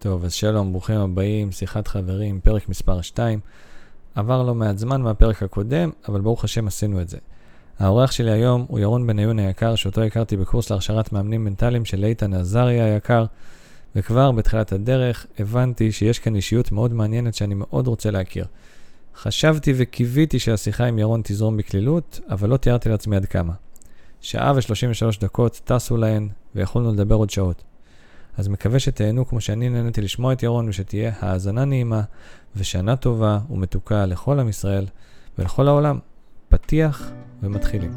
טוב, אז שלום, ברוכים הבאים, שיחת חברים, פרק מספר 2. עבר לא מעט זמן מהפרק הקודם, אבל ברוך השם עשינו את זה. האורח שלי היום הוא ירון בניון היקר, שאותו הכרתי בקורס להכשרת מאמנים מנטליים של איתן עזריה היקר, וכבר בתחילת הדרך הבנתי שיש כאן אישיות מאוד מעניינת שאני מאוד רוצה להכיר. חשבתי וקיוויתי שהשיחה עם ירון תזרום בקלילות, אבל לא תיארתי לעצמי עד כמה. שעה ו-33 דקות טסו להן, ויכולנו לדבר עוד שעות. אז מקווה שתהנו כמו שאני נהניתי לשמוע את ירון, ושתהיה האזנה נעימה, ושנה טובה ומתוקה לכל עם ישראל ולכל העולם. פתיח ומתחילים.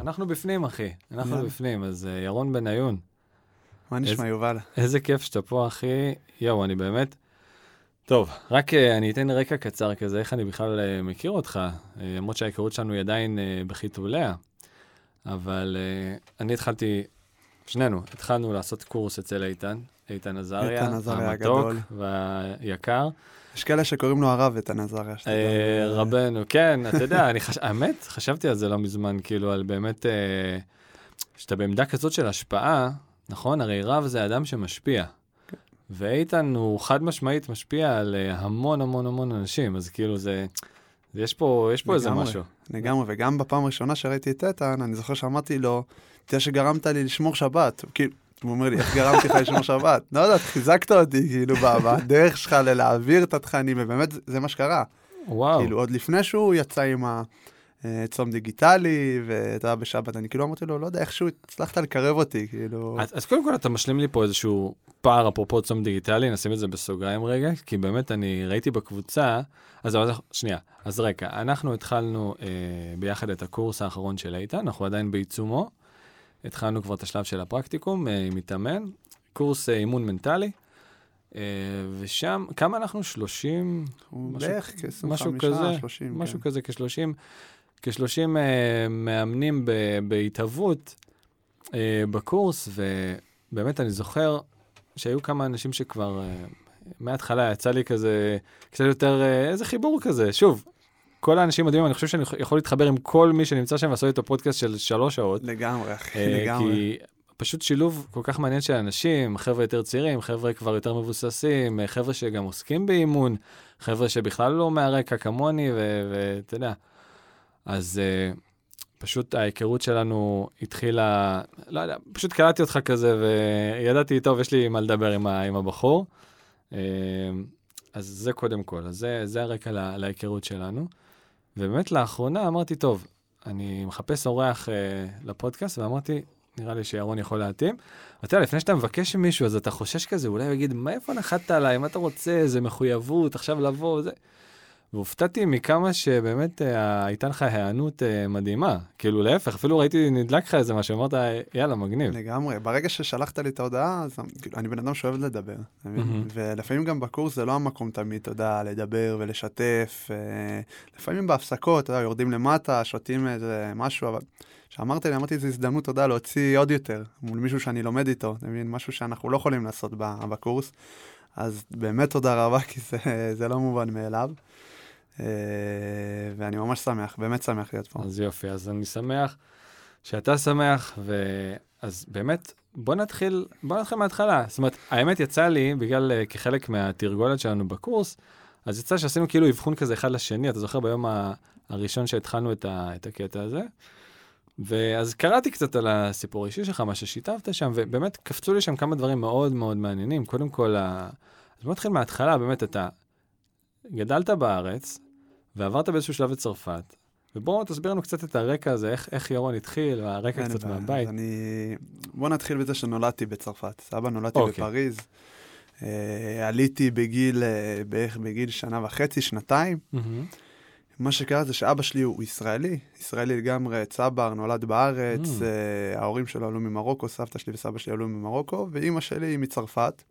אנחנו בפנים, אחי. אנחנו יאללה. בפנים. אז אה, ירון בניון, מה נשמע, יובל? איזה כיף שאתה פה, אחי. יואו, אני באמת... טוב, רק אה, אני אתן רקע קצר כזה, איך אני בכלל אה, מכיר אותך, אה, למרות שההיכרות שלנו היא עדיין בחיתוליה, אבל אני התחלתי, שנינו, התחלנו לעשות קורס אצל איתן, איתן עזריה, איתן עזריה המתוק הגדול. והיקר. יש כאלה שקוראים לו הרב איתן עזריה. רבנו, כן, אתה יודע, אני חש... האמת, חשבתי על זה לא מזמן, כאילו, על באמת, שאתה בעמדה כזאת של השפעה, נכון? הרי רב זה אדם שמשפיע. ואיתן הוא חד משמעית משפיע על אה, המון המון המון אנשים, אז כאילו זה, יש פה, יש פה איזה לגמרי. משהו. לגמרי, וגם בפעם הראשונה שראיתי את איתן, אני זוכר שאמרתי לו, תראה שגרמת לי לשמור שבת. כאילו, הוא אומר לי, איך גרמתי לך לשמור שבת? לא יודע, חיזקת אותי, כאילו, בדרך שלך ללהעביר את התכנים, ובאמת, זה- מה שקרה. וואו, כאילו, עוד לפני שהוא יצא עם הצום דיגיטלי, ואתה יודע, בשבת, אני כאילו אמרתי לו, לא יודע, איכשהו הצלחת לקרב אותי, כאילו... אז, אז קודם כל אתה משלים לי פה איזשהו פער אפרופו צום דיגיטלי, נשים את זה בסוגריים רגע, כי באמת אני ראיתי בקבוצה, אז שנייה, אז רגע, אנחנו התחלנו אה, ביחד את הקורס האחרון של איתן, אנחנו עדיין בעיצומו, התחלנו כבר את השלב של הפרקטיקום אה, עם מתאמן, קורס אה, אימון מנטלי, אה, ושם, כמה אנחנו? 30? הוא משהו- בערך כ-25, משהו כזה, 30, משהו כן. כזה, כ-30, כ-30 אה, מאמנים בהתהוות אה, בקורס, ובאמת אני זוכר שהיו כמה אנשים שכבר, אה, מההתחלה יצא לי כזה, קצת יותר, אה, איזה חיבור כזה, שוב. כל האנשים מדהימים, אני חושב שאני יכול להתחבר עם כל מי שנמצא שם ולעשות איתו פודקאסט של שלוש שעות. לגמרי, אחי, לגמרי. כי פשוט שילוב כל כך מעניין של אנשים, חבר'ה יותר צעירים, חבר'ה כבר יותר מבוססים, חבר'ה שגם עוסקים באימון, חבר'ה שבכלל לא מהרקע כמוני, ואתה יודע. אז uh, פשוט ההיכרות שלנו התחילה, לא יודע, פשוט קלטתי אותך כזה, וידעתי, טוב, יש לי מה לדבר עם, ה- עם הבחור. Uh, אז זה קודם כל, אז זה, זה הרקע לה, להיכרות שלנו. ובאמת לאחרונה אמרתי, טוב, אני מחפש אורח uh, לפודקאסט, ואמרתי, נראה לי שירון יכול להתאים. ואתה יודע, לפני שאתה מבקש ממישהו, אז אתה חושש כזה, אולי הוא יגיד, מאיפה נחתת עליי, מה אתה רוצה, איזה מחויבות, עכשיו לבוא, וזה. והופתעתי מכמה שבאמת אה, הייתה לך היענות אה, מדהימה. כאילו, להפך, אפילו ראיתי, נדלק לך איזה משהו, אמרת, יאללה, מגניב. לגמרי, ברגע ששלחת לי את ההודעה, אז כאילו, אני בן אדם שאוהב לדבר? מהמם. ולפעמים גם בקורס זה לא המקום תמיד, אתה יודע, לדבר ולשתף. אה, לפעמים בהפסקות, אתה יודע, יורדים למטה, שותים איזה משהו, אבל כשאמרת לי, אמרתי, זו הזדמנות, יודע, להוציא עוד יותר מול מישהו שאני לומד איתו, אתה מבין? משהו שאנחנו לא יכולים לעשות בקורס. אז באמת תודה רבה, כי זה, זה לא מובן מאליו. אה, ואני ממש שמח, באמת שמח להיות פה. אז יופי, אז אני שמח שאתה שמח, ואז באמת, בוא נתחיל, בוא נתחיל מההתחלה. זאת אומרת, האמת יצא לי, בגלל, אה, כחלק מהתרגולת שלנו בקורס, אז יצא שעשינו כאילו אבחון כזה אחד לשני, אתה זוכר ביום ה- הראשון שהתחלנו את, ה, את הקטע הזה? ואז קראתי קצת על הסיפור האישי שלך, מה ששיתפת שם, ובאמת קפצו לי שם כמה דברים מאוד מאוד מעניינים. קודם כל, ה... אז בוא נתחיל מההתחלה, באמת, אתה גדלת בארץ, ועברת באיזשהו שלב לצרפת, ובוא תסביר לנו קצת את הרקע הזה, איך, איך ירון התחיל, והרקע אין קצת בעיה. מהבית. אני... בוא נתחיל בזה שנולדתי בצרפת. סבא נולדתי אוקיי. בפריז. אה, עליתי בגיל, אה, בערך בגיל שנה וחצי, שנתיים. מהמם. מה שקרה זה שאבא שלי הוא ישראלי, ישראלי לגמרי, צבר, נולד בארץ, Mm. אה, ההורים שלו עלו ממרוקו, סבתא שלי וסבא שלי עלו ממרוקו, ואימא שלי היא מצרפת.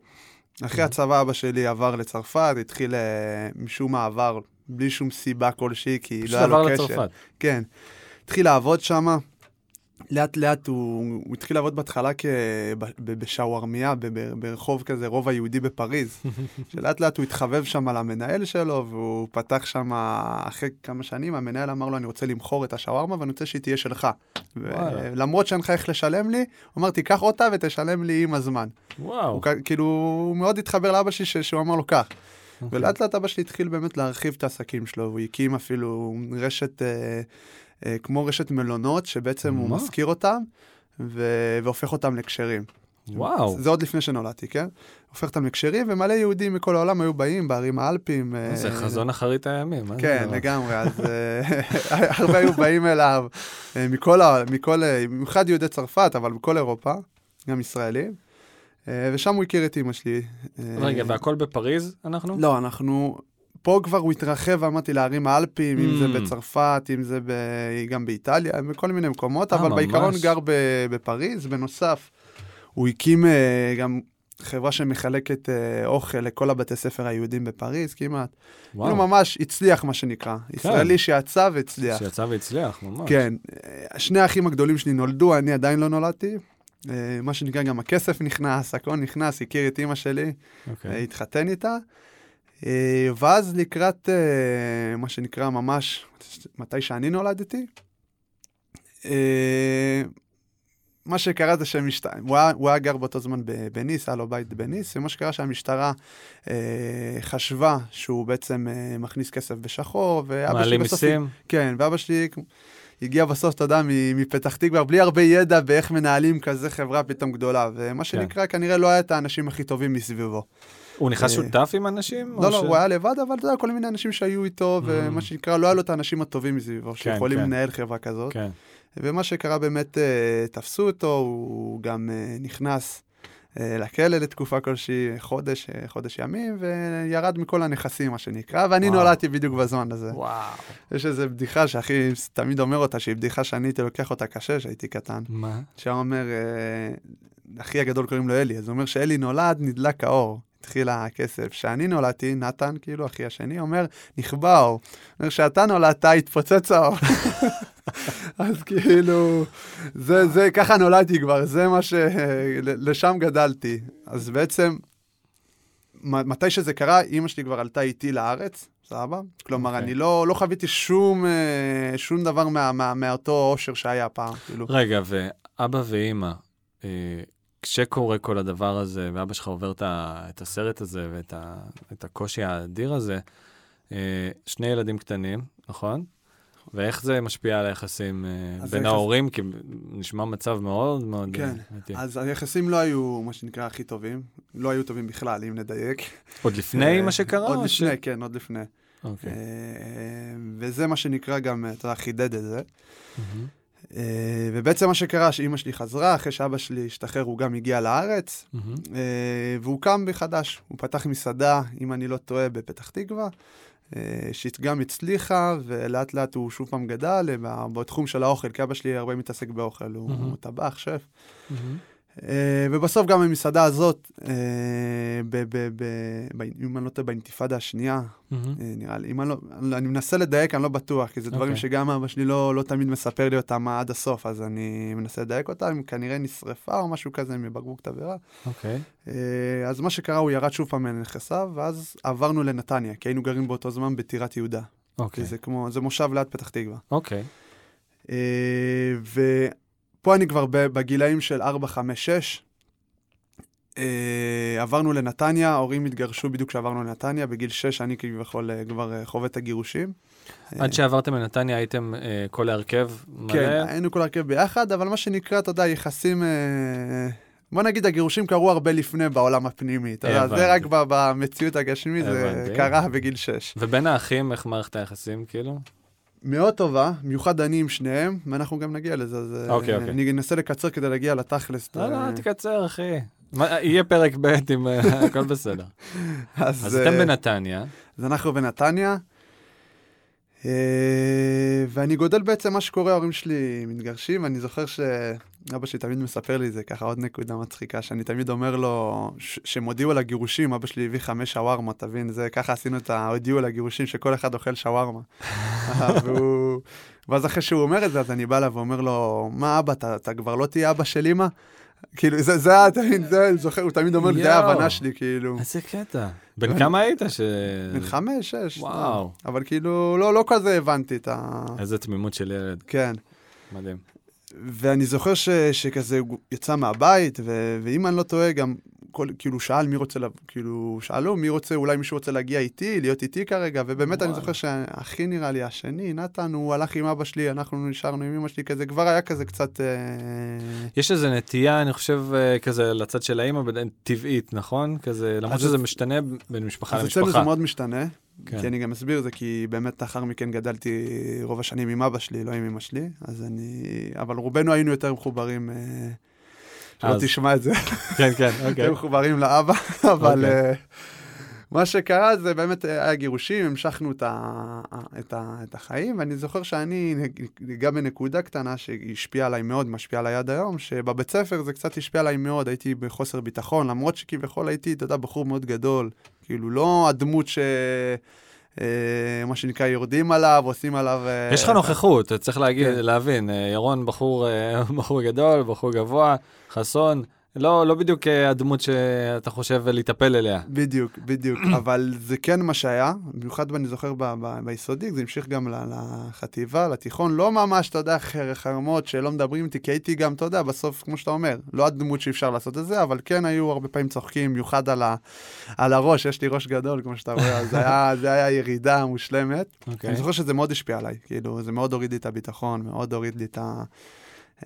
אחרי Mhm. הצבא אבא שלי עבר לצרפת, התחיל אה, משום מה עבר בלי שום סיבה כלשהי, כי פשוט לא היה לו עבר קשר. לצרפת. כן. התחיל לעבוד שם, לאט לאט הוא, הוא התחיל לעבוד בהתחלה כ- בשווארמיה, ברחוב כזה, רובע יהודי בפריז. שלאט לאט הוא התחבב שם על המנהל שלו, והוא פתח שם, אחרי כמה שנים, המנהל אמר לו, אני רוצה למכור את השווארמה ואני רוצה שהיא תהיה שלך. למרות שאין לך איך לשלם לי, הוא אמר, תיקח אותה ותשלם לי עם הזמן. וואו. הוא כאילו, הוא מאוד התחבר לאבא שלי שהוא אמר לו כך. אוקיי. ולאט לאט אבא שלי התחיל באמת להרחיב את העסקים שלו, הוא הקים אפילו רשת, אה, אה, כמו רשת מלונות, שבעצם הוא מה? משכיר אותם ו- והופך אותם לקשרים. וואו. זה עוד לפני שנולדתי, כן? הופך אותם לקשרים, ומלא יהודים מכל העולם היו באים בערים האלפים. זה אה, חזון אחרית הימים. זה כן, הדבר? לגמרי, אז אה, הרבה היו באים אליו אה, מכל, מכל, אה, במיוחד יהודי צרפת, אבל בכל אירופה, גם ישראלים. אה, ושם הוא הכיר את אימא שלי. אה, רגע, והכל בפריז אנחנו? לא, אנחנו... פה כבר הוא התרחב, אמרתי, לערים האלפים, אם זה Mm. בצרפת, אם זה ב... גם באיטליה, בכל מיני מקומות, אה, אבל בעיקרון ממש. גר ב... בפריז. בנוסף, הוא הקים אה, גם חברה שמחלקת אה, אוכל לכל הבתי ספר היהודים בפריז, כמעט. כאילו וואו. ממש הצליח, מה שנקרא. ישראלי שיצא והצליח. שיצא והצליח, ממש. כן. שני האחים הגדולים שלי נולדו, אני עדיין לא נולדתי. אה, מה שנקרא, גם הכסף נכנס, הכל נכנס, הכיר את אימא שלי. אוקיי. התחתן איתה. אה, ואז לקראת אה, מה שנקרא ממש, מתי שאני נולדתי, אה, מה שקרה זה שהמשטרה, הוא, היה- הוא היה גר באותו זמן בניס, היה לו בית בניס, ומה שקרה שהמשטרה אה, חשבה שהוא בעצם אה, מכניס כסף בשחור, ואבא שלי מעלים בסוף... מיסים? כן, ואבא שלי הגיע בסוף, אתה יודע, מפתח תקווה, בלי הרבה ידע באיך מנהלים כזה חברה פתאום גדולה, ומה כן. שנקרא, כנראה לא היה את האנשים הכי טובים מסביבו. הוא נכנס אה, שותף עם אנשים? לא, לא, ש- הוא היה לבד, אבל אתה יודע, כל מיני אנשים שהיו איתו, ומה שנקרא, לא היה לו את האנשים הטובים מסביבו, שיכולים כן. לנהל חברה כזאת. כן. ומה שקרה באמת, אה, תפסו אותו, הוא גם אה, נכנס לכלא לתקופה כלשהי, חודש, אה, חודש ימים, וירד מכל הנכסים, מה שנקרא, ואני וואו. נולדתי בדיוק בזמן הזה. וואו. יש איזו בדיחה שהכי תמיד אומר אותה, שהיא בדיחה שאני הייתי לוקח אותה קשה, כשהייתי קטן. מה? שהיה אומר, אה, אחי הגדול קוראים לו אלי, אז הוא אומר שאלי נולד, נדלק האור. התחיל הכסף. כשאני נולדתי, נתן, כאילו, אחי השני, אומר, נכבה האור. אומר, כשאתה נולדת, התפוצץ האור. אז כאילו, זה, זה, ככה נולדתי כבר, זה מה ש... לשם גדלתי. אז בעצם, מתי שזה קרה, אימא שלי כבר עלתה איתי לארץ, סבבה? כלומר, אוקיי. אני לא, לא חוויתי שום, אה, שום דבר מה, מה, מאותו אושר שהיה פעם, כאילו. רגע, ואבא ואימא, אה, כשקורה כל הדבר הזה, ואבא שלך עובר את, ה, את הסרט הזה ואת ה, את הקושי האדיר הזה, אה, שני ילדים קטנים, נכון? ואיך זה משפיע על היחסים אה, בין היחס- ההורים? כי נשמע מצב מאוד מאוד... כן. אה, הייתי- אז היחסים לא היו, מה שנקרא, הכי טובים. לא היו טובים בכלל, אם נדייק. עוד לפני מה שקרה? עוד או ש- לפני, כן, עוד לפני. אוקיי. אה, וזה מה שנקרא גם, אתה יודע, חידד את זה. מהמם. אה, ובעצם מה שקרה, שאימא שלי חזרה, אחרי שאבא שלי השתחרר, הוא גם הגיע לארץ. אה, והוא קם מחדש. הוא פתח מסעדה, אם אני לא טועה, בפתח תקווה, אה, שגם הצליחה, ולאט לאט הוא שוב פעם גדל בתחום של האוכל, כי אבא שלי הרבה מתעסק באוכל, הוא מהמם. טבח, שף. מהמם. אה, ובסוף גם המסעדה הזאת, אה, ב- ב- ב- ב- אם אני לא טועה, באינתיפאדה השנייה. אה, נראה לי, אם אני לא, אני מנסה לדייק, אני לא בטוח, כי זה דברים אוקיי. שגם אבא שלי לא, לא תמיד מספר לי אותם עד הסוף, אז אני מנסה לדייק אותם, כנראה נשרפה או משהו כזה מבקבוק תבערה. אוקיי. אז מה שקרה, הוא ירד שוב פעם מנכסיו, ואז עברנו לנתניה, כי היינו גרים באותו זמן בטירת יהודה. אוקיי. זה כמו, זה מושב ליד פתח תקווה. אוקיי. ופה אני כבר בגילאים של 4, 5, 6. אה, עברנו לנתניה, ההורים התגרשו בדיוק כשעברנו לנתניה, בגיל 6 אני כביכול אה, כבר אה, חווה את הגירושים. עד שעברתם לנתניה הייתם אה, כל ההרכב מלא? כן, היינו כל הרכב ביחד, אבל מה שנקרא, אתה יודע, יחסים... אה, בוא נגיד, הגירושים קרו הרבה לפני בעולם הפנימי. אתה יודע, זה. רק במציאות הגשמית, זה. קרה בגיל 6. ובין האחים, איך מערכת היחסים, כאילו? מאוד טובה, במיוחד אני עם שניהם, ואנחנו גם נגיע לזה. אז אה, אוקיי, אוקיי. אני אנסה לקצר כדי להגיע לתכלס. לא, לא, אה, תקצר, אחי. יהיה פרק ב' עם אה, הכל בסדר. אז אה, אתם בנתניה, אז אנחנו בנתניה, ואני גודל בעצם מה שקורה, ההורים שלי מתגרשים, אני זוכר ש... אבא שלי תמיד מספר לי זה, ככה עוד נקודה מצחיקה, שאני תמיד אומר לו, שהם הודיעו על הגירושים, אבא שלי הביא חמש שווארמה, תבין, זה ככה עשינו את ה... הודיעו על הגירושים, שכל אחד אוכל שווארמה. והוא... ואז אחרי שהוא אומר את זה, אז אני בא אליו ואומר לו, מה אבא, אתה, אתה כבר לא תהיה אבא של אמא? כאילו, זה, זה, תמיד, זה, אני זוכר, הוא תמיד אומר לי, זה ההבנה שלי, כאילו. איזה קטע. בן כמה היית ש... בן חמש, שש. וואו. אבל כאילו, לא, לא כזה הבנתי את ה... איזה תמימות של ילד. כן. מדהים. ואני זוכר ש, שכזה יצא מהבית, ואם אני לא טועה, גם כל, כאילו שאל מי רוצה. כאילו שאלו מי רוצה, אולי מישהו רוצה להגיע איתי, להיות איתי כרגע, ובאמת אני זוכר שהכי נראה לי, השני, נתן, הוא הלך עם אבא שלי, אנחנו נשארנו עם אמא שלי, כזה כבר היה כזה קצת... אה... יש איזו נטייה, אני חושב, אה, כזה לצד של האמא, טבעית, נכון? כזה, למרות שזה משתנה בין משפחה למשפחה. אז אצלנו זה מאוד משתנה. כן. כי אני גם אסביר את זה, כי באמת לאחר מכן גדלתי רוב השנים עם אבא שלי, לא עם אמא שלי, אז אני... אבל רובנו היינו יותר מחוברים, אה, שלא. תשמע את זה. כן, כן, אוקיי. יותר מחוברים לאבא, אבל אוקיי. uh, מה שקרה זה באמת היה גירושים, המשכנו את, ה... את, ה... את החיים, ואני זוכר שאני ניגע בנקודה קטנה שהשפיעה עליי מאוד, משפיעה עליי עד היום, שבבית ספר זה קצת השפיע עליי מאוד, הייתי בחוסר ביטחון, למרות שכביכול הייתי, אתה יודע, בחור מאוד גדול, כאילו, לא הדמות ש... אה, מה שנקרא, יורדים עליו, עושים עליו... אה, יש לך נוכחות, צריך להגיד, כן. להבין, אה, ירון בחור, בחור גדול, בחור גבוה, חסון, לא, לא בדיוק הדמות שאתה חושב להיטפל אליה. בדיוק, בדיוק, אבל זה כן מה שהיה, במיוחד אני זוכר ב- ב- ביסודי, זה המשיך גם לחטיבה, לתיכון, לא ממש, אתה יודע, חרמות שלא מדברים איתי, כי הייתי גם, אתה יודע, בסוף, כמו שאתה אומר, לא הדמות שאפשר לעשות את זה, אבל כן היו הרבה פעמים צוחקים, במיוחד על, ה- על הראש, יש לי ראש גדול, כמו שאתה רואה, אז זה היה, זה היה ירידה מושלמת. Okay. אוקיי. אני זוכר שזה מאוד השפיע עליי, כאילו, זה מאוד הוריד לי את הביטחון, מאוד הוריד לי את ה...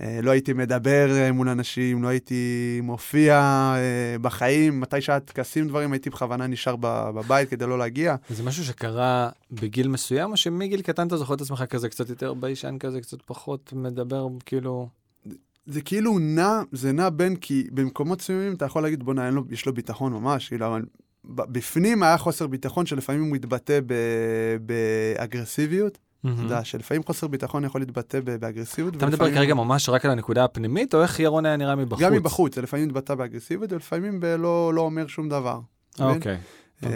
אה, לא הייתי מדבר אה, מול אנשים, לא הייתי מופיע אה, בחיים. מתי שהיה טקסים דברים, הייתי בכוונה נשאר בבית כדי לא להגיע. זה משהו שקרה בגיל מסוים, או שמגיל קטן אתה זוכר את עצמך כזה קצת יותר ביישן כזה, קצת פחות מדבר, כאילו... זה כאילו נע, זה נע בין, כי במקומות מסוימים אתה יכול להגיד, בוא'נה, יש לו ביטחון ממש, כאילו, אבל בפנים היה חוסר ביטחון שלפעמים הוא מתבטא באגרסיביות. אתה יודע, שלפעמים חוסר ביטחון יכול להתבטא באגרסיביות. אתה מדבר כרגע ממש רק על הנקודה הפנימית, או איך ירון היה נראה מבחוץ? גם מבחוץ, זה לפעמים מתבטא באגרסיביות, ולפעמים לא, לא אומר שום דבר. אוקיי. אה,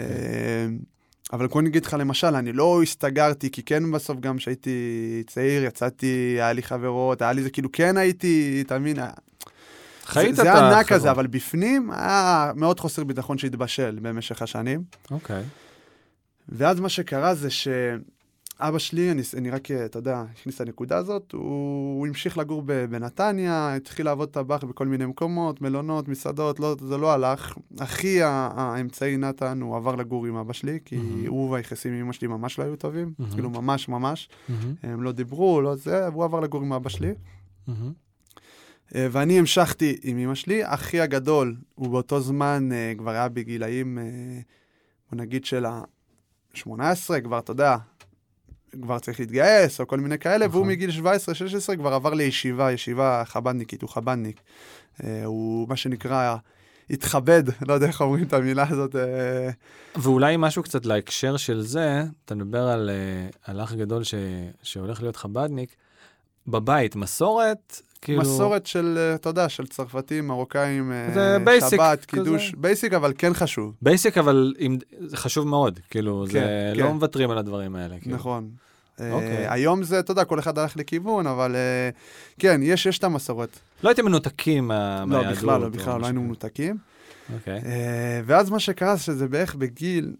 אבל כמו אני אגיד לך, למשל, אני לא הסתגרתי, כי כן בסוף גם כשהייתי צעיר, יצאתי, היה לי חברות, היה לי זה, כאילו כן הייתי, אתה מבין, חיית את החברות. זה ענק כזה, אבל בפנים היה מאוד חוסר ביטחון שהתבשל במשך השנים. אוקיי. ואז מה שקרה זה ש... אבא שלי, אני, אני רק, אתה יודע, הכניס את הנקודה הזאת, הוא, הוא המשיך לגור בנתניה, התחיל לעבוד טבח בכל מיני מקומות, מלונות, מסעדות, לא, זה לא הלך. אחי האמצעי נתן, הוא עבר לגור עם אבא שלי, כי mm-hmm. הוא והיחסים עם אמא שלי ממש לא היו טובים, mm-hmm. כאילו ממש ממש. Mm-hmm. הם לא דיברו, לא זה, והוא עבר לגור עם אבא שלי. Mm-hmm. ואני המשכתי עם אמא שלי. אחי הגדול, הוא באותו זמן uh, כבר היה בגילאים, בוא נגיד של ה-18, כבר, אתה יודע, כבר צריך להתגייס, או כל מיני כאלה, נכון. והוא מגיל 17-16 כבר עבר לישיבה, ישיבה חב"דניקית, הוא חב"דניק. אה, הוא מה שנקרא, התכבד, לא יודע איך אומרים את המילה הזאת. אה... ואולי משהו קצת להקשר של זה, אתה מדבר על, אה, על אח גדול ש, שהולך להיות חב"דניק, בבית, מסורת, כאילו... מסורת של, אה, אתה יודע, של צרפתים, מרוקאים, אה, basic, שבת, קידוש, basic, אבל כן חשוב. basic, אבל עם, זה חשוב מאוד, כאילו, כן, זה כן. לא מוותרים על הדברים האלה. כאילו. נכון. Okay. Uh, אוקיי. היום זה, אתה יודע, כל אחד הלך לכיוון, אבל uh, כן, יש, יש את המסורת. לא הייתם מנותקים לא, מהיהדות? לא, בכלל, לא, בכלל, לא היינו מנותקים. אוקיי. Okay. Uh, ואז מה שקרה, שזה בערך בגיל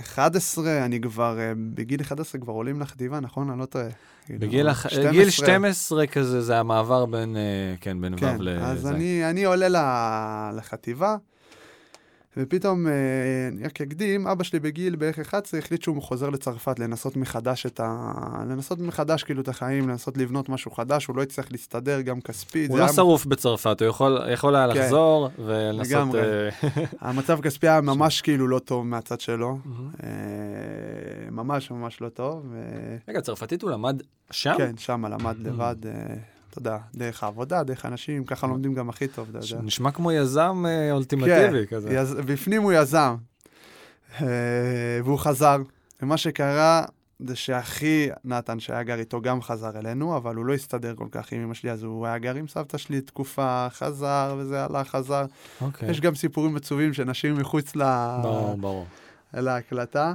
11, אני כבר, uh, בגיל 11 כבר עולים לחטיבה, נכון? אני לא טועה. כאילו, בגיל 12. גיל 12 כזה, זה המעבר בין, uh, כן, בין כן, ו' לזה. אז אני, אני עולה לחטיבה. ופתאום, אה, אני רק אקדים, אבא שלי בגיל בערך 11 החליט שהוא חוזר לצרפת לנסות מחדש את ה... לנסות מחדש כאילו את החיים, לנסות לבנות משהו חדש, הוא לא יצטרך להסתדר גם כספית. הוא לא היה... שרוף בצרפת, הוא יכול, יכול היה כן. לחזור ולנסות... לגמרי. אה, המצב הכספי היה ממש כאילו לא טוב מהצד שלו. אה, ממש ממש לא טוב. רגע, צרפתית הוא למד שם? כן, שם למד לבד. אתה יודע, דרך העבודה, דרך אנשים, ככה לומדים גם הכי טוב, אתה יודע. נשמע כמו יזם אה, אולטימטיבי כן, כזה. יז... בפנים הוא יזם, אה, והוא חזר. ומה שקרה, זה שאחי נתן, שהיה גר איתו, גם חזר אלינו, אבל הוא לא הסתדר כל כך עם אמא שלי, אז הוא היה גר עם סבתא שלי תקופה, חזר, וזה הלך, חזר. אוקיי. יש גם סיפורים עצובים שנשים מחוץ ל... ברור, ברור. להקלטה.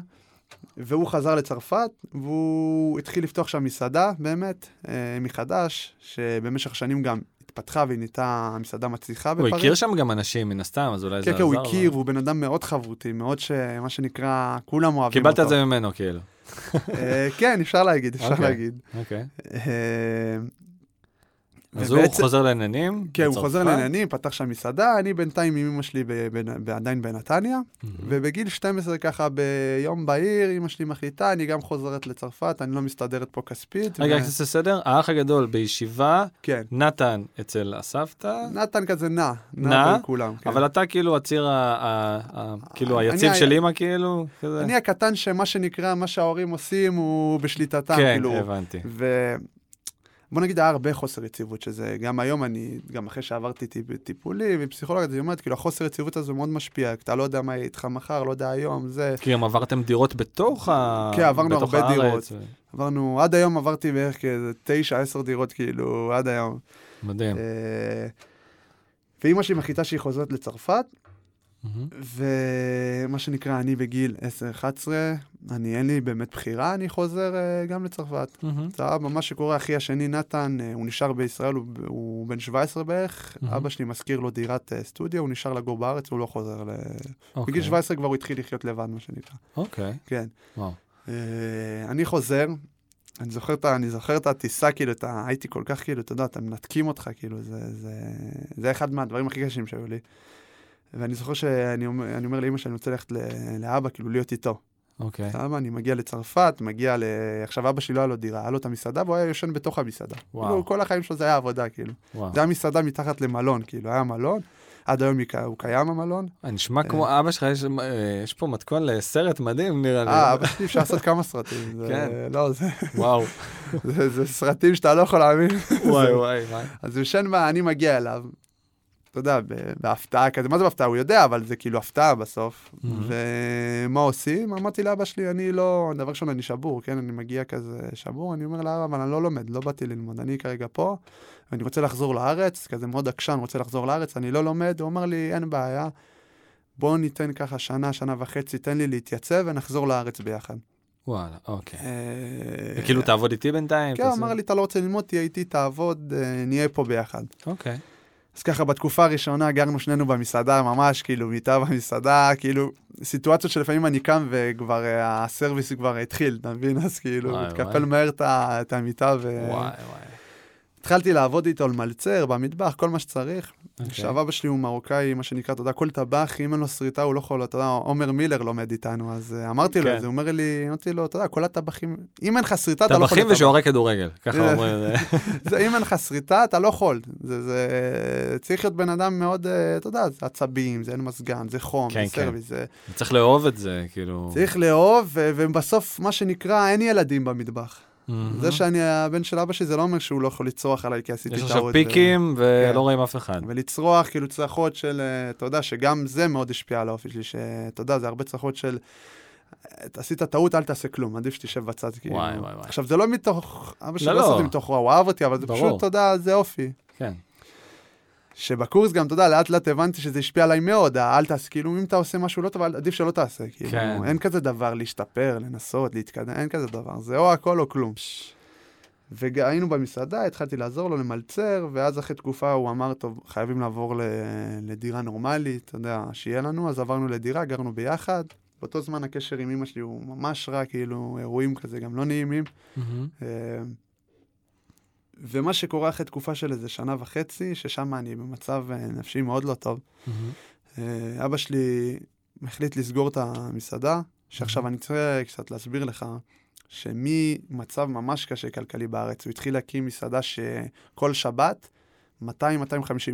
והוא חזר לצרפת, והוא התחיל לפתוח שם מסעדה, באמת, אה, מחדש, שבמשך שנים גם התפתחה והיא נהייתה מסעדה מצליחה הוא בפריז. הכיר שם גם אנשים, מן הסתם, אז אולי זה כן, עזר. כן, הוא לו. הכיר, והוא בן אדם מאוד חברותי, מאוד ש... מה שנקרא, כולם אוהבים קיבלת אותו. את זה ממנו, כאילו. אה, כן, אפשר להגיד, אפשר אוקיי. להגיד. אוקיי. אה, אז הוא ובעצם- חוזר לעניינים? כן, הוא? חוזר לעניינים, פתח שם מסעדה, אני בינתיים עם אמא שלי ב- ב- עדיין בנתניה, מהמם. ובגיל 12 ככה ביום בהיר, אמא שלי מחליטה, אני גם חוזרת לצרפת, אני לא מסתדרת פה כספית. רגע, ו- רק נעשה סדר, האח הגדול בישיבה, כן. נתן אצל הסבתא, נתן כזה נע, נע, נע כולם. כן. אבל אתה כאילו הציר, ה- ה- ה- כאילו היציב של אימא, כאילו, כזה. אני הקטן שמה שנקרא, מה שההורים עושים הוא בשליטתם, כן, כאילו. הבנתי. ו... בוא נגיד, היה הרבה חוסר יציבות, שזה גם היום אני, גם אחרי שעברתי טיפ, טיפולים ופסיכולוגיה, זה אומרת, כאילו, החוסר יציבות הזו מאוד משפיע, אתה לא יודע מה יהיה איתך מחר, לא יודע היום, זה... כי גם עברתם דירות בתוך ה... כן, עברנו הרבה הארץ, דירות. ו- עברנו, עד היום עברתי בערך כאיזה תשע, עשר דירות, כאילו, עד היום. מדהים. אה, ואימא שלי מחליטה שהיא חוזרת לצרפת, ומה שנקרא, אני בגיל 10-11, אני, אין לי באמת בחירה, אני חוזר אה, גם לצרפת. מהמם. סבבה, מה שקורה, אחי השני, נתן, אה, הוא נשאר בישראל, הוא, הוא בן 17 בערך, מהמם. אבא שלי מזכיר לו דירת אה, סטודיו, הוא נשאר לגור בארץ, הוא לא חוזר ל... אוקיי. בגיל 17 כבר הוא התחיל לחיות לבד, מה שנקרא. אוקיי, כן. וואו. אה, אני חוזר, אני זוכר, את אני זוכר את הטיסה, כאילו, את ה... הייתי כל כך, כאילו, אתה יודע, אתם מנתקים אותך, כאילו, זה, זה, זה אחד מהדברים הכי קשים שהיו לי. ואני זוכר שאני אומר, אומר לאמא שאני רוצה ללכת לאבא, כאילו, להיות איתו. אוקיי. סבבה, אני מגיע לצרפת, מגיע ל... עכשיו, אבא שלי לא היה לו דירה, היה לו את המסעדה, והוא היה יושן בתוך המסעדה. וואו. כאילו, כל החיים שלו זה היה עבודה, כאילו. וואו. זה היה מסעדה מתחת למלון, כאילו, היה מלון. עד היום הוא קיים, המלון. אה, נשמע כמו אבא שלך, יש- אה, יש פה מתכון לסרט מדהים, נראה לי. אה, אבא שלי אפשר לעשות כמה סרטים. זה- כן. לא, זה- וואו. זה זה סרטים שאתה לא יכול להאמין. וואי וואי וואי. אז הוא ישן בה, אני מגיע אליו, אתה יודע, בהפתעה כזה, מה זה בהפתעה? הוא יודע, אבל זה כאילו הפתעה בסוף. ומה עושים? אמרתי לאבא שלי, אני לא, דבר ראשון, אני שבור, כן? אני מגיע כזה שבור, אני אומר לאבא, אבל אני לא לומד, לא באתי ללמוד, אני כרגע פה, ואני רוצה לחזור לארץ, כזה מאוד עקשן, רוצה לחזור לארץ, אני לא לומד, הוא אמר לי, אין בעיה, בוא ניתן ככה שנה, שנה וחצי, תן לי להתייצב ונחזור לארץ ביחד. וואלה, אוקיי. אה, וכאילו תעבוד איתי בינתיים? כן, אמר לי, אתה לא רוצה ללמוד, תהיה איתי, תעבוד, אה, נהיה פה ביחד. אוקיי. אז ככה, בתקופה הראשונה גרנו שנינו במסעדה, ממש, כאילו, מיטה במסעדה, כאילו, סיטואציות שלפעמים אני קם וכבר אה, הסרוויס כבר התחיל, אתה מבין? אז כאילו, מתקפל. מהר את המיטה, וואי וואי. והתחלתי לעבוד איתו על מלצר, במטבח, כל מה שצריך. אוקיי. עכשיו, אבא שלי הוא מרוקאי, מה שנקרא, אתה יודע, כל טבח, אם אין לו שריטה, הוא לא יכול, אתה יודע, עומר מילר לומד איתנו, אז אה, אמרתי לו כן. את זה, הוא אומר לי, אמרתי לו, אתה יודע, כל הטבחים, אם אין לך שריטה, אתה לא יכול... טבחים לטבח." ושוערי כדורגל, ככה. אומרים. זה, אם אין לך שריטה, אתה לא יכול. זה, זה צריך להיות בן אדם מאוד, אה, אתה יודע, זה עצבים, זה אין מזגן, זה חום, כן, זה כן. סרוויס, זה... צריך לאהוב את זה, כאילו. צריך לאהוב, ובסוף, מה שנקרא, אין ילדים במטבח. מהמם. זה שאני הבן של אבא שלי, זה לא אומר שהוא לא יכול לצרוח עליי כי עשיתי יש טעות. עכשיו ו- פיקים כן. ולא רואים אף אחד. ולצרוח, כאילו צרחות של, אה, אתה יודע, שגם זה מאוד השפיע על האופי שלי, שאתה יודע, זה הרבה צרחות של, אה, עשית טעות, אל תעשה כלום, עדיף שתשב בצד, כאילו. וואי, וואי, וואי. עכשיו, זה לא מתוך, אבא שלי לא, לא לא. מתוך רוע, הוא אהב אותי, אבל זה ברור. פשוט, אתה יודע, זה אופי. כן. שבקורס גם, אתה יודע, לאט לאט הבנתי שזה השפיע עליי מאוד, אל תעשה, כאילו, אם אתה עושה משהו לא טוב, עדיף שלא תעשה, כאילו, כן. אין כזה דבר להשתפר, לנסות, להתקדם, אין כזה דבר, זה או הכל או כלום. והיינו במסעדה, התחלתי לעזור לו למלצר, ואז אחרי תקופה הוא אמר, טוב, חייבים לעבור ל- לדירה נורמלית, אתה יודע, שיהיה לנו, אז עברנו לדירה, גרנו ביחד. באותו זמן הקשר עם אמא שלי הוא ממש רע, כאילו, אירועים כזה גם לא נעימים. מהמם. ומה שקורה אחרי תקופה של איזה שנה וחצי, ששם אני במצב אה, נפשי מאוד לא טוב. אה, אבא שלי החליט לסגור את המסעדה, שעכשיו אני צריך קצת להסביר לך, שממצב ממש קשה כלכלי בארץ, הוא התחיל להקים מסעדה שכל שבת 200-250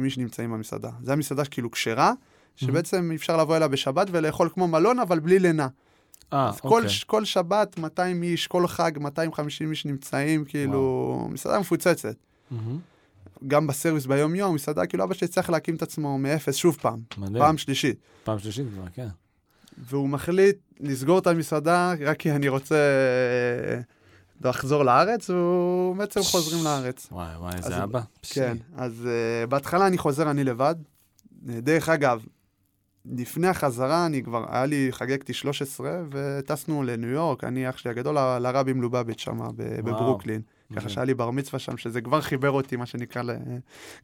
איש נמצאים במסעדה. זו המסעדה כאילו כשרה, שבעצם אפשר לבוא אליה בשבת ולאכול כמו מלון, אבל בלי לינה. אה, אז כל, אוקיי. ש- כל שבת 200 איש, כל חג 250 איש נמצאים, כאילו, מסעדה מפוצצת. מהמם. גם בסרוויס ביום-יום, מסעדה, כאילו אבא שלי צריך להקים את עצמו מאפס שוב פעם, מדהים. פעם שלישית. פעם שלישית כבר, כן. והוא מחליט לסגור את המסעדה רק כי אני רוצה אה, לחזור לארץ, והוא בעצם חוזרים לארץ. וואי, וואי, איזה אבא. כן, אז uh, בהתחלה אני חוזר אני לבד. דרך אגב, לפני החזרה, אני כבר, היה לי, חגגתי 13, וטסנו לניו יורק, אני, אח שלי הגדול, לרבי מלובביץ' שם. בברוקלין. ככה. שהיה לי בר מצווה שם, שזה כבר חיבר אותי, מה שנקרא,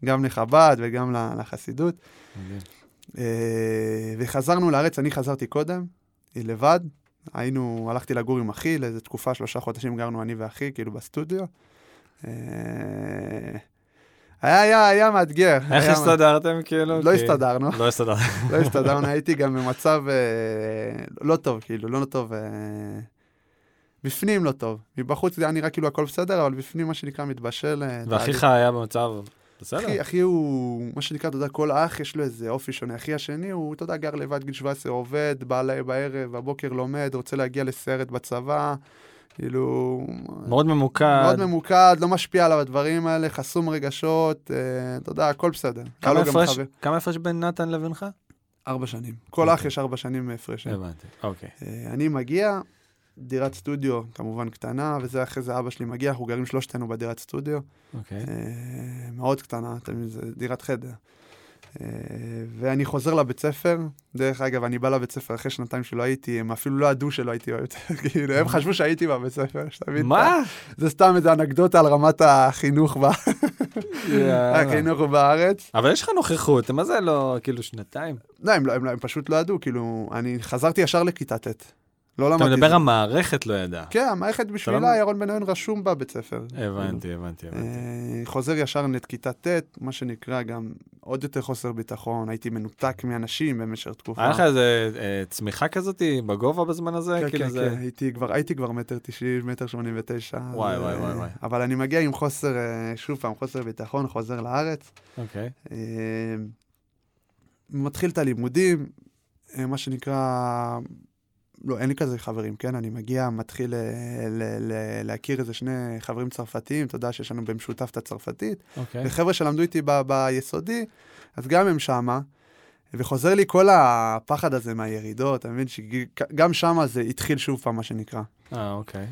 גם לחב"ד וגם לחסידות. אה, וחזרנו לארץ, אני חזרתי קודם, לבד. היינו, הלכתי לגור עם אחי, לאיזה תקופה, שלושה חודשים גרנו אני ואחי, כאילו בסטודיו. היה, היה, היה מאתגר. איך היה- הסתדרתם, כאילו? לא כי- הסתדרנו, לא הסתדרתם. לא הסתדרנו, הייתי גם במצב אה, לא טוב, כאילו, לא טוב. אה, בפנים לא טוב. מבחוץ זה היה נראה כאילו הכל בסדר, אבל בפנים, מה שנקרא, מתבשל. אה, ואחיך היה במצב... בסדר. אחי, אחי הוא, מה שנקרא, אתה יודע, כל אח יש לו איזה אופי שונה. אחי השני הוא, אתה יודע, גר לבד, גיל 17, עובד, בא בערב, בבוקר לומד, רוצה להגיע לסרט בצבא, כאילו... מאוד ממוקד. מאוד ממוקד, לא משפיע עליו הדברים האלה, חסום רגשות, אה, אתה יודע, הכל בסדר. כמה גם הפרש- כמה הפרש בין נתן לבינך? ארבע שנים. כל אח אוקיי. יש ארבע שנים הפרש. הבנתי, אוקיי. אה, אני מגיע, דירת סטודיו כמובן קטנה, וזה אחרי זה אבא שלי מגיע, אנחנו גרים שלושתנו בדירת סטודיו. אוקיי. אה, מאוד קטנה, אתה מבין, זה דירת חדר. אה, ואני חוזר לבית ספר, דרך אגב, אני בא לבית ספר אחרי שנתיים שלא הייתי, הם אפילו לא ידעו שלא הייתי בבית ספר, כאילו, הם חשבו שהייתי בבית ספר, שאתה מבין? מה? זה סתם איזה אנקדוטה על רמת החינוך. החינוך בארץ. אבל יש לך נוכחות, מה זה לא, כאילו, שנתיים? לא, הם, לא- לא- הם פשוט לא ידעו, כאילו, אני חזרתי ישר לכיתה ט'. לא למדתי. אתה מדבר. המערכת לא ידעה. כן, המערכת לא- בשבילה, ירון בניון רשום בבית ספר. הבנתי, הבנתי, הבנתי. אה, חוזר ישר לכיתה ט', מה שנקרא גם עוד יותר חוסר ביטחון, הייתי מנותק מאנשים במשך תקופה. היה לך איזה אה, צמיחה כזאת בגובה בזמן הזה? כן, כאילו כן, כן, הייתי כבר, הייתי כבר מטר תשעים, מטר שמונים ותשע. וואי, וואי, וואי. אבל אני מגיע עם חוסר, אה, שוב פעם, חוסר ביטחון, חוזר לארץ. אוקיי. מתחיל את הלימודים, מה שנקרא, לא, אין לי כזה חברים, כן? אני מגיע, מתחיל אה, ל- ל- להכיר איזה שני חברים צרפתיים, אתה יודע שיש לנו במשותף את הצרפתית. אוקיי. וחבר'ה שלמדו איתי ב- ביסודי, אז גם הם שמה. וחוזר לי כל הפחד הזה מהירידות, אתה מבין? שגם שמה זה התחיל שוב פעם, מה שנקרא. אה, אוקיי. אה,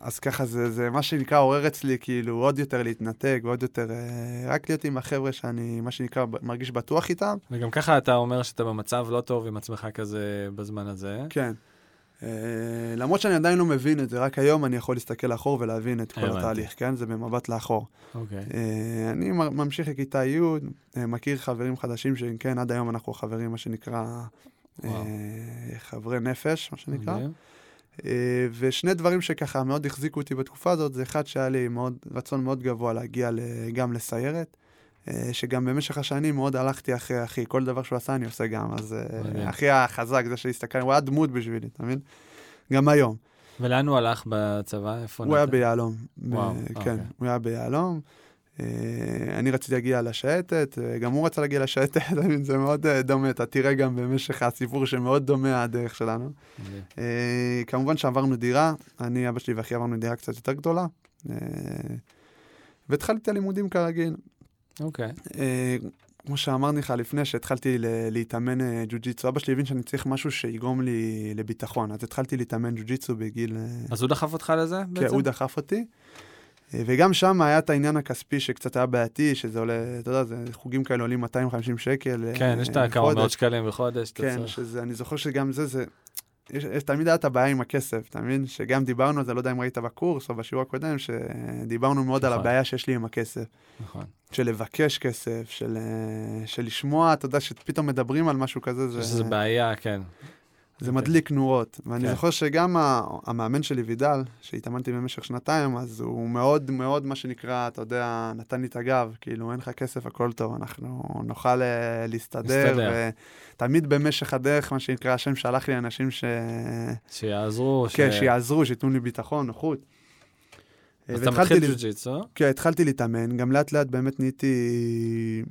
אז ככה זה, זה מה שנקרא עורר אצלי כאילו עוד יותר להתנתק ועוד יותר אה, רק להיות עם החבר'ה שאני מה שנקרא מרגיש בטוח איתם. וגם ככה אתה אומר שאתה במצב לא טוב עם עצמך כזה בזמן הזה. כן. אה, למרות שאני עדיין לא מבין את זה, רק היום אני יכול להסתכל לאחור ולהבין את כל. התהליך, כן? זה במבט לאחור. אוקיי. אה, אני ממשיך לכיתה י', אה, מכיר חברים חדשים שכן, עד היום אנחנו חברים, מה שנקרא. אה, חברי נפש, מה שנקרא. אה, ושני דברים שככה מאוד החזיקו אותי בתקופה הזאת, זה אחד שהיה לי מאוד, רצון מאוד גבוה להגיע גם לסיירת, אה, שגם במשך השנים מאוד הלכתי אחרי אחי, כל דבר שהוא עשה אני עושה גם, אז אה. אחי החזק, זה שהסתכל, הוא היה דמות בשבילי, אתה מבין? גם היום. ולאן הוא הלך בצבא? איפה הוא היה נתן? ביהלום. וואו, ב- אוקיי. כן, הוא היה ביהלום. אה, אני רציתי להגיע לשייטת, אה, גם הוא רצה להגיע לשייטת? זה מאוד אה, דומה, אתה תראה גם במשך הסיפור שמאוד דומה הדרך שלנו. כמובן שעברנו דירה, אני, אבא שלי ואחי עברנו דירה קצת יותר גדולה. והתחלתי את הלימודים כרגיל. אוקיי. כמו שאמרתי לך לפני, שהתחלתי להתאמן ג'ו-ג'יצו, אבא שלי הבין שאני צריך משהו שיגרום לי לביטחון, אז התחלתי להתאמן ג'ו-ג'יצו בגיל... אז הוא דחף אותך לזה כן, בעצם? הוא דחף אותי. אה, וגם שם היה את העניין הכספי שקצת היה בעייתי, שזה עולה, אתה יודע, זה חוגים כאלה עולים 250 שקל. אה, כן, יש את הכמה. מאות שקלים בחודש. כן. שזה, אני זוכר שגם זה, זה... יש, יש, תמיד היה את הבעיה עם הכסף, אתה מבין? שגם דיברנו על זה, לא יודע אם ראית בקורס או בשיעור הקודם, שדיברנו מאוד על נכון. הבעיה שיש לי עם הכסף. נכון. של לבקש כסף, של, אה, של לשמוע, אתה יודע, שפתאום מדברים על משהו כזה, זה, איזו בעיה, כן. זה מדליק נורות. ואני כן. זוכר שגם המאמן שלי, וידל, שהתאמנתי במשך שנתיים, אז הוא מאוד מאוד, מה שנקרא, אתה יודע, נתן לי את הגב, כאילו, אין לך כסף, הכל טוב, אנחנו נוכל אה, להסתדר. ותמיד במשך הדרך, מה שנקרא, השם שלח לי אנשים ש... שיעזרו. כן, ש- שיעזרו, שייתנו לי ביטחון, נוחות. אה, אז אתה והתחלתי מתחיל ג'ו-ג'יצו. כן, התחלתי להתאמן, גם לאט לאט באמת נהייתי,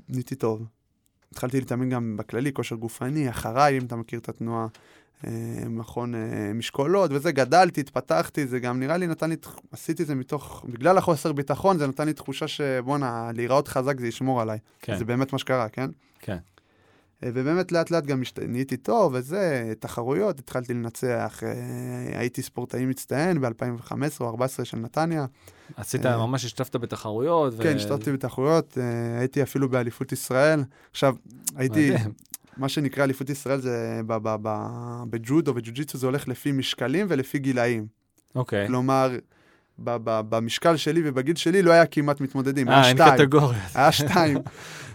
נהייתי טוב. התחלתי להתאמן גם בכללי, כושר גופני, אחריי, אם אתה מכיר את התנועה, אה, מכון אה, משקולות, וזה, גדלתי, התפתחתי, זה גם נראה לי נתן לי, עשיתי את זה מתוך, בגלל החוסר ביטחון, זה נתן לי תחושה שבואנה, להיראות חזק זה ישמור עליי. כן, זה באמת מה שקרה, כן? כן. אה, ובאמת לאט לאט גם השת- נהייתי טוב וזה, תחרויות, התחלתי לנצח. אה, הייתי ספורטאי מצטיין ב-2015 או 2014 של נתניה. עשית, אה, ממש השתתפת בתחרויות. ו- כן, השתתפתי בתחרויות, אה, הייתי אפילו באליפות ישראל. עכשיו, הייתי. מה שנקרא אליפות ישראל זה ב- ב- ב- בג'ודו וג'ו-ג'יצו זה הולך לפי משקלים ולפי גילאים. אוקיי. כלומר, ב- ב- במשקל שלי ובגיל שלי לא היה כמעט מתמודדים, אה, היה אין שתיים. קטגוריות. היה שתיים.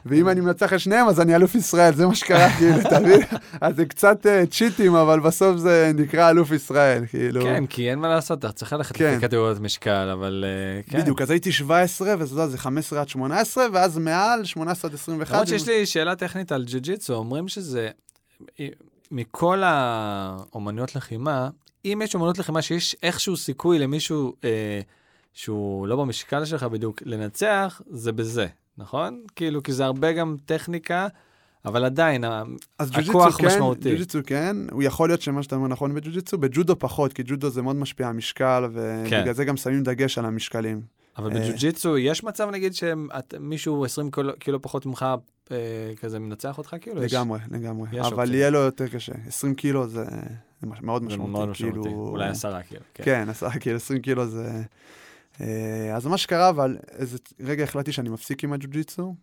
ואם אני מנצח את שניהם, אז אני אלוף ישראל, זה מה שקרה, כאילו, אתה מבין? אז זה קצת אה, צ'יטים, אבל בסוף זה נקרא אלוף ישראל, כאילו. כן, כי אין מה לעשות, אתה צריך ללכת כן. לפי קטגוריות משקל, אבל אה, כן. בדיוק, אז הייתי 17, וזה יודע, זה 15 עד 18, ואז מעל 18 עד 21. למרות שיש לי שאלה טכנית על ג'ו-ג'יצו, אומרים שזה, מכל האומנויות לחימה, אם יש אומנויות לחימה שיש איכשהו סיכוי למישהו אה, שהוא לא במשקל שלך בדיוק לנצח, זה בזה, נכון? כאילו, כי זה הרבה גם טכניקה, אבל עדיין, ה- אז הכוח ג'ו-ג'יצו כן, משמעותי. ג'ו-ג'יצו כן, הוא יכול להיות שמה שאתה אומר נכון בג'ו-ג'יצו, בג'ודו פחות, כי ג'ודו זה מאוד משפיע על משקל, ובגלל כן. זה גם שמים דגש על המשקלים. אבל אה. בג'ו-ג'יצו יש מצב, נגיד, שמישהו 20 קילו, קילו פחות ממך, אה, כזה מנצח אותך, כאילו? יש- לגמרי, לגמרי. יש אבל אופציה. יהיה לו יותר קשה. 20 קילו זה זה מאוד זה משמעותי. מאוד משמעותי, כאילו- אולי עשרה, כאילו. כן. כן, עשרה כאילו 20 קילו זה... אה, אז מה שקרה, אבל איזה רגע החלטתי שאני מפסיק עם הג'ו-ג'יצו,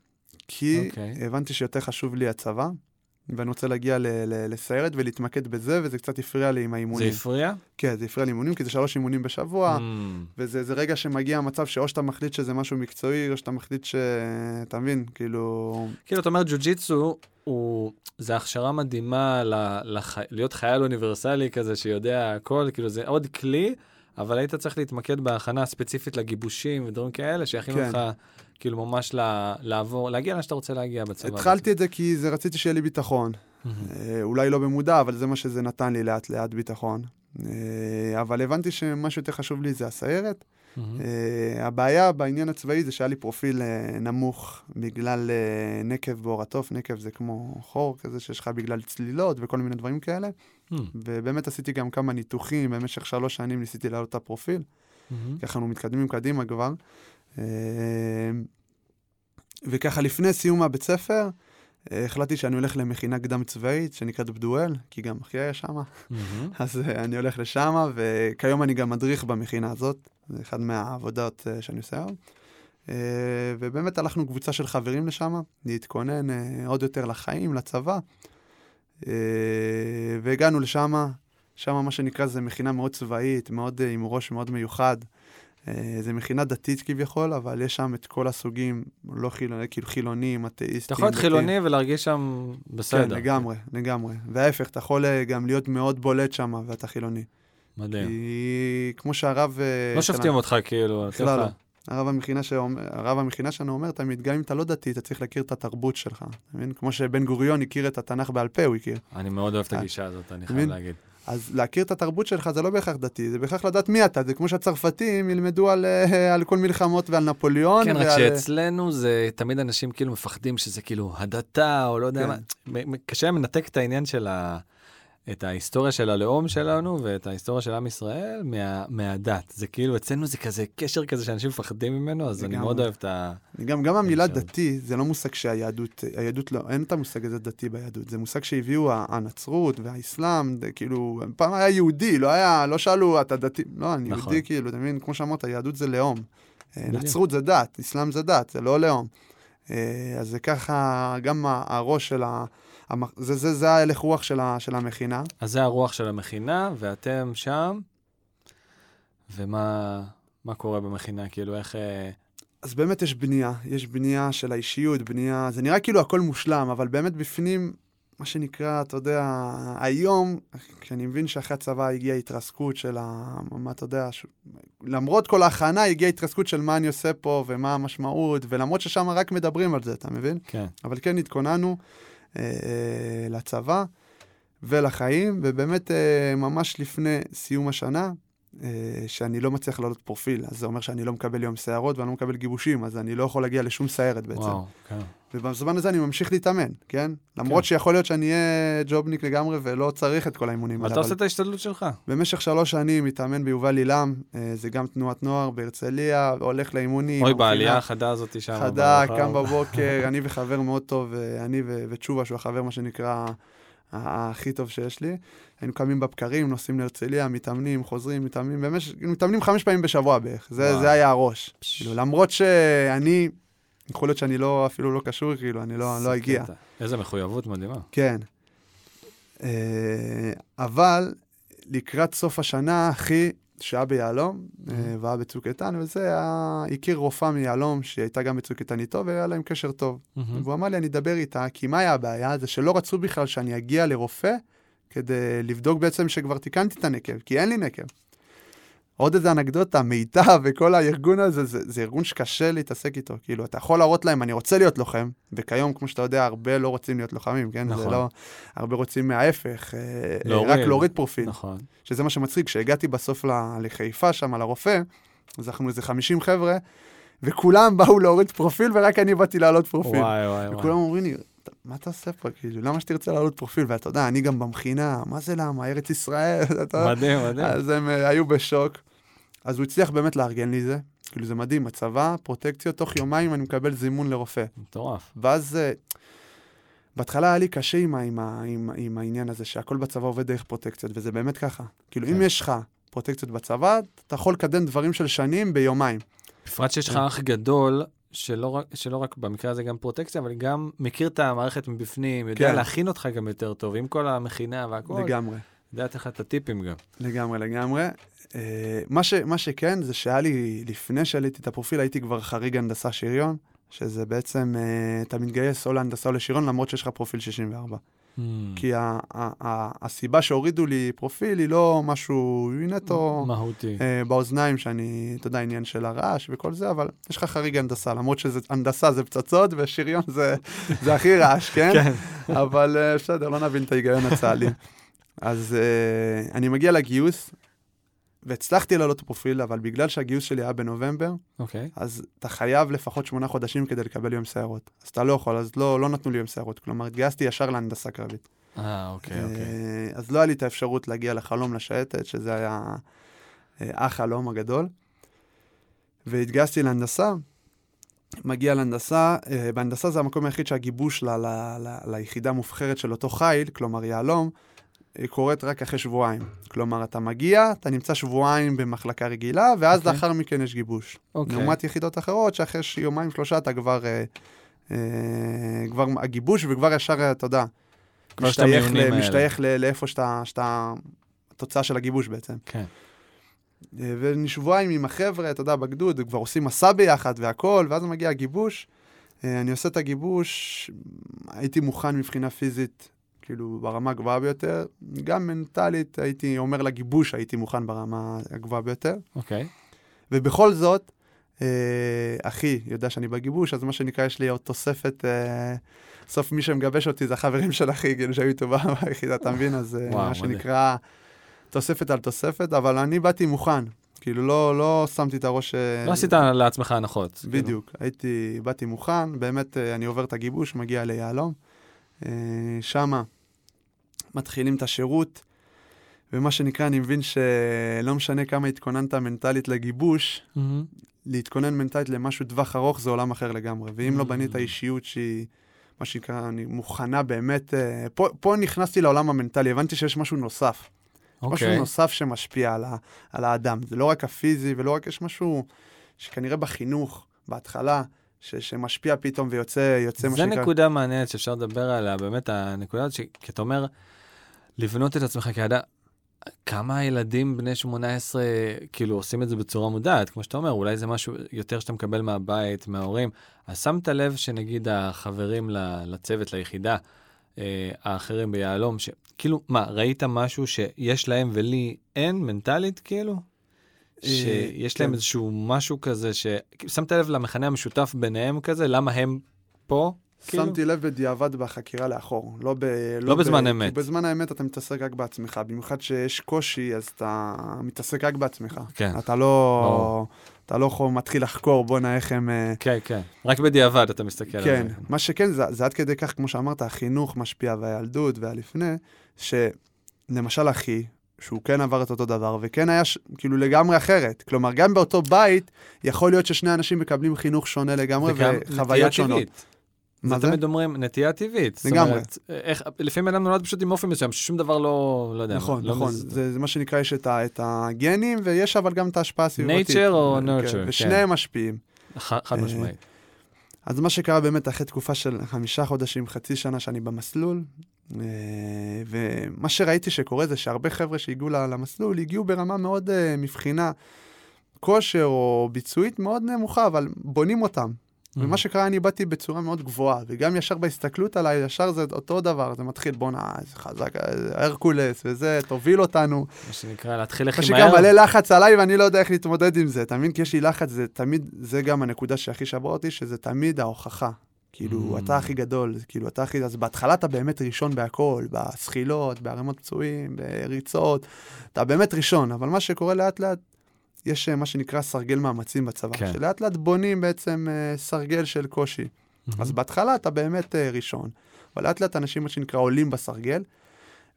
כי אוקיי. הבנתי שיותר חשוב לי הצבא, ואני רוצה להגיע ל- ל- לסיירת ולהתמקד בזה, וזה קצת הפריע לי עם זה האימונים. הפריע? כן, זה הפריע לי אימונים, כי זה שלוש אימונים בשבוע, Mm. וזה זה רגע שמגיע המצב שאו שאתה מחליט שזה משהו מקצועי, או שאתה מחליט ש... אתה מבין? כאילו... כאילו, אתה אומר, ג'ו-ג'יצו הוא, זה הכשרה מדהימה ל, לח, להיות חייל אוניברסלי כזה שיודע הכל, כאילו זה עוד כלי, אבל היית צריך להתמקד בהכנה ספציפית לגיבושים ודברים כאלה, שיכינו כן. אותך, כאילו, ממש ל, לעבור, להגיע לאן שאתה רוצה להגיע בצבא. התחלתי את זה כי זה רציתי שיהיה לי ביטחון. אה, אולי לא במודע, אבל זה מה שזה נתן לי לאט לאט ביטחון. אה, אבל הבנתי שמה שיותר חשוב לי זה הסיירת. אה, הבעיה בעניין הצבאי זה שהיה לי פרופיל נמוך בגלל נקב בעור התוף, נקב זה כמו חור כזה שיש לך בגלל צלילות וכל מיני דברים כאלה. מהמם. ובאמת עשיתי גם כמה ניתוחים, במשך שלוש שנים ניסיתי להעלות את הפרופיל, מהמם. ככה אנו מתקדמים קדימה כבר. אה, וככה לפני סיום הבית ספר, אה, החלטתי שאני הולך למכינה קדם צבאית שנקראת בדואל, כי גם אחי היה שמה. מהמם. אז אה, אני הולך לשם, וכיום אני גם מדריך במכינה הזאת, זה אחד מהעבודות שאני עושה היום. ובאמת הלכנו קבוצה של חברים לשם, להתכונן עוד יותר לחיים, לצבא. אה, והגענו לשם, שם מה שנקרא זה מכינה מאוד צבאית, מאוד אה, עם ראש מאוד מיוחד. אה, זה מכינה דתית כביכול, אבל יש שם את כל הסוגים, לא חילוני, כאילו חילונים, אתאיסטים. אתה יכול להיות. חילוני ולהרגיש שם בסדר. כן, לגמרי, לגמרי. וההפך, אתה יכול גם להיות מאוד בולט שם ואתה חילוני. מדהים. כי כמו שהרב... לא שופטים אותך, כאילו. בכלל לך- לא. הרב המכינה, שאומר, הרב המכינה שלנו אומר תמיד, גם אם אתה לא דתי, אתה צריך להכיר את התרבות שלך. אתה מבין? כמו שבן גוריון הכיר את התנ"ך בעל פה, הוא הכיר. אני מאוד אוהב את אה, הגישה הזאת, אני חייב? להגיד. אז להכיר את התרבות שלך זה לא בהכרח דתי, זה בהכרח לדעת מי אתה. זה כמו שהצרפתים ילמדו על, אה, על כל מלחמות ועל נפוליאון. כן, רק ועל... שאצלנו זה תמיד אנשים כאילו מפחדים שזה כאילו הדתה, או לא יודע כן. מה. קשה לנתק את העניין של ה... את ההיסטוריה של הלאום שלנו ואת ההיסטוריה של עם ישראל מה, מהדת. זה כאילו, אצלנו זה כזה קשר כזה שאנשים מפחדים ממנו, אז אני לגמרי. מאוד אוהב את ה... גם, גם המילה שם. דתי זה לא מושג שהיהדות, היהדות לא, אין את המושג הזה דתי ביהדות, זה מושג שהביאו הנצרות והאסלאם, זה כאילו, פעם היה יהודי, לא היה, לא שאלו אתה דתי, לא, אני נכון. יהודי כאילו, אתה מבין, כמו שאמרת, יהדות זה לאום, אה, בדיוק. נצרות זה דת, אסלאם זה דת, זה לא לאום. אה, אז זה ככה, גם הראש של ה... זה, זה, זה ההלך רוח של, ה, של המכינה. אז זה הרוח של המכינה, ואתם שם, ומה מה קורה במכינה? כאילו, איך... אה, אז באמת יש בנייה, יש בנייה של האישיות, בנייה, זה נראה כאילו הכל מושלם, אבל באמת בפנים, מה שנקרא, אתה יודע, היום, כשאני מבין שאחרי הצבא הגיעה התרסקות של ה... מה אתה יודע, ש... למרות כל ההכנה הגיעה התרסקות של מה אני עושה פה ומה המשמעות, ולמרות ששם רק מדברים על זה, אתה מבין? כן. אבל כן התכוננו לצבא ולחיים, ובאמת אה, ממש לפני סיום השנה, אה, שאני לא מצליח לעלות פרופיל, אז זה אומר שאני לא מקבל יום סיירות ואני לא מקבל גיבושים, אז אני לא יכול להגיע לשום סיירת בעצם. וואו, כן. ובזמן הזה אני ממשיך להתאמן, כן? למרות שיכול להיות שאני אהיה ג'ובניק לגמרי ולא צריך את כל האימונים האלה. אתה עושה את ההשתדלות שלך. במשך שלוש שנים מתאמן ביובל עילם, אה, זה גם תנועת נוער בהרצליה, הולך לאימונים. אוי, בעלייה החדה הזאת שם. חדה. קם בבוקר, אני וחבר מאוד טוב, אה, אני ו- ותשובה, שהוא החבר, מה שנקרא, הכי טוב שיש לי. היינו קמים בבקרים, נוסעים להרצליה, מתאמנים, חוזרים, מתאמנים, במשך, מתאמנים חמש פעמים בשבוע בערך, זה, וואו. זה היה הראש. כאילו, למרות שאני, יכול להיות שאני לא, אפילו לא קשור, כאילו, אני לא, לא אגיע. איזה מחויבות מדהימה. כן. אה, אבל לקראת סוף השנה, אחי, שהיה ביהלום, אה, והיה בצוק איתן, וזה, היה- הכיר רופאה מיהלום, שהיא הייתה גם בצוק איתן איתו, והיה להם קשר טוב. והוא אמר לי, אני אדבר איתה, כי מה היה הבעיה? זה שלא רצו בכלל שאני אגיע לרופא כדי לבדוק בעצם שכבר תיקנתי את הנקב, כי אין לי נקב. עוד איזה אנקדוטה, מיטב וכל הארגון הזה, זה, זה ארגון שקשה להתעסק איתו. כאילו, אתה יכול להראות להם, אני רוצה להיות לוחם, וכיום, כמו שאתה יודע, הרבה לא רוצים להיות לוחמים, כן? נכון. זה לא... הרבה רוצים מההפך, להוריד. רק להוריד פרופיל. נכון. שזה מה שמצחיק, כשהגעתי בסוף לחיפה שם, לרופא, אז אנחנו איזה 50 חבר'ה, וכולם באו להוריד פרופיל, ורק אני באתי להעלות פרופיל. וואי, וואי, וכולם וואי. אומרים לי, "אתה- מה אתה עושה פה? כאילו, למה שתרצה לעלות פרופיל? ואתה יודע, אני גם במכינה, מה זה למה? ארץ ישראל, אתה יודע. מדהים, מדהים. אז הם אה, היו בשוק. אז הוא הצליח באמת לארגן לי זה. כאילו, זה מדהים, הצבא, פרוטקציות, תוך יומיים אני מקבל זימון לרופא. מטורף. ואז אה, בהתחלה היה לי קשה עם, ה- עם, ה- עם, עם העניין הזה, שהכל בצבא עובד דרך פרוטקציות, וזה באמת ככה. כאילו, אם כן. יש לך פרוטקציות בצבא, אתה יכול לקדם דברים של שנים ביומיים. בפרט שיש לך כן. אח גדול, שלא רק, שלא רק במקרה הזה גם פרוטקציה, אבל גם מכיר את המערכת מבפנים, יודע כן. להכין אותך גם יותר טוב, עם כל המכינה והכל, לגמרי. יודע לתת לך את הטיפים גם. לגמרי, לגמרי. אה, מה, ש, מה שכן, זה שהיה לי, לפני שעליתי את הפרופיל, הייתי כבר חריג הנדסה שריון, שזה בעצם, אה, אתה מתגייס או להנדסה או לשריון, למרות שיש לך פרופיל 64. Hmm. כי ה, ה, ה, הסיבה שהורידו לי פרופיל היא לא משהו, נטו מהותי. אה, באוזניים, שאני, אתה יודע, עניין של הרעש וכל זה, אבל יש לך חריג הנדסה, למרות שהנדסה זה פצצות ושריון זה, זה הכי רעש, כן? כן. אבל אה, בסדר, לא נבין את ההיגיון הצה"לי. אז אה, אני מגיע לגיוס, והצלחתי לעלות פרופיל, אבל בגלל שהגיוס שלי היה בנובמבר, אוקיי. אז אתה חייב לפחות שמונה חודשים כדי לקבל יום סיירות. אז אתה לא יכול, אז לא, לא נתנו לי יום סיירות. כלומר, התגייסתי ישר להנדסה קרבית. אה, אוקיי, אוקיי. אה, אז לא היה לי את האפשרות להגיע לחלום לשייטת, שזה היה אה, החלום הגדול. והתגייסתי להנדסה, מגיע להנדסה, אה, בהנדסה זה המקום היחיד שהגיבוש ל- ל- ל- ליחידה מובחרת של אותו חיל, כלומר יהלום, קורית רק אחרי שבועיים. כלומר, אתה מגיע, אתה נמצא שבועיים במחלקה רגילה, ואז אוקיי. לאחר מכן יש גיבוש. אוקיי. לעומת יחידות אחרות, שאחרי יומיים, שלושה, אתה כבר... אה, אה, כבר הגיבוש, וכבר ישר, אה, אתה יודע, משתייך, ל-. משתייך ל- לאיפה שאתה, שאתה, התוצאה של הגיבוש בעצם. כן. אה, ושבועיים עם החבר'ה, אתה יודע, בגדוד, כבר עושים מסע ביחד והכל, ואז מגיע הגיבוש. אה, אני עושה את הגיבוש, הייתי מוכן מבחינה פיזית, כאילו, ברמה הגבוהה ביותר. גם מנטלית, הייתי אומר לגיבוש, הייתי מוכן ברמה הגבוהה ביותר. אוקיי. ובכל זאת, אה, אחי יודע שאני בגיבוש, אז מה שנקרא, יש לי עוד תוספת, אה, בסוף מי שמגבש אותי זה החברים של אחי, כאילו שהיו איתו ביחידה, אתה מבין? אז אה, וואו, מה. שנקרא, תוספת על תוספת, אבל אני באתי מוכן. כאילו, לא, לא שמתי את הראש... אה, לא עשית לעצמך הנחות. כאילו. בדיוק, הייתי, באתי מוכן, באמת, אה, אני עובר את הגיבוש, מגיע ליהלום. שמה מתחילים את השירות, ומה שנקרא, אני מבין שלא משנה כמה התכוננת מנטלית לגיבוש, מהמם. להתכונן מנטלית למשהו טווח ארוך זה עולם אחר לגמרי. ואם לא Mm. בנית אישיות שהיא, מה שנקרא, אני מוכנה באמת... אה, פה, פה נכנסתי לעולם המנטלי, הבנתי שיש משהו נוסף. משהו אוקיי. נוסף שמשפיע על, ה, על האדם. זה לא רק הפיזי, ולא רק, יש משהו שכנראה בחינוך, בהתחלה, ש, שמשפיע פתאום ויוצא, יוצא מה זה שנקרא... נקודה מעניינת שאפשר לדבר עליה, באמת הנקודה הזאת, כי אתה אומר, לבנות את עצמך כאדם, כמה ילדים בני 18 כאילו עושים את זה בצורה מודעת, כמו שאתה אומר, אולי זה משהו יותר שאתה מקבל מהבית, מההורים. אז שמת לב שנגיד החברים לצוות, ליחידה, אה, האחרים ביהלום, שכאילו, מה, ראית משהו שיש להם ולי אין מנטלית כאילו? אה, שיש להם כן. איזשהו משהו כזה, ש... שמת לב למכנה המשותף ביניהם כזה, למה הם פה כאילו? שמתי לב בדיעבד בחקירה לאחור, לא, ב, לא בזמן ב, אמת. כי בזמן האמת אתה מתעסק רק בעצמך, במיוחד שיש קושי, אז אתה מתעסק רק בעצמך. כן. אתה לא. אתה לא יכול, מתחיל לחקור, בואנה, איך הם... אה, כן, כן. רק בדיעבד אתה מסתכל על זה. כן, מה שכן, זה, זה עד כדי כך, כמו שאמרת, החינוך משפיע והילדות והלפני, שלמשל אחי, שהוא כן עבר את אותו דבר, וכן היה ש... כאילו לגמרי אחרת. כלומר, גם באותו בית, יכול להיות ששני אנשים מקבלים חינוך שונה לגמרי וחוויות שונות. מה זה? תמיד אומרים נטייה טבעית. לגמרי. אומרת, איך, לפעמים אדם נולד פשוט עם אופי מסוים, ששום דבר לא, לא יודע. נכון, לא נכון. מז- זה, זה מה שנקרא, יש את, ה, את הגנים, ויש אבל גם את ההשפעה הסביבתית. Nature או כן, nurture, כן. ושניהם משפיעים. חד אה, משמעית. אז מה שקרה באמת אחרי תקופה של חמישה חודשים, חצי שנה שאני במסלול, אה, ומה שראיתי שקורה זה שהרבה חבר'ה שהגיעו למסלול הגיעו ברמה מאוד אה, מבחינה כושר או ביצועית מאוד נמוכה, אבל בונים אותם. Mm. ומה שקרה, אני באתי בצורה מאוד גבוהה, וגם ישר בהסתכלות עליי, ישר זה אותו דבר, זה מתחיל, בואנה, איזה חזק, הרקולס, וזה, תוביל אותנו. מה שנקרא, להתחיל הכי שגם מהר. מלא לחץ עליי ואני לא יודע איך להתמודד עם זה, אתה מבין? כי יש לי לחץ, זה תמיד, זה גם הנקודה שהכי שברה אותי, שזה תמיד ההוכחה. כאילו, Mm. אתה הכי גדול, כאילו, אתה הכי... אז בהתחלה אתה באמת ראשון בהכל, בזחילות, בערימות פצועים, בריצות, אתה באמת ראשון, אבל מה שקורה לאט לאט, יש אה, מה שנקרא סרגל מאמצים בצבא, כן. שלאט לאט בונים בעצם אה, סרגל של קושי. מהמם. אז בהתחלה אתה באמת אה, ראשון, אבל לאט לאט אנשים, מה שנקרא, עולים בסרגל,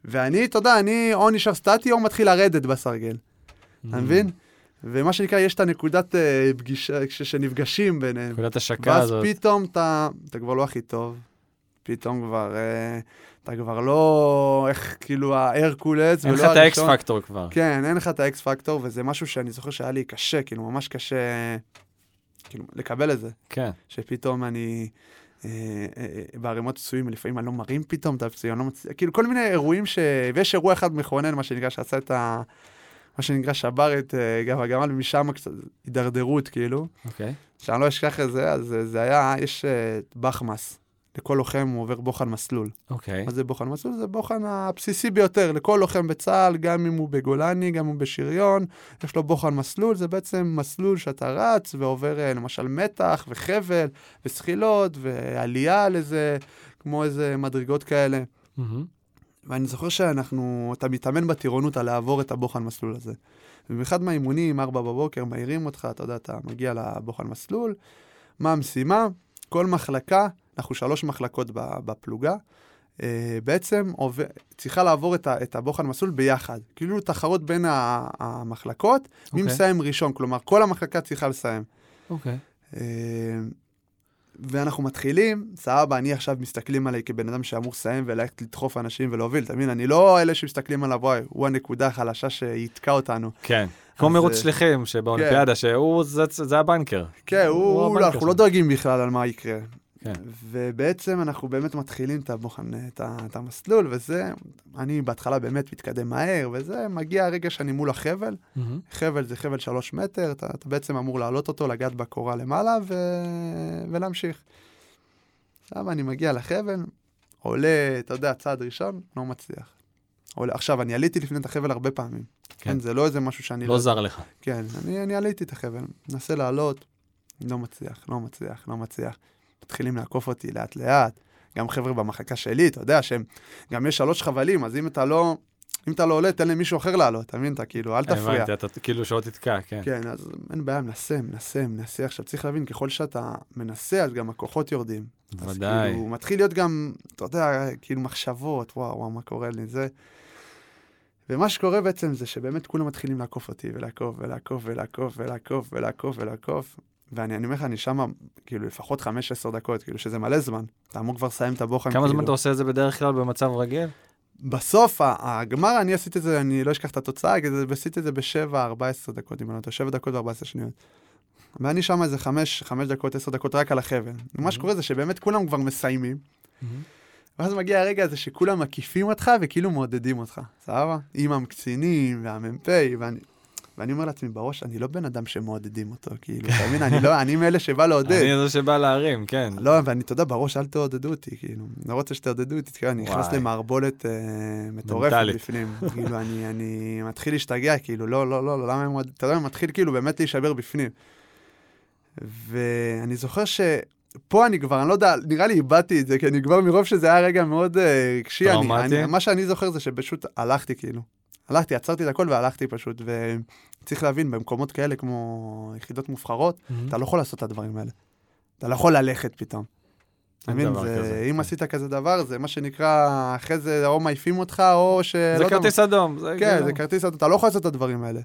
ואני, אתה יודע, אני או נשאר סטטי או מתחיל לרדת בסרגל. אתה מהמם. מבין? ומה שנקרא, יש את הנקודת פגישה, כש- שנפגשים ביניהם. נקודת השקה ואז הזאת. פתאום אתה, אתה כבר לא הכי טוב, פתאום כבר, אתה כבר לא, איך, כאילו, ההרקולס, אין לך ולא את ה X הראשון. פקטור כבר. כן, אין לך את ה X factor, וזה משהו שאני זוכר שהיה לי קשה, כאילו, ממש קשה, כאילו, לקבל את זה. כן. שפתאום אני... אה, אה, אה, בהרמות פצועים, לפעמים אני לא מרים פתאום את הפצועים, לא מצליח, כאילו כל מיני אירועים ש... ויש אירוע אחד מכונן, מה שנקרא, שעשה את ה... מה שנקרא שבר את אה, גב הגמל, ומשם קצת הידרדרות, כאילו. אוקיי. שאני לא אשכח את זה, אז זה היה, יש אה, בחמאס. לכל לוחם הוא עובר בוחן מסלול. אוקיי. מה זה בוחן מסלול? זה בוחן הבסיסי ביותר לכל לוחם בצה"ל, גם אם הוא בגולני, גם אם הוא בשריון, יש לו בוחן מסלול, זה בעצם מסלול שאתה רץ ועובר אה, למשל מתח וחבל וזחילות ועלייה על איזה, כמו איזה מדרגות כאלה. מהמם. ואני זוכר שאנחנו, אתה מתאמן בטירונות על לעבור את הבוחן מסלול הזה. ובאחד מהאימונים, ארבע בבוקר, מעירים אותך, אתה יודע, אתה מגיע לבוחן מסלול. מה המשימה? כל מחלקה, אנחנו שלוש מחלקות בפלוגה, אה, בעצם עובר, צריכה לעבור את, ה, את הבוחן מסלול ביחד. כאילו תחרות בין המחלקות, מי אוקיי. מסיים ראשון, כלומר, כל המחלקה צריכה לסיים. אוקיי. אה, ואנחנו מתחילים, סבבה, אני עכשיו מסתכלים עליי כבן אדם שאמור לסיים וללכת לדחוף אנשים ולהוביל, אתה מבין? אני לא אלה שמסתכלים עליו, וואי, הוא הנקודה החלשה שיתקע אותנו. כן. כמו מרוץ אה, שליחים שבאולימפיאדה, שהוא, זה- זה הבנקר. כן, לא, אנחנו לא. דואגים בכלל על מה יקרה. כן. ובעצם אנחנו באמת מתחילים את, הבוחן, את, ה, את המסלול, וזה, אני בהתחלה באמת מתקדם מהר, וזה, מגיע הרגע שאני מול החבל, מהמם. חבל זה חבל שלוש מטר, אתה, אתה בעצם אמור להעלות אותו, לגעת בקורה למעלה ו... ולהמשיך. עכשיו אני מגיע לחבל, עולה, אתה יודע, צעד ראשון, לא מצליח. עולה, עכשיו, אני עליתי לפני את החבל הרבה פעמים. כן. כן, זה לא איזה משהו שאני... לא זר לך. כן, אני, אני עליתי את החבל, מנסה לעלות, לא מצליח, לא מצליח, לא מצליח. מתחילים לעקוף אותי לאט-לאט. גם חבר'ה במחלקה שלי, אתה יודע שהם, גם יש שלוש חבלים, אז אם אתה לא, אם אתה לא עולה, תן למישהו אחר לעלות, אתה מבין? אתה כאילו, אל תפריע. הבנתי, אתה כאילו שלא תתקע, כן. כן, אז אין בעיה, מנסה, מנסה, מנסה. עכשיו, צריך להבין, ככל שאתה מנסה, אז גם הכוחות יורדים. אז ודאי. כאילו, מתחיל להיות גם, אתה יודע, כאילו מחשבות, וואו, וואו, מה קורה לי, זה. ומה שקורה בעצם זה שבאמת כולם מתחילים לעקוף אותי, ולעקוף, ולעקוף, ולעקוף, ולעקוף, ולעקוף, ולעקוף. ואני אני אומר לך, אני שם כאילו לפחות 15 דקות, כאילו שזה מלא זמן. אתה אמור כבר לסיים את הבוחן. כמה כאילו. זמן אתה עושה את זה בדרך כלל במצב רגיל? בסוף, הגמר, אני עשיתי את זה, אני לא אשכח את התוצאה, כי עשיתי את זה ב-7, 14 דקות, אם אני לא טועה, 7 דקות ו-14 שניות. ואני שם איזה 5, 5 דקות, 10 דקות רק על החבל. ומה שקורה זה שבאמת כולם כבר מסיימים, ואז מגיע הרגע הזה שכולם מקיפים אותך וכאילו מעודדים אותך, סבבה? עם הקצינים והמ"פ, ואני... ואני אומר לעצמי בראש, אני לא בן אדם שמעודדים אותו, כאילו, אתה מבין? אני לא, אני מאלה שבא לעודד. אני זה שבא להרים, כן. לא, ואני, אתה יודע, בראש, אל תעודדו אותי, כאילו, לא רוצה שתעודדו אותי, כאילו, אני נכנס. למערבולת אה, מטורפת. בפנים, כאילו, אני, מתחיל להשתגע, כאילו, לא, לא, לא, לא, למה הם, אתה יודע, אני מתחיל כאילו באמת להישבר בפנים. ואני זוכר ש... פה אני כבר, אני לא יודע, נראה לי איבדתי את זה, כי אני כבר מרוב שזה היה רגע מאוד אה, רגשי. אני, טראומטי? מה שאני זוכר זה שפשוט הלכתי כאילו. הלכתי, עצרתי את הכל והלכתי פשוט, וצריך להבין, במקומות כאלה כמו יחידות מובחרות, אתה לא יכול לעשות את הדברים האלה. אתה לא יכול ללכת פתאום. אתה מבין? אם כן. עשית כזה דבר, זה מה שנקרא, אחרי זה או מעיפים אותך, או ש... זה כרטיס אדום. כן, כאילו- זה כרטיס, אתה לא יכול לעשות את הדברים האלה.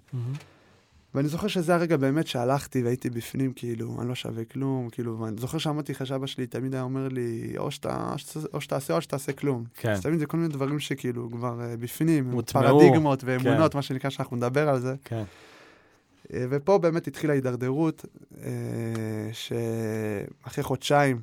ואני זוכר שזה הרגע באמת שהלכתי והייתי בפנים, כאילו, אני לא שווה כלום, כאילו, ואני זוכר שאמרתי לך שאבא שלי תמיד היה אומר לי, או, שאתה, או שתעשה או שתעשה כלום. כן. אז תמיד זה כל מיני דברים שכאילו כבר אה, בפנים, הוטמעו, פרדיגמות ואמונות, מה שנקרא, שאנחנו נדבר על זה. כן. אה, ופה באמת התחילה הידרדרות, אה, שאחרי חודשיים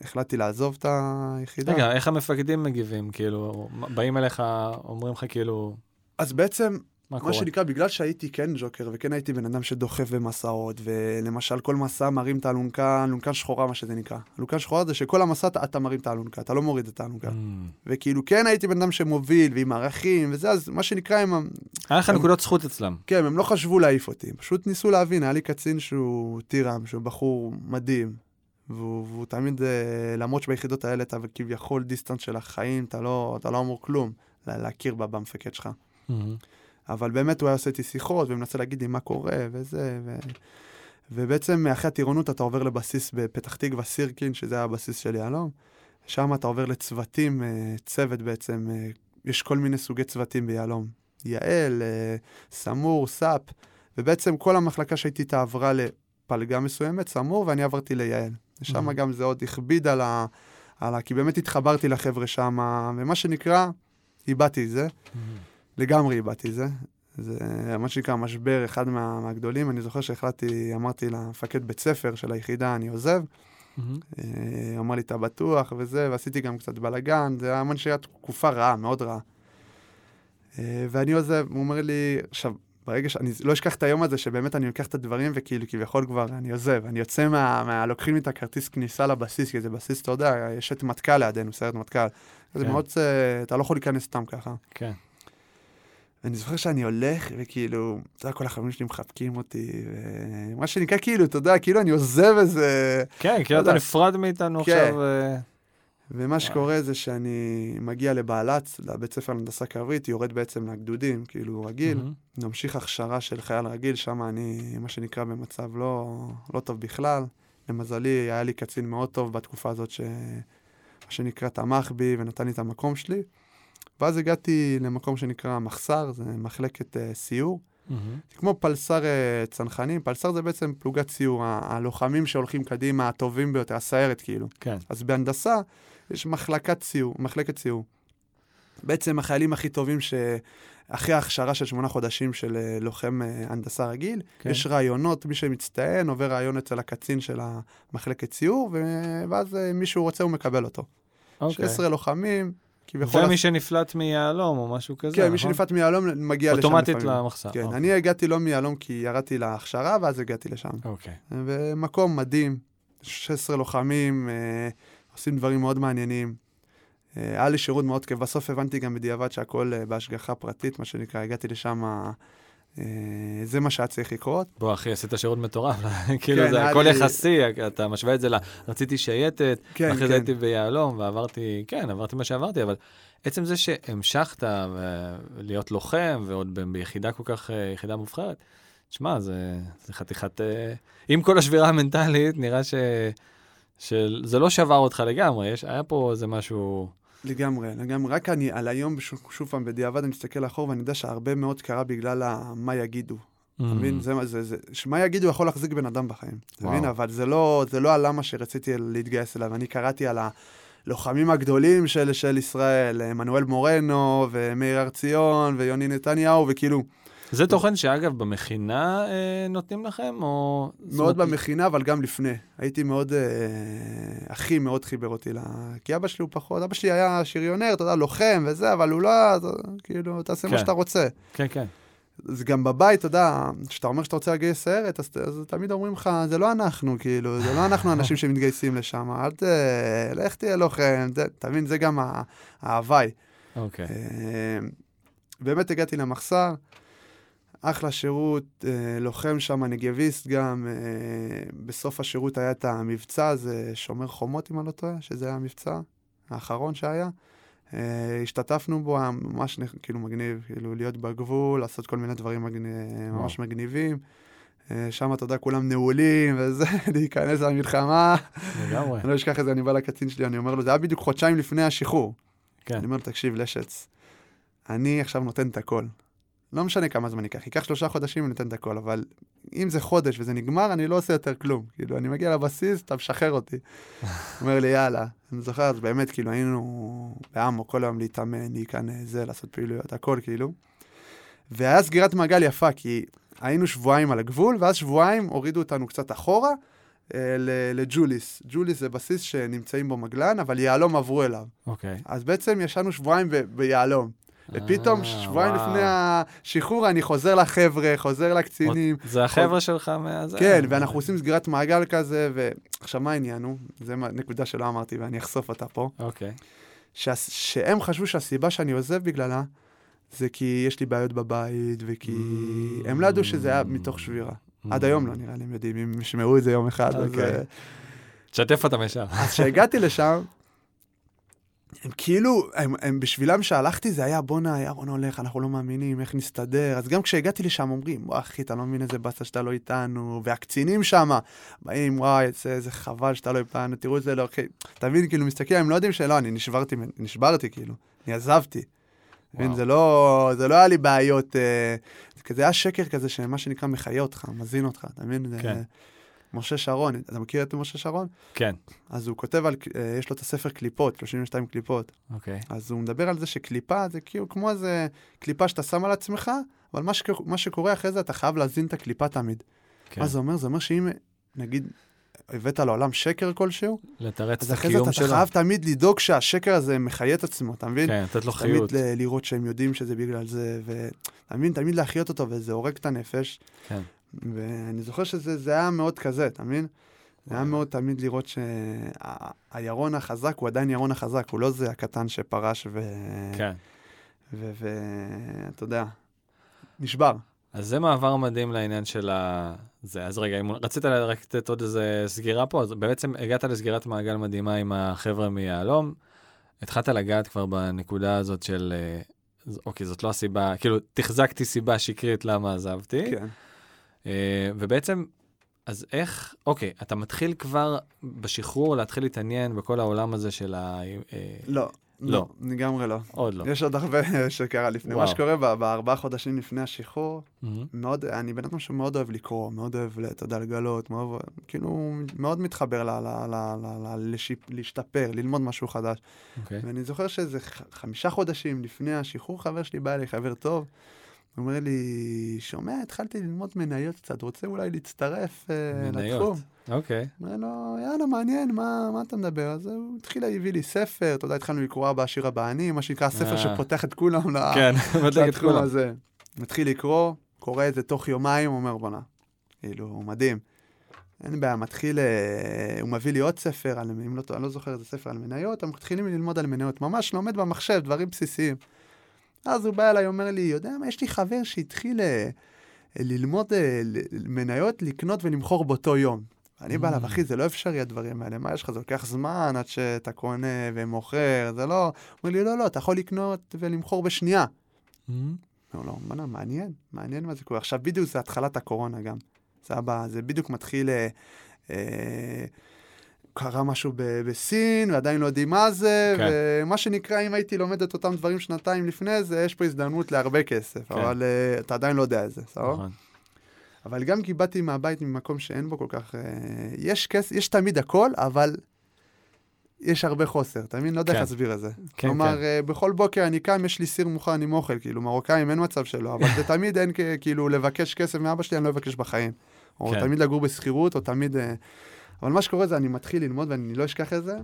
החלטתי לעזוב את היחידה. רגע, איך המפקדים מגיבים? כאילו, באים אליך, אומרים לך כאילו, אז בעצם, מה מה? שנקרא, בגלל שהייתי כן ג'וקר, וכן הייתי בן אדם שדוחף במסעות, ולמשל כל מסע מרים את האלונקה, אלונקה שחורה, מה שזה נקרא. אלונקה שחורה זה שכל המסע אתה, אתה מרים את האלונקה, אתה לא מוריד את האלונקה. אמ, וכאילו כן הייי בן אדם שמוביל, ועם ערכים, וזה, אז מה שנקרא, הם, היה לך נקודות זכות אצלם. כן, הם לא חשבו להעיף אותי, פשוט ניסו להבין, היה לי קצין שהוא טירם, שהוא בחור מדהים, והוא, והוא תמיד, אה, למרות שביחידות האלה אתה כביכול דיסטנס של החיים, אתה לא, אתה לא אמור כלום לה- להכיר במפקד שלך. מהמם. אבל באמת הוא היה עושה איתי שיחות, ומנסה להגיד לי מה קורה, וזה, ו... ובעצם אחרי הטירונות אתה עובר לבסיס בפתח תקווה, סירקין, שזה היה הבסיס של יהלום. שם אתה עובר לצוותים, אה, צוות בעצם, אה, יש כל מיני סוגי צוותים ביהלום. יעל, אה, סמור, סאפ, ובעצם כל המחלקה שהייתי איתה עברה לפלגה מסוימת, סמור, ואני עברתי ליעל. ושם Mhm. גם זה עוד הכביד על ה... על ה... כי באמת התחברתי לחבר'ה שם, ומה שנקרא, איבדתי את זה. מהמם. לגמרי איבדתי את זה. זה מה שנקרא משבר, אחד מה, מהגדולים. אני זוכר שהחלטתי, אמרתי למפקד בית ספר של היחידה, אני עוזב. אה, אמר לי, אתה בטוח וזה, ועשיתי גם קצת בלאגן. זה היה שנקרא תקופה רעה, מאוד רעה. אה, ואני עוזב, הוא אומר לי, עכשיו, ברגע שאני לא אשכח את היום הזה, שבאמת אני לוקח את הדברים וכאילו כביכול כבר אני עוזב, אני יוצא מה... מה לוקחים לי את הכרטיס כניסה לבסיס, כי זה בסיס, אתה יודע, יש את מטכ"ל לידינו, סיירת מטכ"ל. זה כן. מאוד, אה, אתה לא יכול להיכנס סתם ככה. כן. ואני זוכר שאני הולך, וכאילו, אתה יודע, כל החברים שלי מחבקים אותי, ומה שנקרא, כאילו, אתה יודע, כאילו אני עוזב איזה... כן, כאילו. אתה נפרד מאיתנו כן. עכשיו. אה, ומה שקורה זה שאני מגיע לבעלץ, לבית ספר להנדסה קרבית, יורד בעצם לגדודים, כאילו, רגיל, מהמם. ממשיך הכשרה של חייל רגיל, שם אני, מה שנקרא, במצב לא, לא טוב בכלל. למזלי, היה לי קצין מאוד טוב בתקופה הזאת, ש... מה שנקרא, תמך בי ונתן לי את המקום שלי. ואז הגעתי למקום שנקרא מחסר, זה מחלקת uh, סיור. מהמם. כמו פלסר אה, צנחנים, פלסר זה בעצם פלוגת סיור, הלוחמים שהולכים קדימה, הטובים ביותר, הסיירת כאילו. כן. אז בהנדסה יש מחלקת סיור, מחלקת סיור. בעצם החיילים הכי טובים שאחרי ההכשרה של שמונה חודשים של אה, לוחם אה, הנדסה רגיל, כן. יש רעיונות, מי שמצטיין עובר רעיון אצל הקצין של המחלקת סיור, ו- ואז אה, מי שהוא רוצה הוא מקבל אותו. אוקיי. 16 לוחמים, כביכול... ומי שנפלט מיהלום או משהו כזה, כן, מי נכון? שנפלט מיהלום מגיע לשם אוטומטית לפעמים. למחסר. כן, אוקיי. אני הגעתי לא מיהלום כי ירדתי להכשרה, ואז הגעתי לשם. אוקיי. ומקום מדהים, 16 לוחמים, אה, עושים דברים מאוד מעניינים. אה, היה לי שירות מאוד כיף, בסוף הבנתי גם בדיעבד שהכל אה, בהשגחה פרטית, מה שנקרא, הגעתי לשם, אה, זה מה שהיה צריך לקרות. בוא אחי, עשית שירות מטורף, כאילו כן, זה הכל יחסי, אתה משווה את זה ל... רציתי שייטת, כן, אחרי זה כן. הייתי ביהלום ועברתי, כן, עברתי מה שעברתי, אבל עצם זה שהמשכת להיות לוחם ועוד ביחידה כל כך, אה, יחידה מובחרת, שמע, זה, זה חתיכת... אה, עם כל השבירה המנטלית, נראה ש... שזה לא שבר אותך לגמרי, יש, היה פה איזה משהו... לגמרי, לגמרי. רק אני, על היום, שוב, שוב פעם, בדיעבד אני מסתכל אחורה, ואני יודע שהרבה מאוד קרה בגלל מה יגידו. אתה מבין? זה, מה- זה, זה, שמה יגידו יכול להחזיק בן אדם בחיים. אתה. מבין? אבל זה לא, זה לא הלמה שרציתי להתגייס אליו. אני קראתי על הלוחמים הגדולים של, של ישראל, עמנואל מורנו, ומאיר הר ציון, ויוני נתניהו, וכאילו, זה תוכן שאגב במכינה אה, נותנים לכם, או... זאת מאוד אומרת, במכינה, אבל גם לפני. הייתי מאוד, אה, אחי מאוד חיבר אותי ל... כי אבא שלי הוא פחות, אבא שלי היה שריונר, אתה יודע, לוחם וזה, אבל הוא לא, אתה- כאילו, תעשה מה כן. שאתה רוצה. כן, כן. אז גם בבית, אתה יודע, כשאתה אומר שאתה רוצה לגייס סיירת, אז, אז תמיד אומרים לך, זה לא אנחנו, כאילו, זה לא אנחנו האנשים שמתגייסים לשם, אל ת... לך תהיה לוחם, זה- אתה מבין, זה גם ההוואי. אוקיי. אה, באמת הגעתי למחסר, אחלה שירות, אה, לוחם שם, נגביסט גם. אה, בסוף השירות היה את המבצע הזה, שומר חומות, אם אני לא טועה, שזה היה המבצע האחרון שהיה. אה, השתתפנו בו, היה ממש כאילו מגניב, כאילו להיות בגבול, לעשות כל מיני דברים מגניב, ממש מגניבים. שם, אתה יודע, כולם נעולים וזה, להיכנס למלחמה. לגמרי. אני לא אשכח את זה, אני בא לקצין שלי, אני אומר לו, זה היה בדיוק חודשיים לפני השחרור. כן. אני אומר לו, תקשיב, לשץ, אני עכשיו נותן את הכל. לא משנה כמה זמן ייקח, ייקח שלושה חודשים אני נותן את הכל, אבל אם זה חודש וזה נגמר, אני לא עושה יותר כלום. כאילו, אני מגיע לבסיס, אתה משחרר אותי. אומר לי, יאללה. אני זוכר, אז באמת, כאילו, היינו באמו כל היום להתאמן, להיכנס, זה, לעשות פעילויות, הכל, כאילו. והיה סגירת מעגל יפה, כי היינו שבועיים על הגבול, ואז שבועיים הורידו אותנו קצת אחורה אה, לג'וליס. ג'וליס זה בסיס שנמצאים בו מגלן, אבל יהלום עברו אליו. אוקיי. אז בעצם ישנו שבועיים ב- ביהלום. ופתאום, אה, שבועיים. לפני השחרור, אני חוזר לחבר'ה, חוזר לקצינים. זה החבר'ה שלך מהזה? כן, ואנחנו עושים סגירת מעגל כזה, ועכשיו מה העניין הוא? זו נקודה שלא אמרתי ואני אחשוף אותה פה. אוקיי. שה... שהם חשבו שהסיבה שאני עוזב בגללה, זה כי יש לי בעיות בבית, וכי... Mm. הם לא ידעו שזה היה מתוך שבירה. עד היום לא נראה לי, הם יודעים, אם ישמעו את זה יום אחד, אז... אוקיי. אה, תשתף אותם ישר. אז כשהגעתי לשם, הם כאילו, הם, הם בשבילם שהלכתי זה היה בואנה, ירון הולך, אנחנו לא מאמינים, איך נסתדר. אז גם כשהגעתי לשם אומרים, וואי אחי, אתה לא מבין איזה באסה שאתה לא איתנו, והקצינים שם, באים, וואי, איזה, איזה חבל שאתה לא איתנו, תראו את זה, לא, אחי. אתה מבין, כאילו, מסתכלים, הם לא יודעים שלא, אני נשברתי, נשברתי, כאילו, אני עזבתי. מבין. זה לא, זה לא היה לי בעיות, אה, זה כזה היה שקר כזה, שמה שנקרא מחיה אותך, מזין אותך, אתה מבין? זה- כן. משה שרון, אתה מכיר את משה שרון? כן. אז הוא כותב על, אה, יש לו את הספר קליפות, 32 קליפות. אוקיי. אז הוא מדבר על זה שקליפה זה כאילו כמו איזה קליפה שאתה שם על עצמך, אבל מה, שק, מה שקורה אחרי זה, אתה חייב להזין את הקליפה תמיד. כן. מה זה אומר? זה אומר שאם, נגיד, הבאת לעולם שקר כלשהו, לתרץ אז את אחרי זה הקיום אתה שלו. חייב תמיד לדאוג שהשקר הזה מחיה את עצמו, אתה מבין? כן, לתת לו תמיד חיות. ל- לראות שהם יודעים שזה בגלל זה, ואתה מבין? תמיד להחיות אותו, וזה הורג את הנפש. כן. ואני זוכר שזה זה היה מאוד כזה, אתה מבין? זה היה מאוד תמיד לראות שהירון החזק הוא עדיין ירון החזק, הוא לא זה הקטן שפרש ו... כן. ואתה יודע, נשבר. אז זה מעבר מדהים לעניין של ה... זה. אז רגע, אם רצית רק לתת עוד איזה סגירה פה, אז בעצם הגעת לסגירת מעגל מדהימה עם החבר'ה מיהלום. התחלת לגעת כבר בנקודה הזאת של, אה, אוקיי, זאת לא הסיבה, כאילו, תחזקתי סיבה שקרית למה עזבתי. כן. אה, ובעצם, אז איך, אוקיי, אתה מתחיל כבר בשחרור להתחיל להתעניין בכל העולם הזה של ה... אה, לא, לא. לא, לגמרי לא. עוד לא. יש עוד הרבה שקרה לפני. וואו. מה שקורה בארבעה חודשים לפני השחרור, מהמם. מאוד, אני בן אדם שמאוד אוהב לקרוא, מאוד אוהב, אתה יודע, לגלות, מאוד, כאילו, מאוד מתחבר ל, ל, ל, ל, ל, לשיפ, להשתפר, ללמוד משהו חדש. אוקיי. ואני זוכר שאיזה חמישה חודשים לפני השחרור, חבר שלי בא אליי, חבר טוב, הוא אומר לי, שומע, התחלתי ללמוד מניות קצת, רוצה אולי להצטרף מניות. לתחום? אוקיי. אומר לו, יאללה, מעניין, מה, מה אתה מדבר? אז הוא התחיל להביא לי ספר, אתה יודע, התחלנו לקרוא אבא עשיר הבעני, מה שנקרא הספר אה. שפותח את כולם כן, לתחום. הזה. מתחיל לקרוא, קורא את זה תוך יומיים, אומר, בואנה, כאילו, מדהים. אין בעיה, מתחיל, אה, הוא מביא לי עוד ספר, על, אם לא, אני לא זוכר איזה ספר על מניות, אנחנו מתחילים ללמוד על מניות, ממש לומד במחשב, דברים בסיסיים. אז הוא בא אליי, אומר לי, יודע מה, יש לי חבר שהתחיל אה, ללמוד אה, מניות, לקנות ולמכור באותו יום. אני בא אליו, Mm. אחי, זה לא אפשרי הדברים האלה, מה יש לך? זה לוקח זמן עד שאתה קונה ומוכר, זה לא... אומר לי, לא, לא, אתה יכול לקנות ולמכור בשנייה. אומר לו, בוא'נה, מעניין, מעניין מה זה קורה. עכשיו, בדיוק זה התחלת הקורונה גם. זה בדיוק מתחיל, אה, אה, קרה משהו ב- בסין, ועדיין לא יודעים מה זה, כן. ומה שנקרא, אם הייתי לומד את אותם דברים שנתיים לפני זה, יש פה הזדמנות להרבה כסף, כן. אבל אה, אתה עדיין לא יודע את זה, סבבה? נכון. אבל גם כי באתי מהבית ממקום שאין בו כל כך... אה, יש כס, יש תמיד הכל, אבל יש הרבה חוסר, אתה מבין? לא יודע איך כן. להסביר את זה. כן, כלומר, כן. אה, בכל בוקר אני קם, יש לי סיר מוכן עם אוכל, כאילו, מרוקאים אין מצב שלא, אבל זה תמיד אין כאילו לבקש כסף מאבא שלי, אני לא אבקש בחיים. או כן. תמיד לגור בשכירות, או תמיד... אה, אבל מה שקורה זה, אני מתחיל ללמוד, ואני לא אשכח את זה,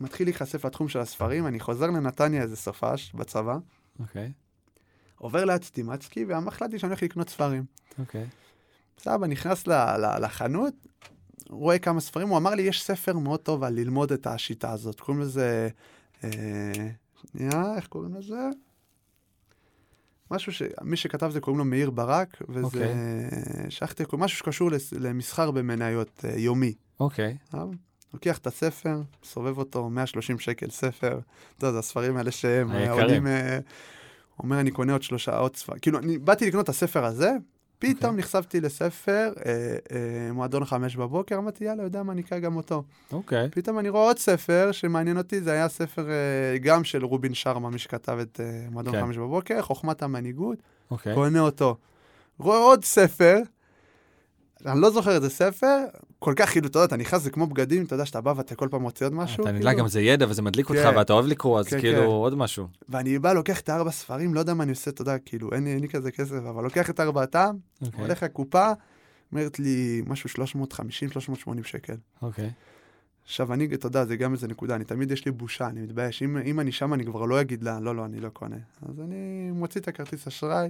מתחיל להיחשף לתחום של הספרים, אני חוזר לנתניה איזה סופש בצבא, אוקיי. עובר ליד סטימצקי, והחלטתי שאני הולך לקנות ספרים. אוקיי. סבא נכנס ל- ל- לחנות, רואה כמה ספרים, הוא אמר לי, יש ספר מאוד טוב על ללמוד את השיטה הזאת. קוראים לזה... אה, שנייה, איך קוראים לזה? משהו שמי שכתב זה קוראים לו מאיר ברק, וזה אוקיי. שכחתי, משהו שקשור למסחר במניות אה, יומי. אוקיי. אה? לוקח את הספר, סובב אותו, 130 שקל ספר. אתה יודע, זה הספרים האלה שהם אה. עולים... אומר, אני קונה עוד שלושה, עוד ספר. כאילו, אני באתי לקנות את הספר הזה, פתאום אוקיי. נחשפתי לספר, אה, אה, מועדון חמש בבוקר, אמרתי, יאללה, יודע מה, אני אקרא גם אותו. אוקיי. פתאום אני רואה עוד ספר שמעניין אותי, זה היה ספר אה, גם של רובין שרמה, מי שכתב את אה, מועדון כן. חמש בבוקר, חוכמת המנהיגות, אוקיי. קונה אותו. רואה עוד ספר, אני לא זוכר איזה ספר, כל כך, כאילו, אתה יודע, אתה נכנס, זה כמו בגדים, אתה יודע שאתה בא ואתה כל פעם מוציא עוד משהו, אתה כאילו, נדלק, גם זה ידע וזה מדליק אותך כן. ואתה אוהב לקרוא, אז כן, כאילו כן. עוד משהו. ואני בא, לוקח את הארבע ספרים, לא יודע מה אני עושה, אתה יודע, כאילו, אין לי, כזה כסף, אבל לוקח את ארבעתם, אוקיי. הולך לקופה, אומרת לי משהו 350, 380 שקל. אוקיי. עכשיו, אני, אתה יודע, זה גם איזה נקודה, אני תמיד יש לי בושה, אני מתבייש. אם, אם אני שם, אני כבר לא אגיד לה, לא, לא, אני לא קונה. אז אני מוציא את הכרטיס אשראי,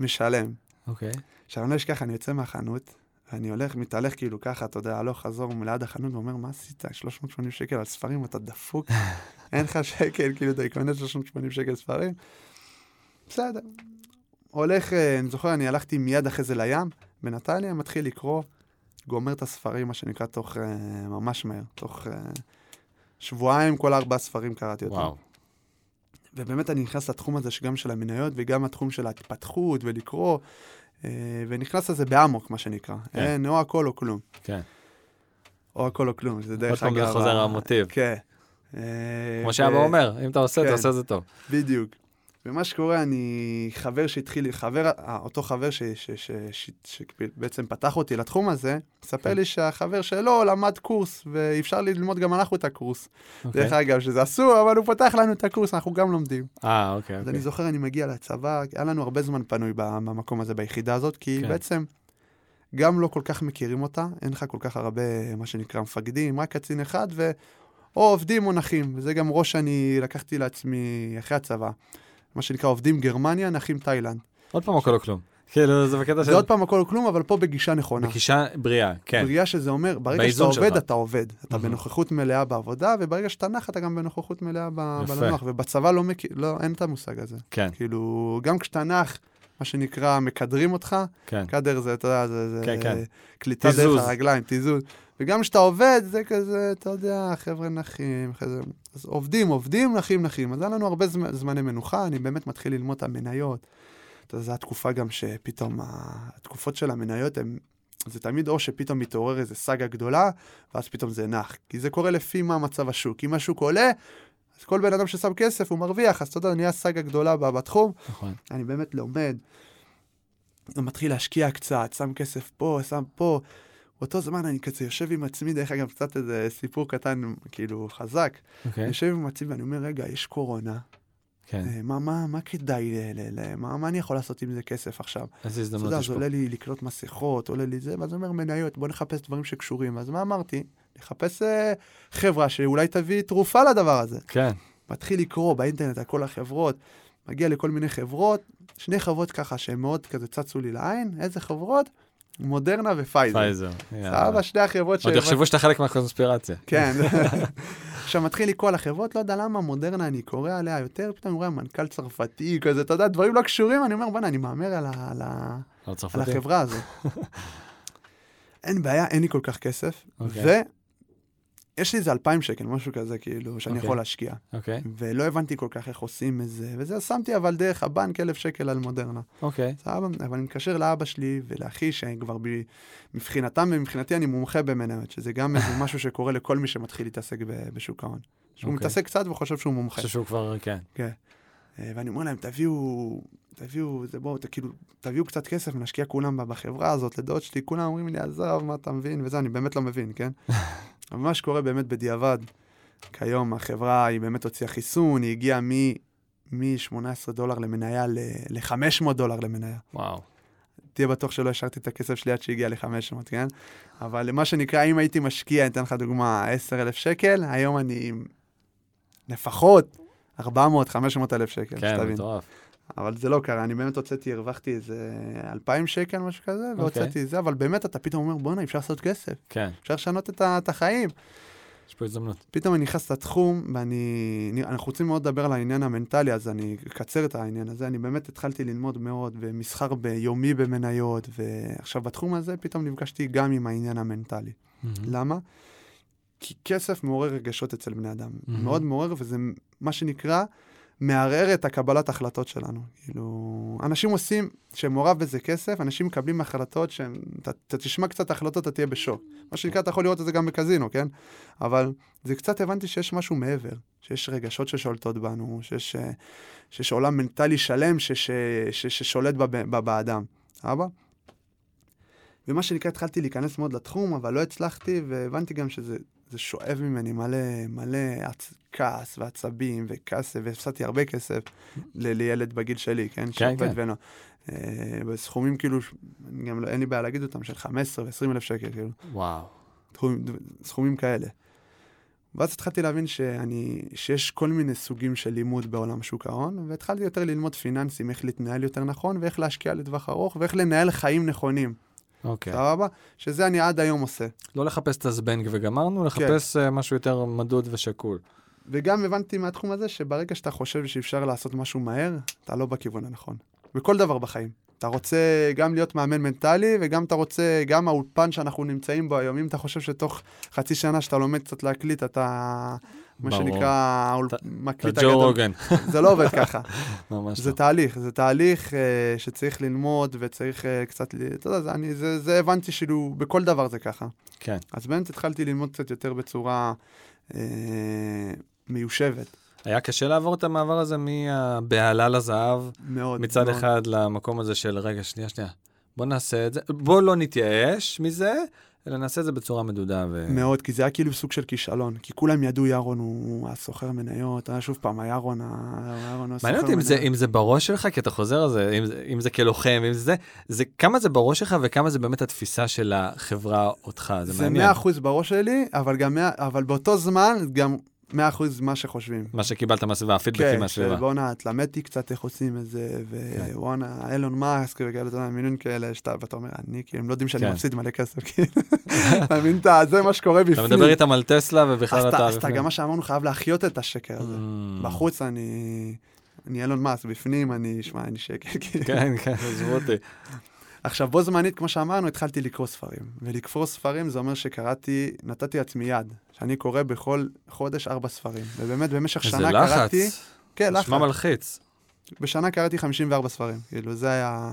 משלם. אוקיי. עכשיו, אני לא אשכח, אני יוצא מהחנות, ואני הולך, מתהלך כאילו ככה, אתה יודע, הלוך חזור ליד החנות, ואומר, מה עשית? 380 שקל על ספרים, אתה דפוק? אין לך שקל, כאילו, אתה קונה 380 שקל ספרים? בסדר. הולך, אה, אני זוכר, אני הלכתי מיד אחרי זה לים, בנתניה, מתחיל לקרוא, גומר את הספרים, מה שנקרא, תוך אה, ממש מהר, תוך אה, שבועיים, כל ארבעה ספרים קראתי אותם. וואו. ובאמת אני נכנס לתחום הזה שגם של המניות וגם התחום של ההתפתחות ולקרוא, ונכנס לזה באמוק, מה שנקרא. כן. אין, או הכל או כלום. כן. או הכל או כלום, זה עוד דרך פעם אגב... זה חוזר המוטיב. כן. אה, כמו שאבא אומר, אם אתה עושה, אתה כן. עושה את זה טוב. בדיוק. ומה שקורה, אני חבר שהתחיל, חבר, אה, אותו חבר שבעצם פתח אותי לתחום הזה, מספר כן. לי שהחבר שלו למד קורס, ואפשר ללמוד גם אנחנו את הקורס. אוקיי. דרך אגב, שזה אסור, אבל הוא פתח לנו את הקורס, אנחנו גם לומדים. אה, אוקיי, אז אוקיי. אני זוכר, אני מגיע לצבא, היה לנו הרבה זמן פנוי במקום הזה, ביחידה הזאת, כי כן. בעצם גם לא כל כך מכירים אותה, אין לך כל כך הרבה, מה שנקרא, מפקדים, רק קצין אחד, ו... או עובדים או נחים, וזה גם ראש שאני לקחתי לעצמי אחרי הצבא. מה שנקרא עובדים גרמניה, נחים תאילנד. עוד פעם הכל או כלום. כאילו, זה בקטע של... זה עוד פעם הכל או כלום, אבל פה בגישה נכונה. בגישה בריאה, כן. בריאה שזה אומר, ברגע שאתה עובד, שלך. אתה עובד. אתה. בנוכחות מלאה בעבודה, וברגע שאתה נח, אתה גם בנוכחות מלאה ב-. בלנוח. ובצבא לא מכיר, לא, אין את המושג הזה. כן, כאילו, גם כשאתה נח, מה שנקרא, מקדרים אותך, כן. קאדר זה, אתה יודע, זה, זה כן, כן. קליטה. דרך הרגליים, תיזוז. וגם כשאתה עובד, זה כזה, אתה יודע, חבר'ה נחים, כזה. אז עובדים, עובדים, נחים, נחים. אז היה לנו הרבה זמ- זמני מנוחה, אני באמת מתחיל ללמוד את המניות. אתה יודע, זו התקופה גם שפתאום, התקופות של המניות הן... זה תמיד או שפתאום מתעורר איזה סאגה גדולה, ואז פתאום זה נח. כי זה קורה לפי מה מצב השוק. אם השוק עולה, אז כל בן אדם ששם כסף הוא מרוויח, אז אתה יודע, נהיה סאגה גדולה בתחום. נכון. אני באמת לומד, מתחיל להשקיע קצת, שם כסף פה, שם פה. באותו זמן אני כזה יושב עם עצמי, דרך אגב, קצת איזה סיפור קטן, כאילו, חזק. אוקיי, יושב עם עצמי ואני אומר, רגע, יש קורונה, כן. אה, מה, מה, מה כדאי, ל, ל, ל, מה, מה אני יכול לעשות עם זה כסף עכשיו? איזה אתה הזדמנות יש אז פה. עולה לי לקנות מסכות, עולה לי זה, ואז אני אומר, מניות, בוא נחפש דברים שקשורים. אז מה אמרתי? נחפש אה, חברה שאולי תביא תרופה לדבר הזה. כן, מתחיל לקרוא באינטרנט על כל החברות, מגיע לכל מיני חברות, שני חברות ככה שהן מאוד כזה צצו לי לעין, איזה חברות? מודרנה ופייזר. פייזר. יאללה. סבבה, שני החברות ש... עוד יחשבו שאתה חלק מהקונספירציה. כן. עכשיו מתחיל לקרוא החברות, לא יודע למה מודרנה, אני קורא עליה יותר, פתאום אני רואה מנכ"ל צרפתי כזה, אתה יודע, דברים לא קשורים, אני אומר, בוא'נה, אני מהמר על, ה- על, ה- על על צרפתי. החברה הזו. אין בעיה, אין לי כל כך כסף, אוקיי. ויש לי איזה אלפיים שקל, משהו כזה, כאילו, שאני אוקיי. יכול להשקיע. אוקיי, ולא הבנתי כל כך איך עושים את זה, וזה, שמתי אבל דרך הבנק אלף שקל על מודרנה. אוקיי. סבבה, אבל אני מתקשר לאבא שלי ולאחי, שהם כבר ב... מבחינתם ומבחינתי אני מומחה במניות, שזה גם איזה משהו שקורה לכל מי שמתחיל להתעסק ב- בשוק ההון. שהוא אוקיי. מתעסק קצת וחושב שהוא מומחה. חושב שהוא כבר, כן. כן. אה, ואני אומר להם, תביאו, תביאו, זה בואו, כאילו, תביאו קצת כסף ונשקיע כולם בחברה הזאת, לדוד שלי, כולם אומרים לי, עזוב, מה אתה מבין, וזה, אני באמת לא מבין, כן? אבל מה שקורה באמת בדיעבד, כיום החברה היא באמת הוציאה חיסון, היא הגיעה מ... מ-18 דולר למניה ל-500 דולר למניה. וואו. תהיה בטוח שלא השארתי את הכסף שלי עד שהגיע ל-500, כן? אבל מה שנקרא, אם הייתי משקיע, אני אתן לך דוגמה, 10,000 שקל, היום אני לפחות 400-500 אלף שקל, כן, שתבין. מטורף. אבל זה לא קרה, אני באמת הוצאתי, הרווחתי איזה 2,000 שקל, משהו כזה, אוקיי. והוצאתי את זה, אבל באמת אתה פתאום אומר, בואנה, אפשר לעשות כסף, כן. אפשר לשנות את את החיים. יש פה הזדמנות. פתאום אני נכנס לתחום, ואני... אני- אנחנו רוצים מאוד לדבר על העניין המנטלי, אז אני אקצר את העניין הזה. אני באמת התחלתי ללמוד מאוד, ומסחר ביומי במניות, ועכשיו בתחום הזה פתאום נפגשתי גם עם העניין המנטלי. למה? כי כסף מעורר רגשות אצל בני אדם. מהמם. מאוד מעורר, וזה מה שנקרא, מערער את הקבלת החלטות שלנו. כאילו, אנשים עושים, שמעורב בזה כסף, אנשים מקבלים החלטות שהם, אתה, תשמע קצת החלטות, אתה תהיה בשוק. מה שנקרא, אתה יכול לראות את זה גם בקזינו, כן? אבל זה קצת הבנתי שיש משהו מעבר, שיש רגשות ששולטות בנו, שיש, אה, שיש עולם מנטלי שלם ש, ש, ש, ששולט בב- ב- באדם. סבבה? ומה שנקרא, התחלתי להיכנס מאוד לתחום, אבל לא הצלחתי, והבנתי גם שזה זה שואב ממני מלא, מלא עצ... כעס ועצבים וכסף, והפסדתי הרבה כסף ל- לילד בגיל שלי, כן? שעובד כן. ונו. אה, בסכומים כאילו, גם לא, אין לי בעיה להגיד אותם, של 15 ו-20 אלף שקל, כאילו, וואו. סכומים, סכומים כאלה. ואז התחלתי להבין שאני, שיש כל מיני סוגים של לימוד בעולם שוק ההון, והתחלתי יותר ללמוד פיננסים, איך להתנהל יותר נכון, ואיך להשקיע לטווח ארוך, ואיך לנהל חיים נכונים, אוקיי. סבבה? שזה אני עד היום עושה. לא לחפש את הזבנג וגמרנו, כן. לחפש אה, משהו יותר מדוד ושקול. וגם הבנתי מהתחום הזה שברגע שאתה חושב שאפשר לעשות משהו מהר, אתה לא בכיוון הנכון. בכל דבר בחיים. אתה רוצה גם להיות מאמן מנטלי, וגם אתה רוצה, גם האולפן שאנחנו נמצאים בו היום, אם אתה חושב שתוך חצי שנה שאתה לומד קצת להקליט, אתה, מה. שנקרא, מקליט אתה ג'ו הגדול. רוגן. זה לא עובד ככה. ממש זה לא. תהליך, זה תהליך אה, שצריך ללמוד וצריך אה, קצת, אתה יודע, זה, אני, זה, זה הבנתי כאילו, בכל דבר זה ככה. כן. אז באמת התחלתי ללמוד קצת יותר בצורה אה, מיושבת. היה קשה לעבור את המעבר הזה מהבהלה לזהב, מאוד. מצד מאוד. אחד למקום הזה של, רגע, שנייה, שנייה, בוא נעשה את זה, בוא לא נתייאש מזה, אלא נעשה את זה בצורה מדודה. ו... מאוד, כי זה היה כאילו סוג של כישלון. כי כולם ידעו, ירון הוא הסוחר מניות, היה שוב פעם, הירון, ה- הירון מעניין. אותי אם זה, זה בראש שלך, כי אתה חוזר על זה, אם זה, אם זה כלוחם, אם זה זה, זה, כמה זה בראש שלך וכמה זה באמת התפיסה של החברה אותך, זה, זה מעניין. 100% בראש שלי, אבל גם 100, אבל באותו זמן, גם 100% מה שחושבים. מה שקיבלת מהסביבה, הפידבקים כן, מהסביבה. שבואנה, תלמדתי קצת איך עושים את זה, כן. ובואנה, אילון מאסק וכאלה, אתה יודע, מינון כאלה, שאתה, ואתה אומר, אני, כאילו, הם לא יודעים שאני כן. מפסיד מלא כסף, כאילו. אתה מבין, זה מה שקורה בפנים. אתה מדבר איתם על טסלה ובכלל אתה- אתה... אז אתה גם מה שאמרנו, חייב להחיות את השקר הזה. Mm. בחוץ אני... אני אילון מאסק, בפנים אני, שמע, אני שקר. כאילו. כן, כן, עזבו אותי. עכשיו, בו זמנית, כמו שאמרנו, התחלתי לקרוא ספרים. ולקרוא ספרים זה אומר שקראתי, נתתי לעצמי יד, שאני קורא בכל חודש ארבע ספרים. ובאמת, במשך איזה שנה לחץ. קראתי... כן, לחץ. נשמע מלחיץ. בשנה קראתי 54 ספרים. כאילו, זה היה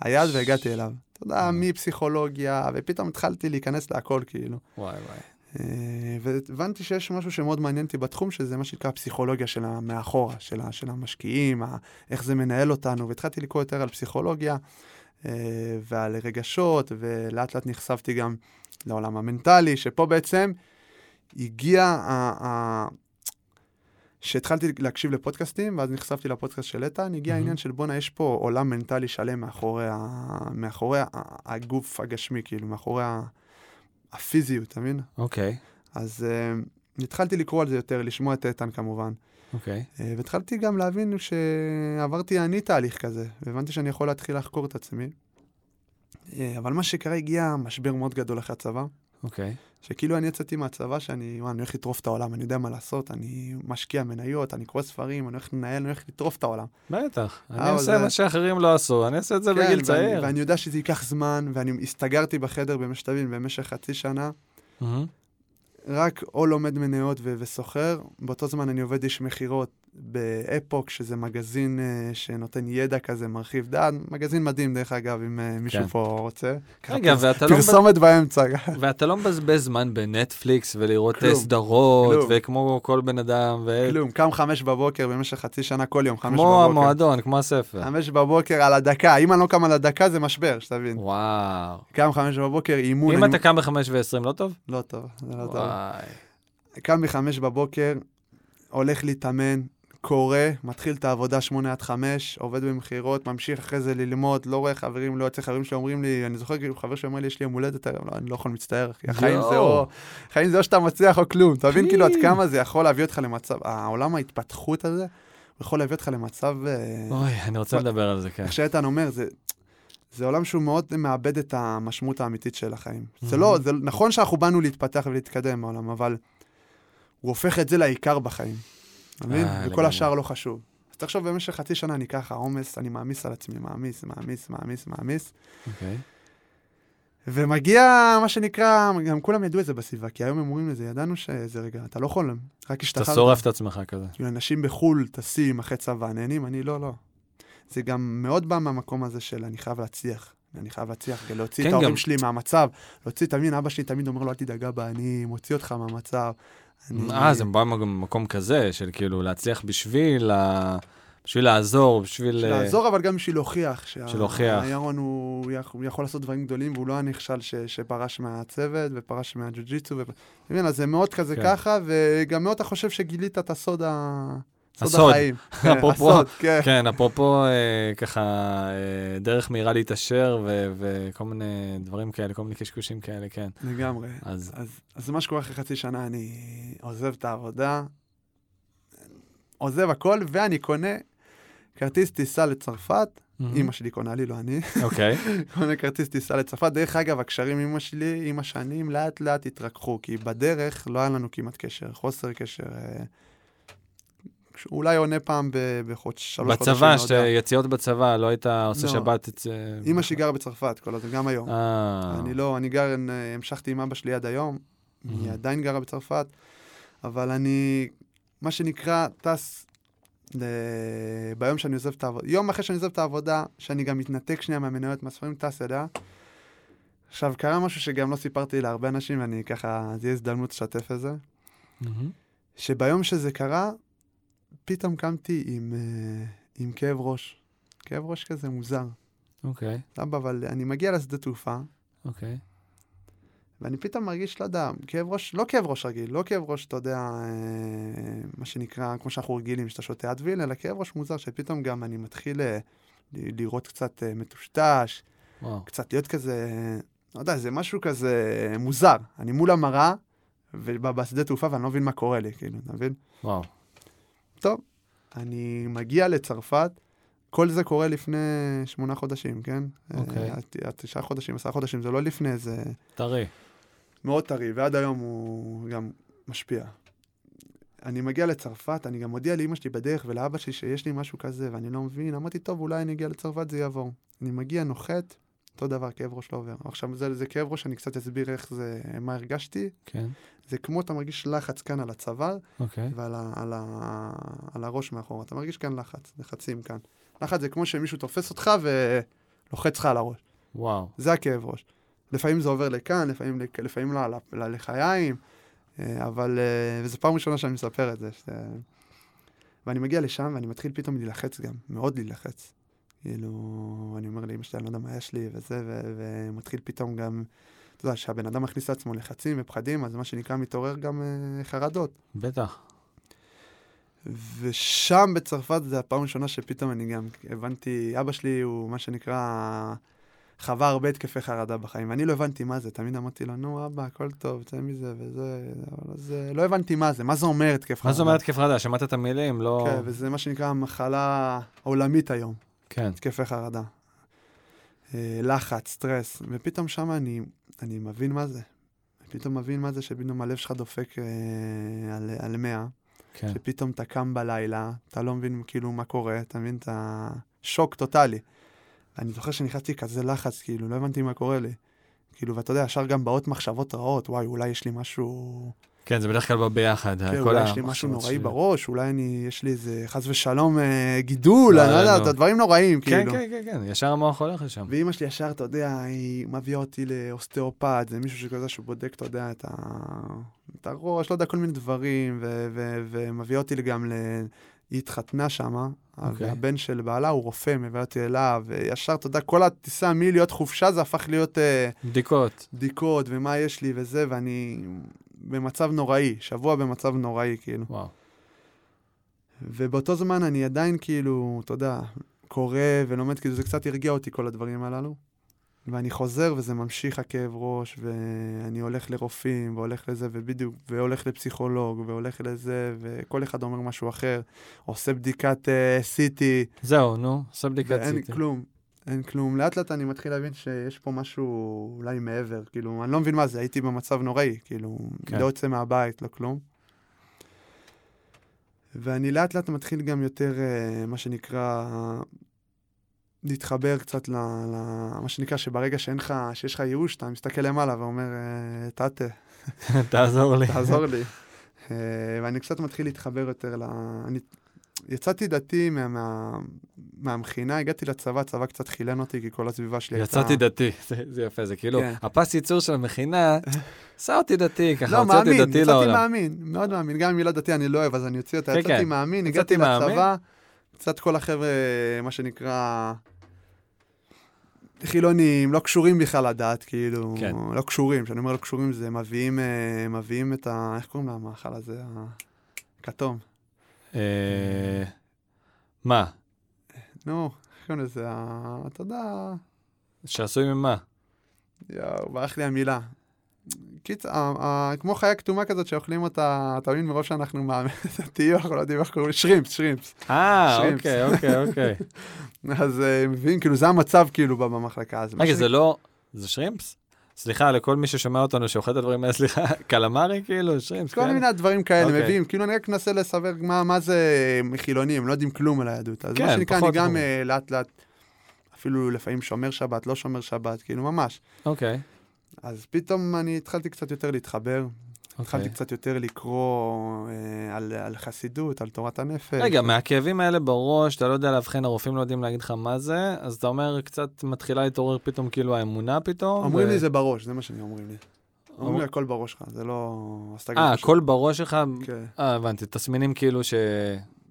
היעד והגעתי אליו. אתה יודע, אה. מפסיכולוגיה, ופתאום התחלתי להיכנס להכל, כאילו. וואי וואי. אה, והבנתי שיש משהו שמאוד מעניין אותי בתחום, שזה מה שנקרא הפסיכולוגיה של המאחורה, של, המשקיעים, איך זה מנהל אותנו, והתחלתי לקרוא יותר על פסיכולוגיה ועל רגשות, ולאט לאט נחשפתי גם לעולם המנטלי, שפה בעצם הגיע ה... כשהתחלתי להקשיב לפודקאסטים, ואז נחשפתי לפודקאסט של איתן, הגיע. העניין של בואנה, יש פה עולם מנטלי שלם מאחורי, ה... מאחורי ה... הגוף הגשמי, כאילו, מאחורי ה... הפיזיות, אתה מבין? אוקיי, אז uh, התחלתי לקרוא על זה יותר, לשמוע את איתן כמובן. אוקיי. Uh, והתחלתי גם להבין שעברתי אני תהליך כזה, והבנתי שאני יכול להתחיל לחקור את עצמי. Uh, אבל מה שקרה, הגיע משבר מאוד גדול אחרי הצבא, אוקיי. שכאילו אני יצאתי מהצבא שאני, וואי, אני הולך לטרוף את העולם, אני יודע מה לעשות, אני משקיע מניות, אני קורא ספרים, אני הולך לנהל, אני הולך לטרוף את העולם. בטח. אני עושה זה- מה שאחרים לא עשו, אני אעשה את זה כן, בגיל ואני- צעיר. ואני יודע שזה ייקח זמן, ואני הסתגרתי בחדר במשך, תבין, במשך חצי שנה, מהמם. רק או לומד מניות וסוחר, באותו זמן אני עובד איש מכירות באפוק, שזה מגזין uh, שנותן ידע כזה, מרחיב דעת, מגזין מדהים דרך אגב, אם uh, מישהו כן. פה רוצה. רגע, ואתה לא פרסומת באמצע. ואתה לא מבזבז זמן בנטפליקס ולראות כלום, סדרות, כלום. וכמו כל בן אדם, ו... כלום, קם חמש בבוקר במשך חצי שנה כל יום, חמש כמו בבוקר. המועדון, כמו הספר. חמש בבוקר על הדקה, אם אני לא קם על הדקה זה משבר, שתבין. וואו. קם חמש בבוקר, אימון. אם אני- אתה קם בחמש ועשרים, לא טוב? לא טוב, זה לא טוב. וואי. קם בחמש בבוקר, הולך להתאמן, קורא, מתחיל את העבודה שמונה עד חמש, עובד במכירות, ממשיך אחרי זה ללמוד, לא רואה חברים, לא יוצא חברים שאומרים לי, אני זוכר כאילו חבר שאומר לי, יש לי יום הולדת היום, לא, אני לא יכול מצטער, אחי, החיים זה. או, החיים זה או שאתה מצליח או כלום, אתה מבין. כאילו עד כמה זה יכול להביא אותך למצב, העולם ההתפתחות הזה, יכול להביא אותך למצב, אה, אוי, אני רוצה לדבר על זה, כן. איך שאיתן אומר, זה... זה עולם שהוא מאוד מאבד את המשמעות האמיתית של החיים. זה Mhm. לא, זה נכון שאנחנו באנו להתפתח ולהתקדם בעולם, אבל הוא הופך את זה לעיקר בחיים. אתה מבין? אה, וכל. השאר לא חשוב. אז תחשוב, במשך חצי שנה אני ככה, עומס, אני מעמיס על עצמי, מעמיס, מעמיס, מעמיס, מעמיס. אוקיי. ומגיע, מה שנקרא, גם כולם ידעו את זה בסביבה, כי היום הם אומרים לזה, ידענו שזה רגע, אתה לא חולם, רק אתה השתחררת. שורף את עצמך כזה. כאילו, אנשים בחו"ל טסים אחרי צבא, נהנים, אני לא, לא. זה גם מאוד בא מהמקום הזה של אני חייב להצליח. אני חייב להצליח, כדי להוציא כן, את ההורים גם- שלי מהמצב. להוציא, תמיד, אבא שלי תמיד אומר לו, אל תדאגה בה, אני מוציא אותך מהמצב. אה, זה בא ממקום כזה, של כאילו להצליח בשביל ה- בשביל לעזור, בשביל... בשביל אה, לעזור, אבל גם בשביל להוכיח. בשביל להוכיח. הירון הוא יכ- הוא יכול לעשות דברים גדולים, והוא לא הנכשל ש- שפרש מהצוות ופרש מהג'ו-ג'יצו. ו- אתה מבין, אז זה מאוד כזה כן. ככה, וגם מאוד אתה חושב שגילית את הסוד ה... סוד הסוד. החיים. אפרופו- הסוד, כן. כן, אפרופו אה, ככה, אה, דרך מהירה להתעשר ו- וכל מיני דברים כאלה, כל מיני קשקושים כאלה, כן. לגמרי. אז אז, אז זה מה שקורה אחרי חצי שנה, אני עוזב את העבודה, עוזב הכל, ואני קונה כרטיס טיסה לצרפת, מהמם. אימא שלי קונה לי, לא אני, אוקיי, קונה כרטיס טיסה לצרפת. דרך אגב, הקשרים עם אמא שלי, עם השנים, לאט לאט התרככו, כי בדרך לא היה לנו כמעט קשר, חוסר קשר. אה, אולי עונה פעם בחודש, שלוש חודשים, בצבא, לא יודע. יציאות בצבא, לא היית עושה לא. שבת אצל... אימא שלי גרה בצרפת כל הזמן, גם היום. אה, אני לא, אני גר, אה, המשכתי עם אבא שלי עד היום, היא Mhm. עדיין גרה בצרפת, אבל אני, מה שנקרא, טס ל... ביום שאני עוזב את העבודה, יום אחרי שאני עוזב את העבודה, שאני גם מתנתק שנייה מהמניות, מהספרים, טס אליה. עכשיו, קרה משהו שגם לא סיפרתי להרבה אנשים, ואני ככה, זה יהיה הזדמנות לשתף את זה, מהמם. שביום שזה קרה, פתאום קמתי עם, אה, עם כאב ראש. כאב ראש כזה מוזר. אוקיי, סבבה, אבל אני מגיע לשדה תעופה, אוקיי. ואני פתאום מרגיש, לא יודע, כאב ראש, לא כאב ראש רגיל, לא כאב ראש, אתה יודע, אה, מה שנקרא, כמו שאנחנו רגילים, שאתה שותה אדוויל, אלא כאב ראש מוזר, שפתאום גם אני מתחיל אה, לראות קצת אה, מטושטש, וואו. קצת להיות כזה, לא יודע, זה משהו כזה מוזר. אני מול המראה, ובשדה תעופה, ואני לא מבין מה קורה לי, כאילו, אתה מבין? וואו. טוב, אני מגיע לצרפת, כל זה קורה לפני שמונה חודשים, כן? אוקיי. אה, התשעה חודשים, עשרה חודשים, זה לא לפני איזה... טרי. מאוד טרי, ועד היום הוא גם משפיע. אני מגיע לצרפת, אני גם מודיע לאמא שלי בדרך ולאבא שלי שיש לי משהו כזה, ואני לא מבין. אמרתי, טוב, אולי אני אגיע לצרפת, זה יעבור. אני מגיע, נוחת, אותו דבר, כאב ראש לא עובר. עכשיו, זה, זה כאב ראש, אני קצת אסביר איך זה, מה הרגשתי. כן, זה כמו אתה מרגיש לחץ כאן על הצוואר אוקיי. ועל ה, על ה, על הראש מאחורה. אתה מרגיש כאן לחץ, לחצים כאן. לחץ זה כמו שמישהו תופס אותך ולוחץ לך על הראש. וואו. זה הכאב ראש. לפעמים זה עובר לכאן, לפעמים, לפעמים ל- ל- ללחיים, אה, אבל, אה, וזו פעם ראשונה שאני מספר את זה. שזה... ואני מגיע לשם ואני מתחיל פתאום להילחץ גם, מאוד להילחץ. כאילו, אני אומר לאמא שלי, אני לא יודע מה יש לי וזה, ו- ומתחיל פתאום גם, אתה יודע, כשהבן אדם מכניס לעצמו לחצים ופחדים, אז מה שנקרא מתעורר גם אה, חרדות. בטח. ושם בצרפת זה הפעם הראשונה שפתאום אני גם הבנתי, אבא שלי הוא מה שנקרא, חווה הרבה התקפי חרדה בחיים, ואני לא הבנתי מה זה, תמיד אמרתי לו, נו אבא, הכל טוב, צא מזה וזה, אבל אז אה, לא הבנתי מה זה, מה זה אומר התקף חרדה. מה זאת אומרת התקף חרדה? שמעת את המילים? לא... כן, וזה מה שנקרא מחלה עולמית היום, כן. התקפי חרדה. אה, לחץ, סטרס, ופתאום שם אני, אני מבין מה זה. פתאום מבין מה זה שפתאום הלב שלך דופק אה, על, על 100. כן. שפתאום אתה קם בלילה, אתה לא מבין כאילו מה קורה, אתה מבין? אתה שוק טוטאלי. אני זוכר שנכנסתי כזה לחץ, כאילו, לא הבנתי מה קורה לי. כאילו, ואתה יודע, ישר גם באות מחשבות רעות, וואי, אולי יש לי משהו... כן, זה בדרך כלל בא ביחד. כן, כל אולי יש לי משהו נוראי שלי. בראש, אולי אני, יש לי איזה, חס ושלום, אה, גידול, לא, אני לא לא, יודע, לא. את הדברים נוראים, כן, כאילו. כן, כן, כן, ישר המוח הולך לשם. ואימא שלי ישר, אתה יודע, היא מביאה אותי לאוסטאופט, זה מישהו שכזה שבודק, אתה יודע, את, ה... את הראש, לא יודע, כל מיני דברים, ו- ו- ומביאה אותי גם ל... היא התחתנה שמה, אוקיי. והבן של בעלה הוא רופא, מביא אותי אליו, וישר, אתה יודע, כל הטיסה מלהיות חופשה זה הפך להיות אה, בדיקות. בדיקות, ומה יש לי וזה, ואני במצב נוראי, שבוע במצב נוראי, כאילו. וואו. ובאותו זמן אני עדיין כאילו, אתה יודע, קורא ולומד, כאילו זה קצת הרגיע אותי כל הדברים הללו. ואני חוזר וזה ממשיך הכאב ראש, ואני הולך לרופאים, והולך לזה, ובדיוק, והולך לפסיכולוג, והולך לזה, וכל אחד אומר משהו אחר, עושה בדיקת uh, CT, זהו, נו, עושה בדיקת ואין CT. כלום. אין כלום. לאט לאט אני מתחיל להבין שיש פה משהו אולי מעבר, כאילו, אני לא מבין מה זה, הייתי במצב נוראי, כאילו, כן. לא יוצא מהבית, לא כלום. ואני לאט לאט מתחיל גם יותר, אה, מה שנקרא, להתחבר קצת ל... ל מה שנקרא, שברגע שאין לך, שיש לך ייאוש, אתה מסתכל למעלה ואומר, אה, תתה, תעזור לי. תעזור לי. אה, ואני קצת מתחיל להתחבר יותר ל... אני יצאתי דתי מה, מה, מהמכינה, הגעתי לצבא, הצבא קצת חילן אותי, כי כל הסביבה שלי הייתה... יצאתי דתי, זה, זה יפה, זה כאילו, כן. הפס ייצור של המכינה, עשה אותי דתי, ככה לא, מאמין, דתי לעולם. לא, מאמין, יצאתי מאמין, מאוד מאמין, גם אם מילה דתי אני לא אוהב, אז אני אוציא אותה, כן, יצאתי כן. מאמין, הגעתי לצבא, קצת כל החבר'ה, מה שנקרא... חילונים, לא קשורים בכלל לדת, כאילו, כן. לא קשורים, כשאני אומר לא קשורים זה מביאים, אה, מביאים את ה... איך קוראים למאכל הזה? הכתום. אה, מה? נו, איך קוראים לזה? אתה יודע... שעשוי ממה? יואו, ברח לי המילה. קיצר, כמו חיה כתומה כזאת שאוכלים אותה, אתה מבין מראש שאנחנו דתיים, אנחנו לא יודעים איך קוראים, שרימפס, שרימפס. אה, אוקיי, אוקיי, אוקיי. אז אה, מבין, כאילו, זה המצב כאילו במחלקה. רגע, זה לא, זה שרימפס? סליחה, לכל מי ששומע אותנו שאוכל את הדברים האלה, סליחה, קלמרי כאילו, שרימפס, כל כן? מיני דברים כאלה, okay. אוקיי. מביאים, כאילו אני רק מנסה לסבר מה, מה זה חילונים, לא יודעים כלום על היהדות. אז כן, מה שנקרא, אני גם uh, לאט לאט, אפילו לפעמים שומר שבת, לא שומר שבת, כאילו ממש. אוקיי. Okay. אז פתאום אני התחלתי קצת יותר להתחבר, Okay. אוקיי. התחלתי קצת יותר לקרוא אה, על, על חסידות, על תורת הנפש. רגע, מהכאבים האלה בראש, אתה לא יודע לאבחן, הרופאים לא יודעים להגיד לך מה זה, אז אתה אומר, קצת מתחילה להתעורר פתאום כאילו האמונה פתאום. אומרים ו... לי זה בראש, זה מה שאני אומרים לי. אומרים לי הכל בראש שלך, זה לא... אה, הכל בראש שלך? כן. אה, הבנתי, תסמינים כאילו ש...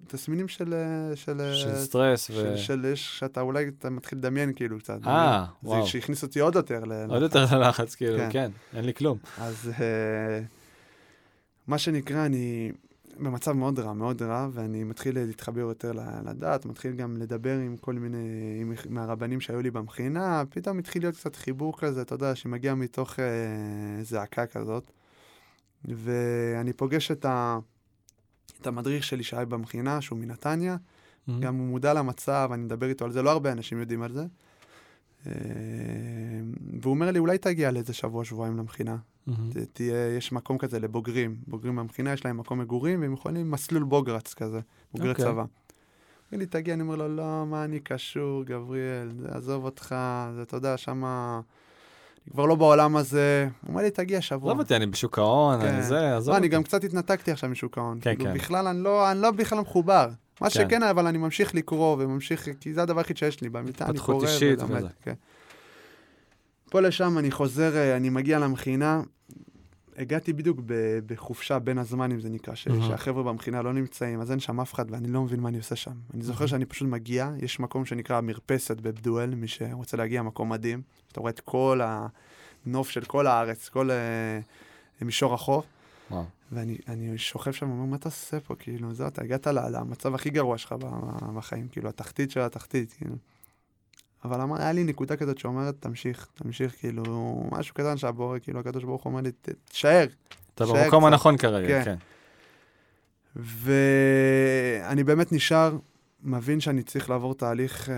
תסמינים של... של, של סטרס ו... של, של שאתה אולי אתה מתחיל לדמיין כאילו קצת. אה, וואו. זה שהכניס אותי עוד יותר ללחץ. עוד יותר ללחץ, כאילו, כן, כן אין לי כלום. אז... מה שנקרא, אני במצב מאוד רע, מאוד רע, ואני מתחיל להתחבר יותר לדת, מתחיל גם לדבר עם כל מיני, עם, מהרבנים שהיו לי במכינה, פתאום התחיל להיות קצת חיבור כזה, אתה יודע, שמגיע מתוך אה, זעקה כזאת. ואני פוגש את, ה, את המדריך שלי שהיה במכינה, שהוא מנתניה, mm-hmm. גם הוא מודע למצב, אני מדבר איתו על זה, לא הרבה אנשים יודעים על זה. אה, והוא אומר לי, אולי תגיע לאיזה שבוע, שבועיים למכינה. Mm-hmm. תהיה, יש מקום כזה לבוגרים. בוגרים מהמכינה, יש להם מקום מגורים, והם יכולים מסלול בוגרץ כזה, בוגרי okay. אוקיי. צבא. אומר לי, תגיע, אני אומר לו, לא, מה אני קשור, גבריאל, עזוב אותך, זה, אתה יודע, שמה... אני כבר לא בעולם הזה. הוא אומר לי, תגיע שבוע. עזוב אותי, אני בשוק ההון, כן. אני זה, עזוב אותי. אני גם קצת התנתקתי עכשיו משוק ההון. כן, כאילו, כן. בכלל, אני לא, אני לא בכלל מחובר. מה כן. שכן, אבל אני ממשיך לקרוא וממשיך, כי זה הדבר היחיד שיש לי במיטה, אני קורא ולומד. כן. פה לשם אני חוזר, אה, אני מגיע למכינה, הגעתי בדיוק בחופשה בין הזמנים, זה נקרא, mm-hmm. שהחבר'ה במכינה לא נמצאים, אז אין שם אף אחד ואני לא מבין מה אני עושה שם. אני זוכר mm-hmm. שאני פשוט מגיע, יש מקום שנקרא מרפסת בבדואל, מי שרוצה להגיע, מקום מדהים. אתה רואה את כל הנוף של כל הארץ, כל uh, מישור החוף. ואני שוכב שם, אומר, מה אתה עושה פה? כאילו, זהו, אתה הגעת למצב הכי גרוע שלך בחיים, כאילו, התחתית של התחתית, כאילו. אבל אמר, היה לי נקודה כזאת שאומרת, תמשיך, תמשיך, כאילו, משהו קטן שהבורא, כאילו, הקדוש ברוך הוא אומר לי, תשאר. אתה במקום הנכון כרגע, כן. כן. ואני באמת נשאר, מבין שאני צריך לעבור תהליך, אה,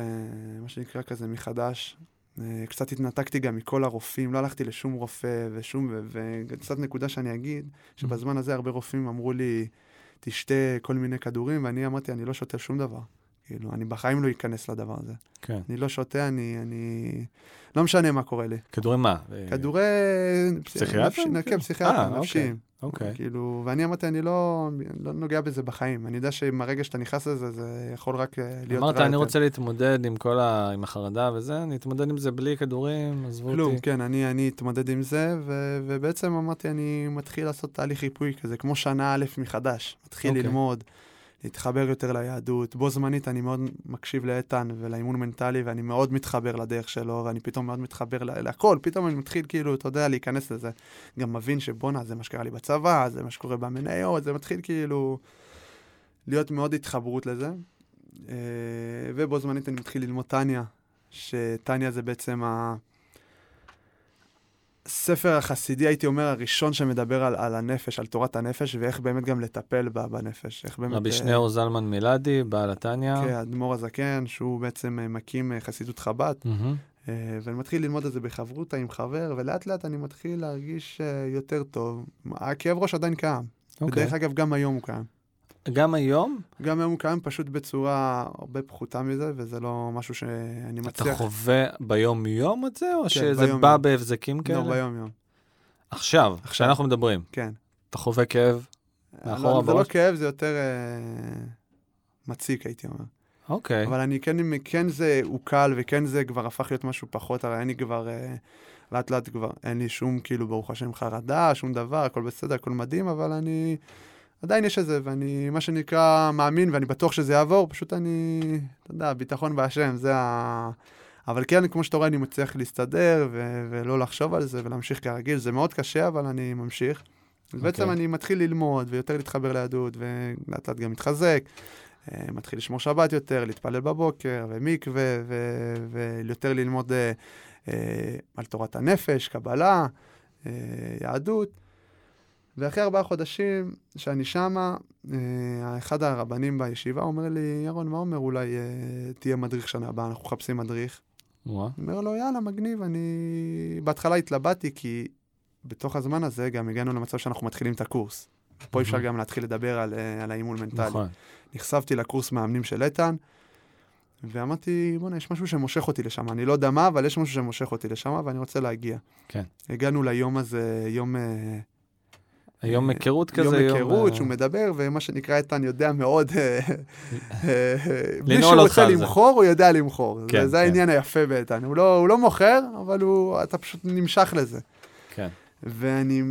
מה שנקרא כזה, מחדש. אה, קצת התנתקתי גם מכל הרופאים, לא הלכתי לשום רופא ושום, וקצת נקודה שאני אגיד, שבזמן הזה הרבה רופאים אמרו לי, תשתה כל מיני כדורים, ואני אמרתי, אני לא שותה שום דבר. כאילו, אני בחיים לא אכנס לדבר הזה. כן. אני לא שותה, אני, אני... לא משנה מה קורה לי. כדורי מה? כדורי... פסיכיאטרים? כן, פסיכיאטרים, נפשיים. אוקיי. כאילו, ואני אמרתי, אני לא, לא נוגע בזה בחיים. אני יודע שמהרגע שאתה נכנס לזה, זה יכול רק אה, להיות רע אמרת, אני רוצה להתמודד עם כל ה... עם החרדה וזה, אני אתמודד עם זה בלי כדורים, עזבו אותי. כלום, כן, אני, אני אתמודד עם זה, ו, ובעצם אמרתי, אני מתחיל לעשות תהליך ריפוי כזה, כמו שנה א' מחדש. מתחיל אוקיי. ללמוד. להתחבר יותר ליהדות. בו זמנית אני מאוד מקשיב לאיתן ולאימון מנטלי, ואני מאוד מתחבר לדרך שלו, ואני פתאום מאוד מתחבר להכל. פתאום אני מתחיל, כאילו, אתה יודע, להיכנס לזה. גם מבין שבואנה, זה מה שקרה לי בצבא, זה מה שקורה במניות, זה מתחיל כאילו להיות מאוד התחברות לזה. אה, ובו זמנית אני מתחיל ללמוד טניה, שטניה זה בעצם ה... הספר החסידי, הייתי אומר, הראשון שמדבר על, על הנפש, על תורת הנפש, ואיך באמת גם לטפל בה בנפש. איך באמת... רבי uh, שניאור זלמן מילדי, בעל התניא. כן, אדמו"ר הזקן, שהוא בעצם uh, מקים uh, חסידות חב"ד. Mm-hmm. ואני מתחיל ללמוד את זה בחברותא עם חבר, ולאט לאט אני מתחיל להרגיש יותר טוב. הכאב ראש עדיין קיים. Okay. אוקיי. ודרך אגב, גם היום הוא קיים. גם היום? גם היום קיים פשוט בצורה הרבה פחותה מזה, וזה לא משהו שאני מצליח... אתה חווה ביום-יום את זה, או כן, שזה ביום-יום. בא בהבזקים כאלה? לא, ביום-יום. עכשיו, כשאנחנו מדברים, כן. אתה חווה כאב? מאחורה אבל זה לא? כאב, זה יותר אה, מציק, הייתי אומר. אוקיי. אבל אני כן, כן זה, הוא קל, וכן זה כבר הפך להיות משהו פחות, הרי אין לי כבר, אה, לאט לאט כבר, אין לי שום, כאילו, ברוך השם, חרדה, שום דבר, הכל בסדר, הכל מדהים, אבל אני, עדיין יש את זה, ואני, מה שנקרא, מאמין, ואני בטוח שזה יעבור, פשוט אני, אתה יודע, ביטחון בהשם, זה ה... אבל כן, כמו שאתה רואה, אני מצליח להסתדר, ו- ולא לחשוב על זה, ולהמשיך כרגיל. זה מאוד קשה, אבל אני ממשיך. אז בעצם אוקיי. אני מתחיל ללמוד, ויותר להתחבר ליהדות, ולאט לאט גם מתחזק. אה, מתחיל לשמור שבת יותר, להתפלל בבוקר, ומקווה, ו- ויותר ללמוד אה, אה, על תורת הנפש, קבלה, אה, יהדות. ואחרי ארבעה חודשים שאני שמה, אה, אחד הרבנים בישיבה אומר לי, ירון, מה אומר אולי אה, תהיה מדריך שנה הבאה, אנחנו מחפשים מדריך. אני אומר לו, יאללה, מגניב, אני... בהתחלה התלבטתי, כי בתוך הזמן הזה גם הגענו למצב שאנחנו מתחילים את הקורס. פה אפשר. גם להתחיל לדבר על, אה, על האימון מנטלי. נכון. נחשפתי לקורס מאמנים של איתן, ואמרתי, בוא'נה, יש משהו שמושך אותי לשם. אני לא יודע מה, אבל יש משהו שמושך אותי לשם, ואני רוצה להגיע. כן. הגענו ליום הזה, יום... אה, היום אה, היכרות כזה, יום היכרות, אה, שהוא מדבר, ומה שנקרא איתן יודע מאוד, אה, בלי לנעול שהוא אותך רוצה על זה. למכור, הוא יודע למכור. כן, זה- כן. העניין היפה באיתן. הוא לא הוא לא מוכר, אבל הוא- אתה פשוט נמשך לזה. כן. ואני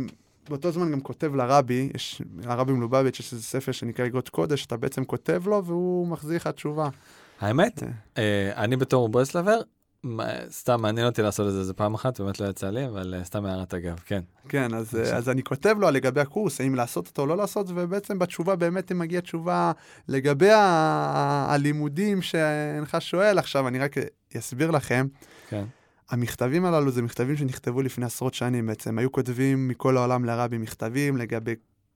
באותו זמן גם כותב לרבי, יש, הרבי מלובביץ', יש איזה ספר שנקרא אגרות קודש, אתה בעצם כותב לו והוא מחזיר לך תשובה. האמת, אני בתור ברסלבר, מה- סתם מעניין אותי לעשות את זה איזה פעם אחת, באמת לא יצא לי, אבל אה, סתם הערת אגב, כן. כן, אז. אז אני כותב לו לגבי הקורס, האם לעשות אותו או לא לעשות, ובעצם בתשובה באמת מגיעה תשובה לגבי הלימודים שאינך שואל. עכשיו, אני רק אסביר לכם, כן. המכתבים הללו זה מכתבים שנכתבו לפני עשרות שנים בעצם. היו כותבים מכל העולם לרבי מכתבים לגבי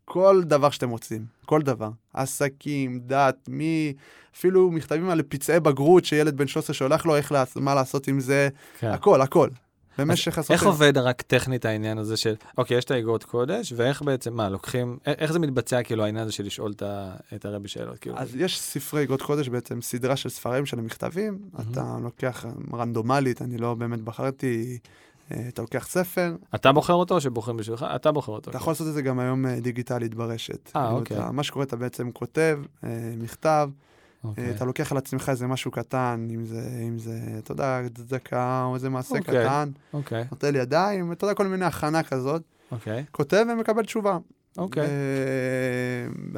כל דבר שאתם רוצים, כל דבר. עסקים, דת, מי... אפילו מכתבים על פצעי בגרות שילד בן 13 שולח לו איך, לעש... מה לעשות עם זה, כן. הכל, הכל. במשך עשרות איך עובד רק טכנית העניין הזה של, אוקיי, יש את האגרות קודש, ואיך בעצם, מה, לוקחים, איך זה מתבצע, כאילו, העניין הזה של לשאול את הרבי שאלות, כאילו? אז יש ספרי אגרות קודש בעצם, סדרה של ספרים של המכתבים, אתה לוקח רנדומלית, אני לא באמת בחרתי, אתה לוקח ספר, אתה בוחר אותו או שבוחרים בשבילך? אתה בוחר אותו. אתה יכול לעשות את זה גם היום אה, דיגיטלית ברשת. אה, אוקיי. אתה- מה שקורה, אתה בעצם כותב אה, מכתב, אוקיי. אה, אתה לוקח על עצמך איזה משהו קטן, אם זה, אם זה, אתה יודע, צדקה או איזה מעשה אוקיי. קטן, אוקיי, נוטל ידיים, אתה יודע, כל מיני הכנה כזאת, אוקיי, כותב ומקבל תשובה. אוקיי. אה,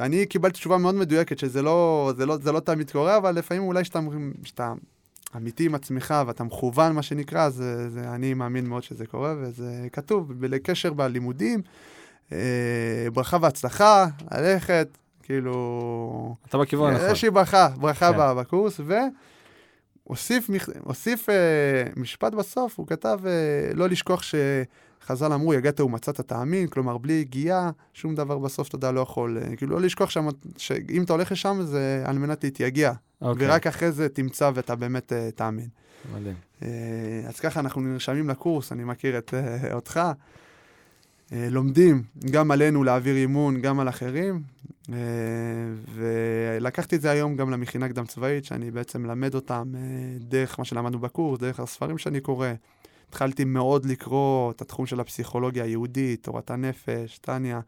אני קיבלתי תשובה מאוד מדויקת, שזה לא, זה לא, זה לא תמיד קורה, אבל לפעמים אולי שאתה, שאתה אמיתי עם עצמך ואתה מכוון, מה שנקרא, זה, זה, אני מאמין מאוד שזה קורה, וזה כתוב, לקשר בלימודים, אה, ברכה והצלחה, ללכת, כאילו... אתה בכיוון הנכון. לי ברכה, ברכה כן. בקורס, והוסיף הוסיף, אה, משפט בסוף, הוא כתב, אה, לא לשכוח שחז"ל אמרו, יגעת ומצאת תאמין, כלומר, בלי יגיעה, שום דבר בסוף, אתה לא יכול, אה, כאילו, לא לשכוח שם, שאם אתה הולך לשם, זה על מנת להתייגע, אוקיי, ורק אחרי זה תמצא ואתה באמת אה, תאמין. מדהים. אה, אז ככה אנחנו נרשמים לקורס, אני מכיר את אה, אותך. אה, לומדים גם עלינו להעביר אימון, גם על אחרים. אה, ולקחתי את זה היום גם למכינה קדם צבאית, שאני בעצם מלמד אותם אה, דרך מה שלמדנו בקורס, דרך הספרים שאני קורא. התחלתי מאוד לקרוא את התחום של הפסיכולוגיה היהודית, תורת הנפש, טניה,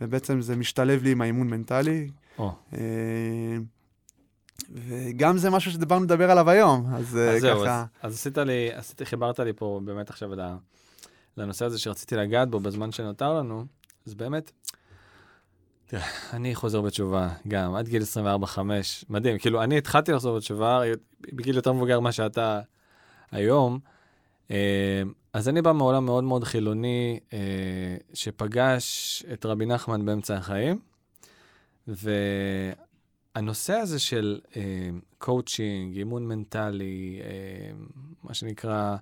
ובעצם זה משתלב לי עם האימון מנטלי. אה, וגם זה משהו שדיברנו לדבר עליו היום, אז אה, אז זהו, ככה... אז- אז עשית לי, עשית, חיברת לי פה באמת עכשיו לנושא הזה שרציתי לגעת בו בזמן שנותר לנו, אז באמת, תראה, אני חוזר בתשובה גם, עד גיל 24-5, מדהים, כאילו, אני התחלתי לחזור בתשובה בגיל יותר מבוגר ממה שאתה היום, אז אני בא מעולם מאוד מאוד חילוני, אה, שפגש את רבי נחמן באמצע החיים, והנושא הזה של קואוצ'ינג, אימון מנטלי, אה, מה שנקרא,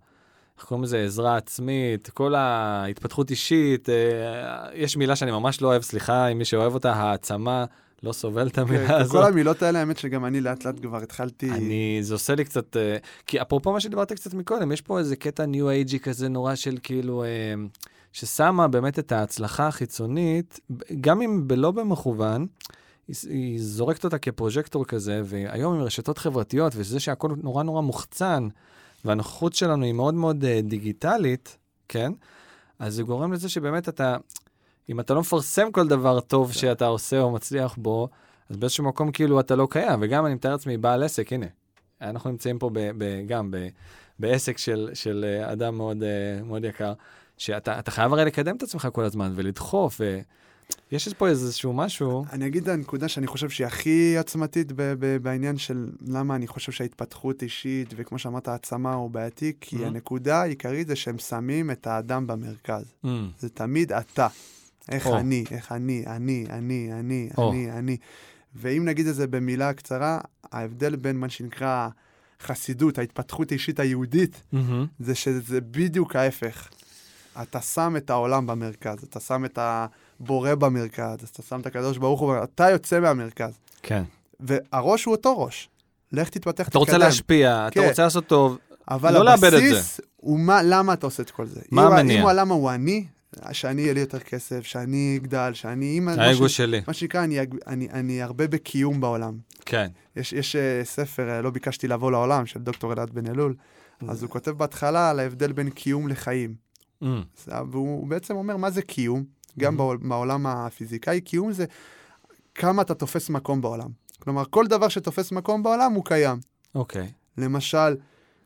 איך קוראים לזה, עזרה עצמית, כל ההתפתחות אישית, אה, יש מילה שאני ממש לא אוהב, סליחה אם מי שאוהב אותה, העצמה, לא סובל את המילה כן, הזאת. כל המילות האלה, האמת שגם אני לאט לאט כבר התחלתי... אני, זה עושה לי קצת, אה, כי אפרופו מה שדיברת קצת מקודם, יש פה איזה קטע ניו אייג'י כזה נורא של כאילו, אה, ששמה באמת את ההצלחה החיצונית, גם אם בלא במכוון, היא, היא זורקת אותה כפרוז'קטור כזה, והיום עם רשתות חברתיות, וזה שהכל נורא נורא מוחצן, והנוכחות שלנו היא מאוד מאוד uh, דיגיטלית, כן? אז זה גורם לזה שבאמת אתה, אם אתה לא מפרסם כל דבר טוב כן. שאתה עושה או מצליח בו, אז באיזשהו מקום כאילו אתה לא קיים. וגם אני מתאר לעצמי בעל עסק, הנה, אנחנו נמצאים פה ב, ב, גם ב, בעסק של, של אה, אדם מאוד, uh, מאוד יקר, שאתה חייב הרי לקדם את עצמך כל הזמן ולדחוף, ו... יש פה איזשהו משהו... אני אגיד הנקודה שאני חושב שהיא הכי עצמתית ב- ב- בעניין של למה אני חושב שההתפתחות אישית, וכמו שאמרת, העצמה הוא בעייתי, כי mm-hmm. הנקודה העיקרית זה שהם שמים את האדם במרכז. Mm-hmm. זה תמיד אתה. איך oh. אני, איך אני, אני, אני, אני, oh. אני, אני. ואם נגיד את זה במילה קצרה, ההבדל בין מה שנקרא חסידות, ההתפתחות האישית היהודית, mm-hmm. זה שזה בדיוק ההפך. אתה שם את העולם במרכז, אתה שם את הבורא במרכז, אתה שם את הקדוש ברוך הוא, אתה יוצא מהמרכז. כן. והראש הוא אותו ראש. לך תתפתח, תתקדם. אתה רוצה להשפיע, כן. אתה רוצה לעשות טוב, לא לאבד את זה. אבל הבסיס הוא מה, למה אתה עושה את כל זה. מה המניע? אם הלמה הוא אני, שאני יהיה לי יותר כסף, שאני אגדל, שאני... האגו שלי. מה שנקרא, אני, אני, אני הרבה בקיום בעולם. כן. יש, יש uh, ספר, uh, לא ביקשתי לבוא לעולם, של דוקטור אלעד בן אלול, אז הוא כותב בהתחלה על ההבדל בין קיום לחיים. Mm. והוא בעצם אומר, מה זה קיום? גם. בעולם הפיזיקאי, קיום זה כמה אתה תופס מקום בעולם. כלומר, כל דבר שתופס מקום בעולם הוא קיים. אוקיי. Okay. למשל,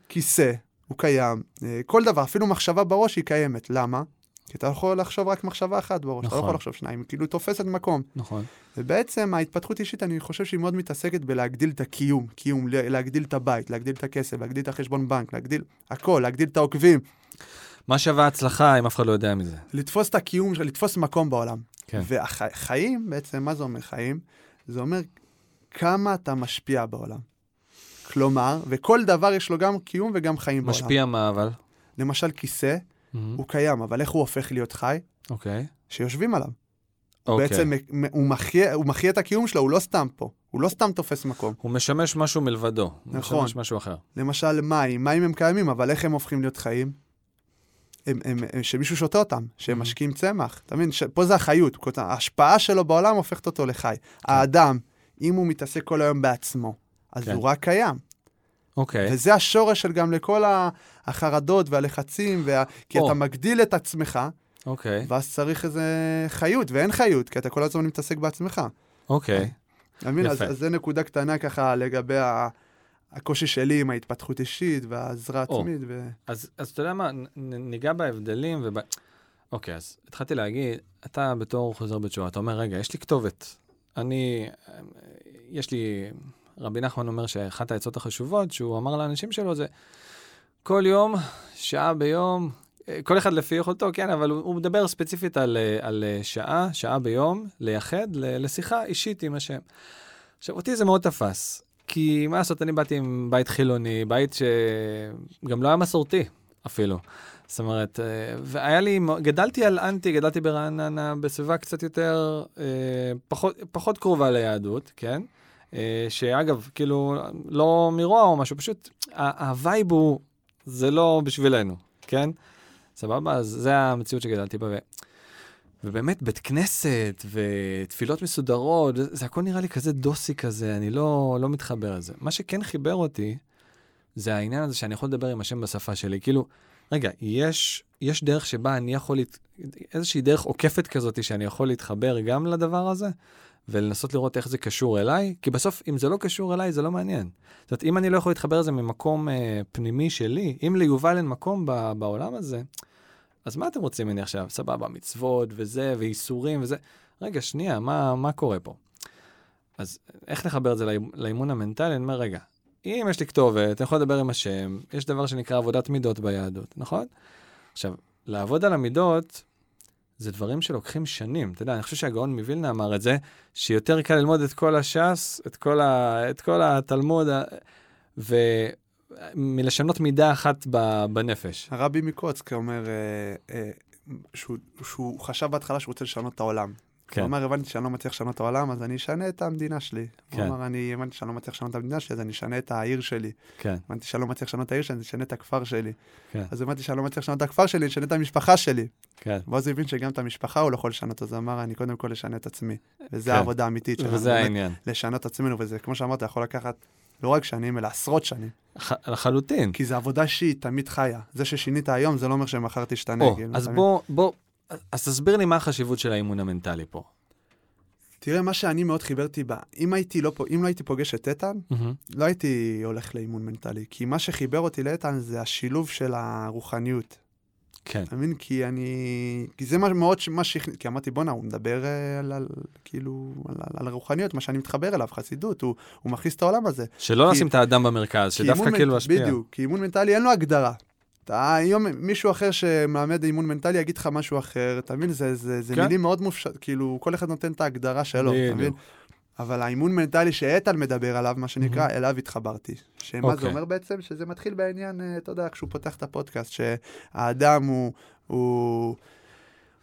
כיסא, הוא קיים. אה, כל דבר, אפילו מחשבה בראש היא קיימת. למה? כי אתה יכול לחשוב רק מחשבה אחת בראש, נכון. אתה לא יכול נכון. לחשוב שניים, כאילו תופסת מקום. נכון. ובעצם ההתפתחות אישית, אני חושב שהיא מאוד מתעסקת בלהגדיל את הקיום, קיום, להגדיל את הבית, להגדיל את הכסף, להגדיל את החשבון בנק, להגדיל הכל, להגדיל את העוקבים. מה שווה הצלחה אם אף אחד לא יודע מזה? לתפוס את הקיום, לתפוס מקום בעולם. כן. והחיים, והחי, בעצם, מה זה אומר חיים? זה אומר כמה אתה משפיע בעולם. כלומר, וכל דבר יש לו גם קיום וגם חיים משפיע בעולם. משפיע מה אבל? למשל כיסא, mm-hmm. הוא קיים, אבל איך הוא הופך להיות חי? אוקיי. Okay. שיושבים עליו. Okay. אוקיי. בעצם הוא מחיה, הוא מחיה את הקיום שלו, הוא לא סתם פה. הוא לא סתם תופס מקום. הוא משמש משהו מלבדו. נכון. הוא משמש משהו אחר. למשל מים, מים הם קיימים, אבל איך הם הופכים להיות חיים? הם, הם, הם, שמישהו שותה אותם, שהם mm-hmm. משקיעים צמח. אתה מבין? פה זה החיות. ההשפעה שלו בעולם הופכת אותו לחי. כן. האדם, אם הוא מתעסק כל היום בעצמו, אז כן. הוא רק קיים. אוקיי. וזה השורש של גם לכל החרדות והלחצים, וה... כי oh. אתה מגדיל את עצמך, אוקיי. ואז צריך איזה חיות, ואין חיות, כי אתה כל הזמן מתעסק בעצמך. אוקיי. אתה מבין? אז, אז זה נקודה קטנה ככה לגבי ה... הקושי שלי עם ההתפתחות אישית והעזרה עצמית. ו... אז, אז אתה יודע מה, ניגע בהבדלים וב... אוקיי, אז התחלתי להגיד, אתה בתור חוזר בתשובה, אתה אומר, רגע, יש לי כתובת. אני, יש לי, רבי נחמן אומר שאחת העצות החשובות שהוא אמר לאנשים שלו זה, כל יום, שעה ביום, כל אחד לפי יכולתו, כן, אבל הוא, מדבר ספציפית על, על שעה, שעה ביום, לייחד לשיחה אישית עם השם. עכשיו, אותי זה מאוד תפס. כי מה לעשות, אני באתי עם בית חילוני, בית שגם לא היה מסורתי אפילו. זאת אומרת, אה, והיה לי, גדלתי על אנטי, גדלתי ברעננה, בסביבה קצת יותר, אה, פחות, פחות קרובה ליהדות, כן? אה, שאגב, כאילו, לא מרוע או משהו, פשוט ה vibe הוא, זה לא בשבילנו, כן? סבבה? אז זה המציאות שגדלתי בה. ובאמת, בית כנסת ותפילות מסודרות, זה, זה הכל נראה לי כזה דוסי כזה, אני לא, לא מתחבר לזה. מה שכן חיבר אותי, זה העניין הזה שאני יכול לדבר עם השם בשפה שלי. כאילו, רגע, יש, יש דרך שבה אני יכול, להת... איזושהי דרך עוקפת כזאת שאני יכול להתחבר גם לדבר הזה, ולנסות לראות איך זה קשור אליי, כי בסוף, אם זה לא קשור אליי, זה לא מעניין. זאת אומרת, אם אני לא יכול להתחבר לזה ממקום אה, פנימי שלי, אם ליובל אין מקום ב, בעולם הזה, אז מה אתם רוצים ממני עכשיו? סבבה, מצוות וזה, ואיסורים וזה. רגע, שנייה, מה, מה קורה פה? אז איך לחבר את זה לאימון המנטלי? אני אומר, רגע, אם יש לי כתובת, אני יכול לדבר עם השם, יש דבר שנקרא עבודת מידות ביהדות, נכון? עכשיו, לעבוד על המידות, זה דברים שלוקחים שנים. אתה יודע, אני חושב שהגאון מווילנה אמר את זה, שיותר קל ללמוד את כל הש"ס, את כל, ה, את כל התלמוד, ו... מלשנות מידה אחת בנפש. הרבי מקוצק אומר אה, אה, שהוא, שהוא חשב בהתחלה שהוא רוצה לשנות את העולם. כן. הוא אמר, הבנתי שאני לא מצליח לשנות את העולם, אז אני אשנה את המדינה שלי. כן. הוא אמר, אני הבנתי שאני לא מצליח לשנות את המדינה שלי, אז אני אשנה את העיר שלי. כן. הבנתי שאני לא מצליח לשנות את העיר שלי, אז אני אשנה את הכפר שלי. כן. אז הבנתי שאני לא מצליח לשנות את הכפר שלי, אני אשנה את המשפחה שלי. כן. ואז הוא הבין שגם את המשפחה הוא לא יכול לשנות, אז אמר, אני קודם כל אשנה את עצמי. וזו כן. העבודה האמיתית שלנו. וזה העניין. לשנות את עצמנו, וזה, כמו שאמרת, יכול לקחת לא רק שנים, אלא עשרות שנים. לחלוטין. כי זו עבודה שהיא תמיד חיה. זה ששינית היום, זה לא אומר שמחר תשתנה. או, כאילו, אז? בוא, בוא, אז תסביר לי מה החשיבות של האימון המנטלי פה. תראה, מה שאני מאוד חיברתי בה, אם, הייתי לא, אם לא הייתי פוגש את איתן, מהמם. לא הייתי הולך לאימון מנטלי. כי מה שחיבר אותי לאיתן זה השילוב של הרוחניות. כן. אתה מבין? כי אני... כי זה מה מאוד ש- מה שהכניס... כי אמרתי, בואנה, הוא מדבר אה, על, על, כאילו, על, על, על הרוחניות, מה שאני מתחבר אליו, חסידות, הוא, הוא מכניס את העולם הזה. שלא כי- לשים את האדם במרכז, שדווקא כאילו משפיע. בדיוק, כי אימון מנטלי אין לו הגדרה. אתה היום מישהו אחר שמלמד אימון מנטלי יגיד לך משהו אחר, אתה מבין? זה, זה, זה כן. מילים מאוד מופשט, כאילו, כל אחד נותן את ההגדרה שלו, אתה מבין? אבל האימון מנטלי שאיתן מדבר עליו, מה שנקרא, מהמם. אליו התחברתי. שמה זה אוקיי. אומר בעצם? שזה מתחיל בעניין, אה, אתה יודע, כשהוא פותח את הפודקאסט, שהאדם הוא, הוא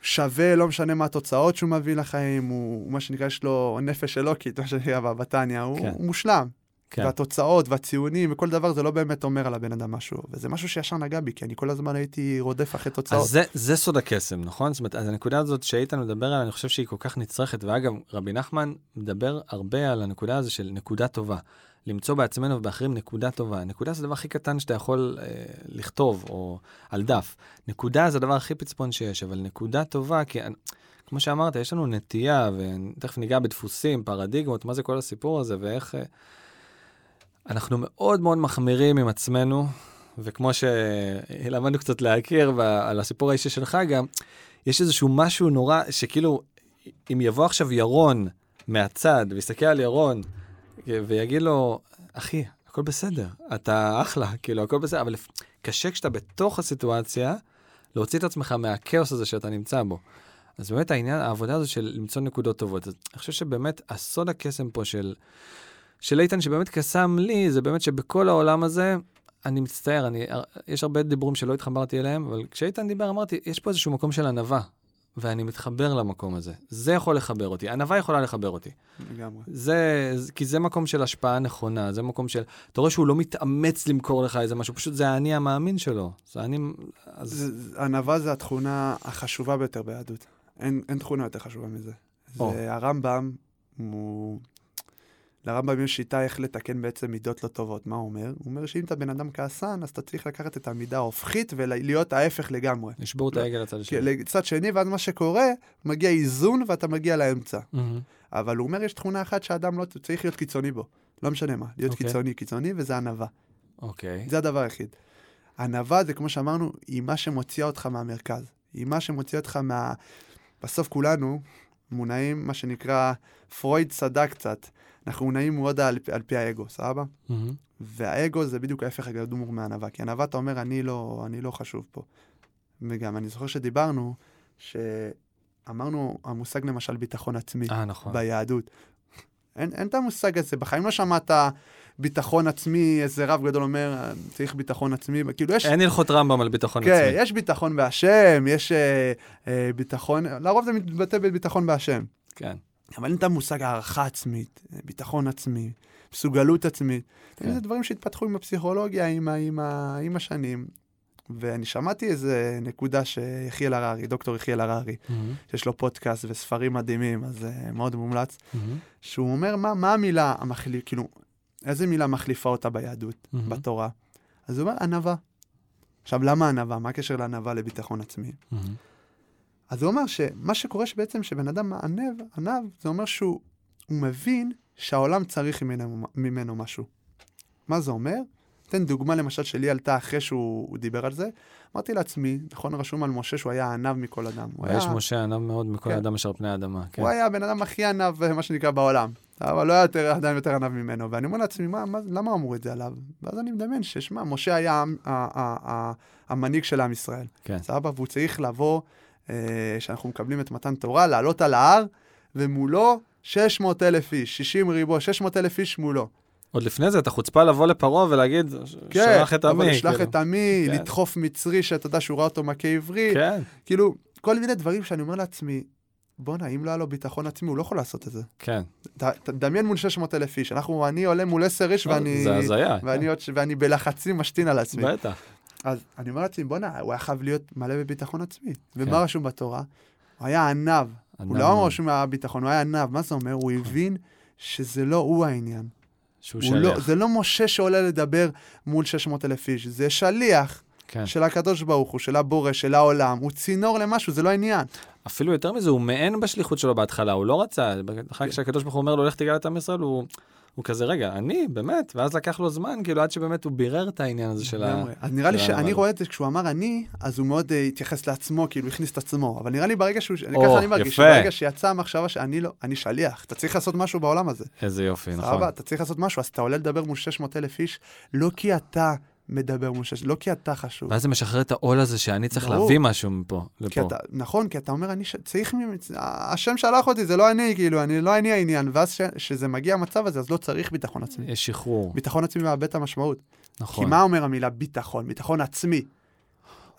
שווה, לא משנה מה התוצאות שהוא מביא לחיים, הוא, הוא מה שנקרא, יש לו נפש אלוקית, מה שנקרא בתניא, הוא, כן. הוא מושלם. כן. והתוצאות והציונים וכל דבר זה לא באמת אומר על הבן אדם משהו. וזה משהו שישר נגע בי, כי אני כל הזמן הייתי רודף אחרי תוצאות. אז זה, זה סוד הקסם, נכון? זאת אומרת, אז הנקודה הזאת שאיתן מדבר עליה, אני חושב שהיא כל כך נצרכת, ואגב, רבי נחמן מדבר הרבה על הנקודה הזו של נקודה טובה. למצוא בעצמנו ובאחרים נקודה טובה. נקודה זה הדבר הכי קטן שאתה יכול אה, לכתוב, או על דף. נקודה זה הדבר הכי פצפון שיש, אבל נקודה טובה, כי כמו שאמרת, יש לנו נטייה, ותכף ניגע בדפוסים, פרדיגמות, מה זה כל הסיפור הזה, ואיך... אה, אנחנו מאוד מאוד מחמירים עם עצמנו, וכמו שלמדנו קצת להכיר על הסיפור האישי שלך גם, יש איזשהו משהו נורא, שכאילו, אם יבוא עכשיו ירון מהצד, ויסתכל על ירון, ויגיד לו, אחי, הכל בסדר, אתה אחלה, כאילו, הכל בסדר, אבל קשה כשאתה בתוך הסיטואציה, להוציא את עצמך מהכאוס הזה שאתה נמצא בו. אז באמת העניין, העבודה הזו של למצוא נקודות טובות. אני חושב שבאמת הסוד הקסם פה של, של איתן, שבאמת קסם לי, זה באמת שבכל העולם הזה, אני מצטער, אני, יש הרבה דיבורים שלא התחברתי אליהם, אבל כשאיתן דיבר אמרתי, יש פה איזשהו מקום של ענווה, ואני מתחבר למקום הזה. זה יכול לחבר אותי, ענווה יכולה לחבר אותי. לגמרי. זה, כי זה מקום של השפעה נכונה, זה מקום של, אתה רואה שהוא לא מתאמץ למכור לך איזה משהו, פשוט זה האני המאמין שלו. זה אני, אז זה- ענווה זה התכונה החשובה ביותר ביהדות. אין, אין תכונה יותר חשובה מזה. זה הרמב"ם, הוא... לרמב"ם יש שיטה איך לתקן בעצם מידות לא טובות. מה הוא אומר? הוא אומר שאם אתה בן אדם כעסן, אז אתה צריך לקחת את המידה ההופכית ולהיות ההפך לגמרי. לשבור את העגל לצד כי השני. לצד שני, ואז מה שקורה, מגיע איזון ואתה מגיע לאמצע. מהמם. אבל הוא אומר, יש תכונה אחת שאדם לא צריך להיות קיצוני בו. לא משנה מה, להיות אוקיי. קיצוני, קיצוני, וזה ענווה. אוקיי. זה הדבר היחיד. ענווה זה, כמו שאמרנו, היא מה שמוציאה אותך מהמרכז. היא מה שמוציאה אותך מה... בסוף כולנו מונעים, מה שנקרא, פרויד צדק קצת. אנחנו מונעים מאוד על, על פי האגו, סבבה? מהמם. והאגו זה בדיוק ההפך הגמור מענווה. כי ענווה אתה אומר, אני לא, אני לא חשוב פה. וגם, אני זוכר שדיברנו, שאמרנו, המושג למשל ביטחון עצמי. אה, נכון. ביהדות. אין, אין את המושג הזה, בחיים לא שמעת ביטחון עצמי, איזה רב גדול אומר, צריך ביטחון עצמי, כאילו יש, אין הלכות רמב"ם על ביטחון כן, עצמי. יש ביטחון בהשם, יש אה, אה, ביטחון, לרוב זה מתבטא בביטחון בהשם, כן. אבל אין את המושג הערכה עצמית, ביטחון עצמי, מסוגלות עצמית. כן. זה דברים שהתפתחו עם הפסיכולוגיה, עם, עם, עם השנים. ואני שמעתי איזה נקודה שיחיאל הררי, דוקטור יחיאל הררי, מהמם. שיש לו פודקאסט וספרים מדהימים, אז uh, מאוד מומלץ. מהמם. שהוא אומר, מה, מה המילה המחליף, כאילו, איזה מילה מחליפה אותה ביהדות, מהמם. בתורה? אז הוא אומר, ענווה. עכשיו, למה ענווה? מה הקשר לענווה לביטחון עצמי? מהמם. אז הוא אומר שמה שקורה שבעצם שבן אדם ענב, ענב, זה אומר שהוא הוא מבין שהעולם צריך ממנו, ממנו משהו. מה זה אומר? אתן דוגמה למשל שלי עלתה אחרי שהוא הוא דיבר על זה. אמרתי לעצמי, נכון רשום על משה שהוא היה הענב מכל אדם. הוא היה, משה ענב מאוד מכל כן. אדם אשר פני האדמה. כן. הוא היה הבן אדם הכי ענב, מה שנקרא, בעולם. אבל לא היה יותר, אדם יותר ענב ממנו. ואני אומר לעצמי, מה, מה, למה אמרו את זה עליו? ואז אני מדמיין ששמע, משה היה המנהיג של עם ישראל. כן. סבבה? והוא צריך לבוא, שאנחנו מקבלים את מתן תורה, לעלות על ההר, ומולו 600 אלף איש, 60 ריבו, 600 אלף איש מולו. עוד לפני זה, את החוצפה לבוא לפרעה ולהגיד, שלח את עמי. כן, אבל ישלח כאילו. את עמי, כן. לדחוף מצרי, שאתה יודע שהוא ראה אותו מכה עברי. כן, כאילו, כל מיני דברים שאני אומר לעצמי, בואנה, אם לא היה לו ביטחון עצמי, הוא לא יכול לעשות את זה. כן. תדמיין מול 600 אלף איש, אנחנו, אני עולה מול 10 איש ואני... זה הזיה. ואני, עוד, ואני בלחצים משתין על עצמי. כן. בטח. אז אני אומר לעצמי, בואנה, הוא היה חייב להיות מלא בביטחון עצמי. ומה כן. רשום בתורה? הוא היה עניו. הוא ענב לא אמר. רשום הביטחון, הוא היה עניו. מה זה אומר? הוא הבין שזה לא הוא העניין. שהוא הוא לא, שליח. זה לא משה שעולה לדבר מול 600 אלף איש, זה שליח כן. של הקדוש ברוך הוא, של הבורא, של העולם. הוא צינור למשהו, זה לא העניין. אפילו יותר מזה, הוא מעין בשליחות שלו בהתחלה, הוא לא רצה. אחר כן. כשהקדוש ברוך הוא אומר לו, לך תגאל את עם ישראל, הוא... הוא כזה, רגע, אני, באמת? ואז לקח לו זמן, כאילו, עד שבאמת הוא בירר את העניין הזה של ה... אז נראה לי שאני. רואה את זה, כשהוא אמר אני, אז הוא מאוד אה, התייחס לעצמו, כאילו הכניס את עצמו. אבל נראה לי ברגע שהוא, ככה אני מרגיש, יפה. שברגע שיצאה המחשבה שאני לא, אני שליח, אתה צריך לעשות משהו בעולם הזה. איזה יופי, נכון. אתה צריך לעשות משהו, אז אתה עולה לדבר מול 600 אלף איש, לא כי אתה מדבר מול 600, לא כי אתה חשוב. ואז זה משחרר את העול הזה שאני צריך ברור. להביא משהו מפה, כי לפה. אתה, נכון, כי אתה אומר, אני ש... צריך, מ- השם שלח אותי, זה לא אני, כאילו, אני לא אני העניין, ואז ש... שזה מגיע המצב הזה, אז לא צריך ביטחון עצמי. יש שחרור, ביטחון עצמי מאבד את המשמעות. כי נכון. מה אומר המילה ביטחון? ביטחון עצמי.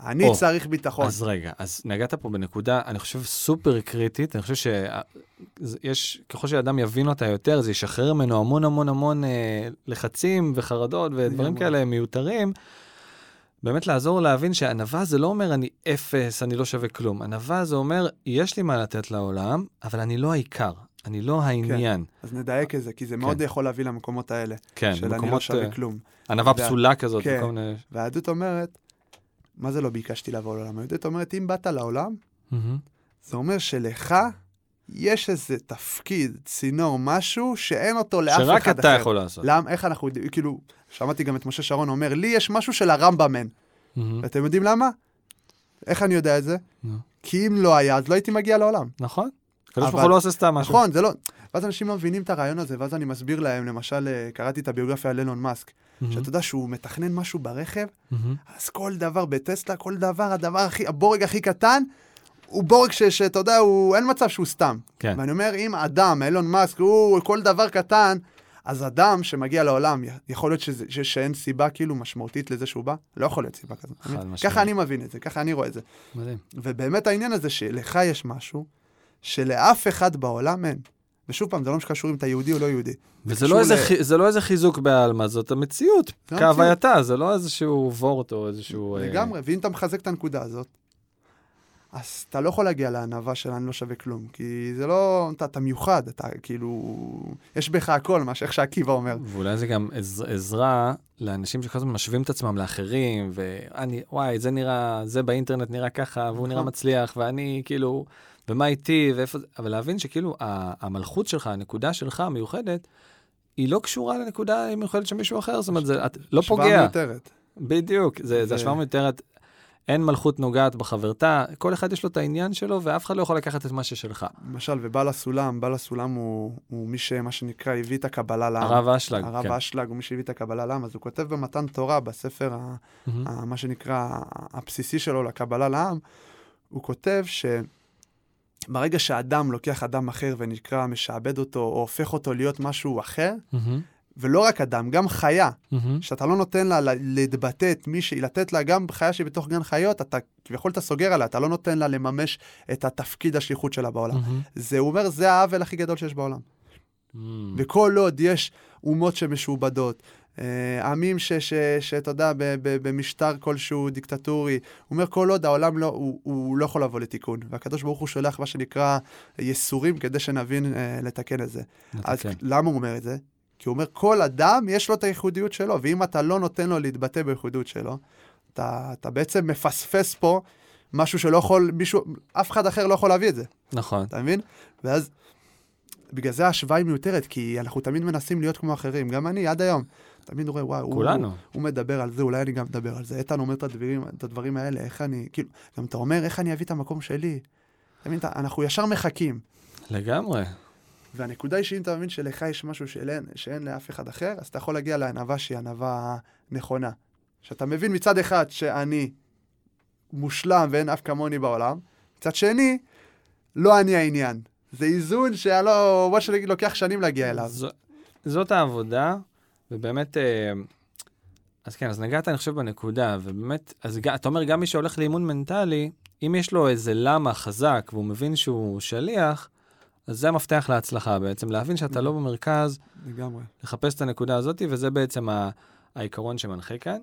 אני או, צריך ביטחון. אז רגע, אז נגעת פה בנקודה, אני חושב, סופר קריטית, אני חושב שיש, ככל שאדם יבין אותה יותר, זה ישחרר ממנו המון המון המון אה, לחצים וחרדות ודברים. כאלה מיותרים. באמת לעזור להבין שענווה זה לא אומר אני אפס, אני לא שווה כלום. ענווה זה אומר, יש לי מה לתת לעולם, אבל אני לא העיקר, אני לא העניין. אז נדייק את זה, כי זה מאוד יכול להביא למקומות האלה. כן, של אני לא שווה אה, כלום. ענווה וה- פסולה כזאת, כן. והיהדות אומרת, מה זה לא ביקשתי לבוא לעולם? היהדות אומרת, אם באת לעולם, מהמם. זה אומר שלך יש איזה תפקיד, צינור, משהו שאין אותו לאף אחד אחר. שרק אתה יכול לעשות. למה, איך אנחנו יודעים, כאילו, שמעתי גם את משה שרון אומר, לי יש משהו של הרמב"ם אין. מהמם. ואתם יודעים למה? איך אני יודע את זה? נו. כי אם לא היה, אז לא הייתי מגיע לעולם. נכון. הקדוש ברוך הוא לא עושה סתם משהו. נכון, זה לא... ואז אנשים לא מבינים את הרעיון הזה, ואז אני מסביר להם, למשל, אה, קראתי את הביוגרפיה על אילון מאסק, מהמם. שאתה יודע שהוא מתכנן משהו ברכב, מהמם. אז כל דבר בטסלה, כל דבר, הדבר הכי, הבורג הכי קטן, הוא בורג ש- שאתה יודע, הוא, אין מצב שהוא סתם. כן. ואני אומר, אם אדם, אילון מאסק, הוא כל דבר קטן, אז אדם שמגיע לעולם, יכול להיות שזה, ש- שאין סיבה כאילו משמעותית לזה שהוא בא? לא יכול להיות סיבה כזאת. חד משמעית. ככה אני מבין את זה, ככה אני רואה את זה. מדהים. ובאמת העניין הזה שלך יש משהו שלאף אחד בעולם אין. ושוב פעם, זה לא שקשור אם אתה יהודי או לא יהודי. וזה לא, איזה, ל- חי- זה לא איזה חיזוק בעלמא, זאת המציאות, כהווייתה, זה לא איזשהו וורט או איזשהו... אה, לגמרי, ואם אתה מחזק את הנקודה הזאת, אז אתה לא יכול להגיע לענווה של אני לא שווה כלום, כי זה לא, אתה, אתה מיוחד, אתה כאילו, יש בך הכל, מה שאיך שעקיבא אומר. ואולי זה גם עז, עזרה לאנשים שכל הזמן משווים את עצמם לאחרים, ואני, וואי, זה נראה, זה באינטרנט נראה ככה, והוא נראה נכון. מצליח, ואני כאילו, ומה איתי, ואיפה זה, אבל להבין שכאילו, המלכות שלך, הנקודה שלך המיוחדת, היא לא קשורה לנקודה המיוחדת של מישהו אחר, זאת אומרת, זה את, לא השוואה פוגע. מיותרת. בדיוק, זה, השוואה מיותרת. אין מלכות נוגעת בחברתה, כל אחד יש לו את העניין שלו, ואף אחד לא יכול לקחת את מה ששלך. למשל, ובעל הסולם, בעל הסולם הוא, הוא מי שמה שנקרא הביא את הקבלה לעם. הרב אשלג, הרב כן. אשלג הוא מי שהביא את הקבלה לעם, אז הוא כותב במתן תורה, בספר, ה, מהמם. ה, מה שנקרא, הבסיסי שלו לקבלה לעם, הוא כותב שברגע שאדם לוקח אדם אחר ונקרא, משעבד אותו, או הופך אותו להיות משהו אחר, מהמם. ולא רק אדם, גם חיה, מהמם. שאתה לא נותן לה להתבטא את מי שהיא, לתת לה גם חיה שהיא בתוך גן חיות, אתה כביכול אתה סוגר עליה, אתה לא נותן לה לממש את התפקיד השליחות שלה בעולם. מהמם. זה, הוא אומר, זה העוול הכי גדול שיש בעולם. מהמם. וכל עוד יש אומות שמשועבדות, עמים ש- ש- שאתה יודע, במשטר כלשהו דיקטטורי, הוא אומר, כל עוד העולם לא, הוא, הוא לא יכול לבוא לתיקון. והקדוש ברוך הוא שולח מה שנקרא ייסורים כדי שנבין אה, לתקן את זה. אז נתקן. למה הוא אומר את זה? כי הוא אומר, כל אדם יש לו את הייחודיות שלו, ואם אתה לא נותן לו להתבטא בייחודיות שלו, אתה, אתה בעצם מפספס פה משהו שלא יכול, מישהו, אף אחד אחר לא יכול להביא את זה, נכון. אתה מבין? ואז, בגלל זה ההשוואה היא מיותרת, כי אנחנו תמיד מנסים להיות כמו אחרים, גם אני, עד היום. תמיד רואה, וואי, הוא, כולנו. הוא מדבר על זה, אולי אני גם מדבר על זה. איתן אומר את הדברים, את הדברים האלה, איך אני, כאילו, גם אתה אומר, איך אני אביא את המקום שלי. אתה- אנחנו ישר מחכים. לגמרי. והנקודה היא שאם אתה מבין שלך יש משהו שאין, שאין לאף אחד אחר, אז אתה יכול להגיע לענווה שהיא ענווה נכונה. שאתה מבין מצד אחד שאני מושלם ואין אף כמוני בעולם, מצד שני, לא אני העניין. זה איזון שלא, מה שנגיד, לוקח שנים להגיע אליו. ז- זאת העבודה, ובאמת, אה, אז כן, אז נגעת, אני חושב, בנקודה, ובאמת, אז אתה אומר, גם מי שהולך לאימון מנטלי, אם יש לו איזה למה חזק, והוא מבין שהוא שליח, אז זה המפתח להצלחה בעצם, להבין שאתה לא במרכז, לגמרי. לחפש את הנקודה הזאת, וזה בעצם ה- העיקרון שמנחה כאן.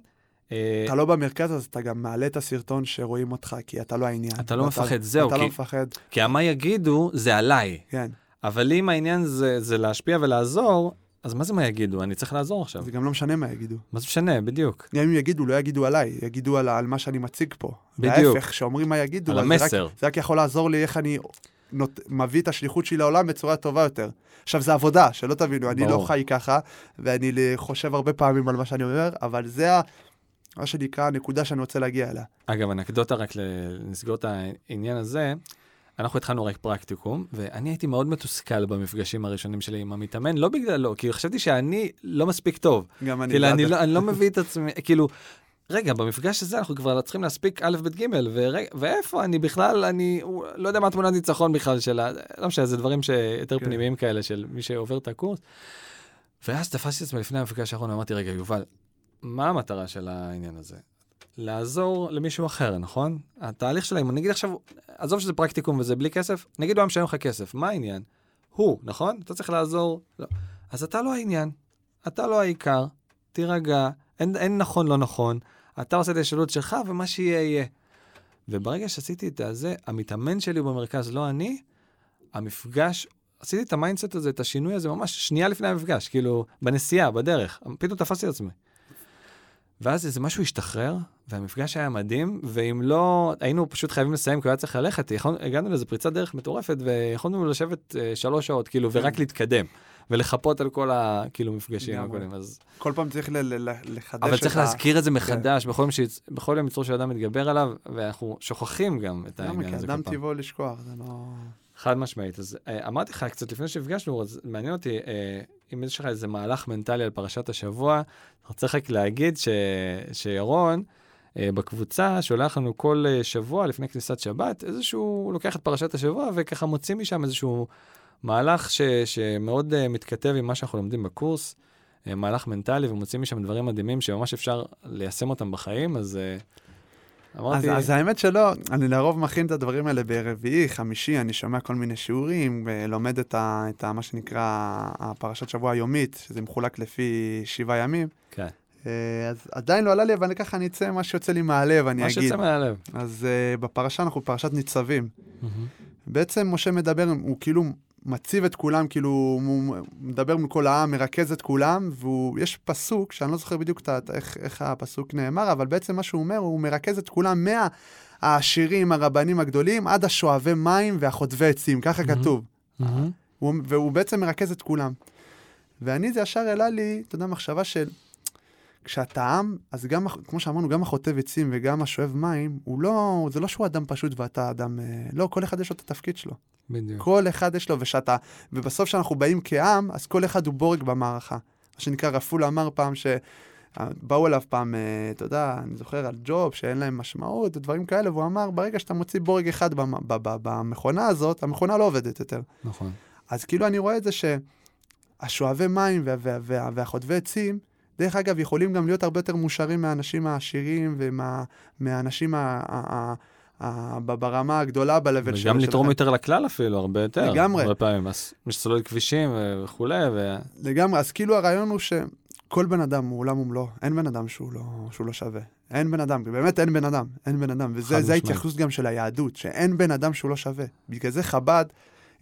אה, אתה לא במרכז, אז אתה גם מעלה את הסרטון שרואים אותך, כי אתה לא העניין. אתה לא מפחד, זהו, אתה כי- לא מפחד, כי המה יגידו זה עליי. כן. אבל אם העניין זה, זה להשפיע ולעזור, אז מה זה מה יגידו? אני צריך לעזור עכשיו. זה גם לא משנה מה יגידו. מה זה משנה, בדיוק. גם אם יגידו, לא יגידו עליי, יגידו על, על מה שאני מציג פה. בדיוק. להפך, כשאומרים מה יגידו, על אז זה רק- המסר. זה רק יכול לעזור לי איך אני נות... מביא את השליחות שלי לעולם בצורה טובה יותר. עכשיו, זה עבודה, שלא תבינו, אני לא ברור. חי ככה, ואני חושב הרבה פעמים על מה שאני אומר, אבל זה ה... מה שנקרא הנקודה שאני רוצה להגיע אליה. אגב, אנקדוטה רק לסגור את העניין הזה, אנחנו התחלנו רק פרקטיקום, ואני הייתי מאוד מתוסכל במפגשים הראשונים שלי עם המתאמן, לא בגללו, כי חשבתי שאני לא מספיק טוב. גם אני... כאילו, אני לא, אני לא מביא את עצמי, כאילו, רגע, במפגש הזה אנחנו כבר צריכים להספיק א', ב', ג', ורגע, ואיפה אני בכלל, אני לא יודע מה תמונת ניצחון בכלל של ה... לא משנה, זה דברים שיותר כן. פנימיים כאלה של מי שעובר את הקורס. ואז תפסתי את עצמי לפני המפגש האחרון, אמרתי, רגע, יובל, מה המטרה של העניין הזה? לעזור למישהו אחר, נכון? התהליך שלהם, נגיד עכשיו, עזוב שזה פרקטיקום וזה בלי כסף, נגיד הוא היה משלם לך כסף, מה העניין? הוא, נכון? אתה צריך לעזור. לא. אז אתה לא העניין, אתה לא העיקר, תירגע, אין, אין נכון לא נכון, אתה עושה את השאלות שלך ומה שיהיה יהיה. וברגע שעשיתי את הזה, המתאמן שלי הוא במרכז, לא אני, המפגש, עשיתי את ה mindset הזה, את השינוי הזה ממש שנייה לפני המפגש, כאילו, בנסיעה, בדרך, פתאום תפסתי את עצמי. ואז איזה משהו השתחרר, והמפגש היה מדהים, ואם לא, היינו פשוט חייבים לסיים, כי הוא היה צריך ללכת, יכול, הגענו לאיזה פריצת דרך מטורפת, ויכולנו לשבת אה, שלוש שעות, כאילו, ורק להתקדם, ולחפות על כל ה... כאילו. הקודמים, אז... כל פעם צריך ל- ל- לחדש אבל את צריך ה- להזכיר את זה מחדש, בכל יום שיצ- בכל יום יצרו של אדם מתגבר עליו, ואנחנו שוכחים גם את? העניין כי הזה אדם כל פעם. טבעו לשכוח, זה לא... חד משמעית. אז אה, אמרתי לך קצת לפני שנפגשנו, אז מעניין אותי, אה, אם יש לך איזה מהלך מנטלי על פרשת השבוע, אני צריך רק להגיד ש, שירון, אה, בקבוצה, שולח לנו כל אה, שבוע לפני כניסת שבת, איזשהו, הוא לוקח את פרשת השבוע וככה מוציא משם איזשהו מהלך ש, שמאוד אה, מתכתב עם מה שאנחנו לומדים בקורס, אה, מהלך מנטלי, ומוציא משם דברים מדהימים שממש אפשר ליישם אותם בחיים, אז אז, אמרתי... אז האמת שלא, אני לרוב מכין את הדברים האלה ברביעי, חמישי, אני שומע כל מיני שיעורים, לומד את, ה, את ה, מה שנקרא הפרשת שבוע היומית, שזה מחולק לפי שבעה ימים. כן, אה, אז עדיין לא עלה לי, אבל ככה אני אצא מה שיוצא לי מהלב, אני מה אגיד. שיוצא מהלב. אז uh, בפרשה אנחנו בפרשת ניצבים. מהמם. בעצם משה מדבר, הוא כאילו מציב את כולם, כאילו הוא מדבר מכל העם, מרכז את כולם, ויש פסוק, שאני לא זוכר בדיוק את, איך, איך הפסוק נאמר, אבל בעצם מה שהוא אומר, הוא מרכז את כולם מהעשירים, הרבנים הגדולים, עד השואבי מים והחוטבי עצים, ככה מהמם. כתוב. מהמם. הוא, והוא בעצם מרכז את כולם. ואני, זה ישר העלה לי, אתה יודע, מחשבה של, כשאתה עם, אז גם, כמו שאמרנו, גם החוטב עצים וגם השואב מים, הוא לא, זה לא שהוא אדם פשוט ואתה אדם, אה, לא, כל אחד יש לו את התפקיד שלו. בדיוק. כל אחד יש לו, ושאתה, ובסוף כשאנחנו באים כעם, אז כל אחד הוא בורג במערכה. מה שנקרא, רפול אמר פעם ש... באו אליו פעם, אה, אתה יודע, אני זוכר על ג'וב שאין להם משמעות ודברים כאלה, והוא אמר, ברגע שאתה מוציא בורג אחד במכונה הזאת, המכונה לא עובדת יותר. נכון. אז כאילו אני רואה את זה שהשואבי מים וה- וה- וה- והחוטבי עצים, דרך אגב, יכולים גם להיות הרבה יותר מאושרים מהאנשים העשירים ומהאנשים ה- ה- ה- ה- ב- ברמה הגדולה ב-level וגם לתרום יותר לכלל אפילו, הרבה יותר. לגמרי. הרבה פעמים, אז מי שסולל כבישים וכולי, ו... לגמרי, אז כאילו הרעיון הוא שכל בן אדם הוא עולם ומלואו, אין בן אדם שהוא לא, שהוא לא שווה. אין בן אדם, באמת אין בן אדם, אין בן אדם. וזה. ההתייחסות גם של היהדות, שאין בן אדם שהוא לא שווה. בגלל זה חב"ד,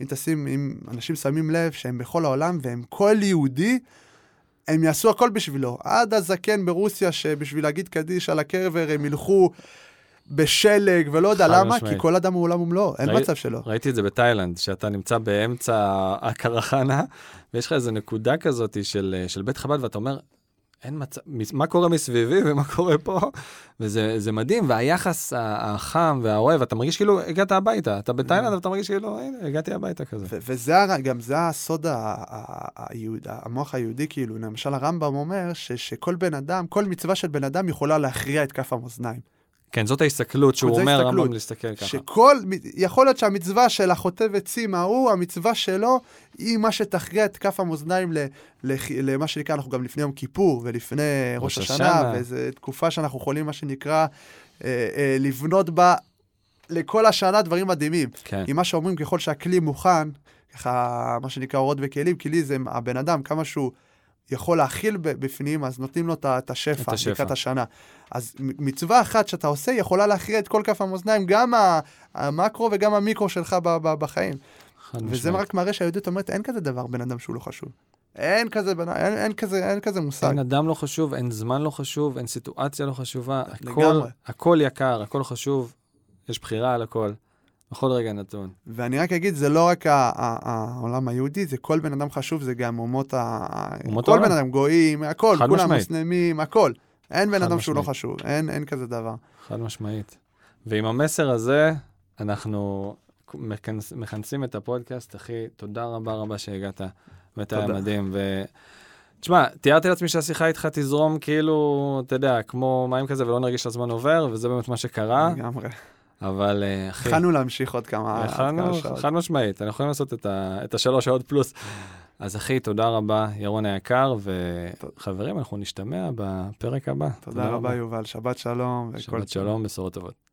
אם תשים, אם אנשים שמים לב שהם בכל העולם והם כל יהודי, הם יעשו הכל בשבילו. עד הזקן ברוסיה, שבשביל להגיד קדיש על הקבר, הם ילכו בשלג, ולא יודע למה, משמעית. כי כל אדם הוא עולם ומלואו, אין ראי- מצב שלא. ראיתי את זה בתאילנד, שאתה נמצא באמצע הקרחנה, ויש לך איזו נקודה כזאת של, של בית חב"ד, ואתה אומר, אין מצב, מה קורה מסביבי ומה קורה פה? וזה זה מדהים, והיחס החם והאוהב, אתה מרגיש כאילו הגעת הביתה, אתה בתאילנד, ואתה מרגיש כאילו, הנה, הגעתי הביתה כזה. וזה גם זה הסוד, המוח היהודי, כאילו, למשל הרמב"ם אומר שכל בן אדם, כל מצווה של בן אדם יכולה להכריע את כף המאזניים. כן, זאת ההסתכלות שהוא אומר, ההסתכלות. רמב"ם להסתכל ככה. שכל, יכול להיות שהמצווה של החוטב עצים ההוא, המצווה שלו, היא מה שתכריע את כף המאזניים למה שנקרא, אנחנו גם לפני יום כיפור ולפני ראש ראש השנה, השנה. וזו תקופה שאנחנו יכולים, מה שנקרא, אה, אה, לבנות בה לכל השנה דברים מדהימים. כן, עם מה שאומרים, ככל שהכלי מוכן, ככה, מה שנקרא אורות וכלים, כלי זה הבן אדם, כמה שהוא יכול להכיל בפנים, אז נותנים לו את השפע, את השפע. לקראת השנה. אז מצווה אחת שאתה עושה יכולה להכריע את כל כף המאזניים, גם המקרו וגם המיקרו שלך בחיים. וזה משמעית. רק מראה שהיהודית אומרת, אין כזה דבר בן אדם שהוא לא חשוב. אין כזה, בן- אין, אין כזה, אין כזה מושג. אין אדם לא חשוב, אין זמן לא חשוב, אין סיטואציה לא חשובה. הכל, לגמרי. הכל יקר, הכל חשוב, יש בחירה על הכל, בכל רגע נתון. ואני רק אגיד, זה לא רק העולם היהודי, זה כל בן אדם חשוב, זה גם אומות ה... אומות כל העולם. בן אדם, גויים, הכל, חד כולם משמעית. מוסלמים, הכל. אין בן אדם שהוא לא. חשוב, אין, אין כזה דבר. חד משמעית. ועם המסר הזה, אנחנו מכנס, מכנסים את הפודקאסט, אחי, תודה רבה רבה שהגעת. באמת היה. מדהים. ו... תשמע, תיארתי לעצמי שהשיחה איתך תזרום כאילו, אתה יודע, כמו מים כזה, ולא נרגיש שהזמן עובר, וזה באמת מה שקרה, לגמרי. אבל אה, אחי, יכלנו להמשיך עוד כמה יכלנו, שעות. חד משמעית, אנחנו יכולים לעשות את, ה... את השלוש שעות פלוס. אז אחי, תודה רבה, ירון היקר, וחברים, אנחנו נשתמע בפרק הבא. תודה רבה, יובל, שבת שלום. וכל שבת שלום, בשורות טובות.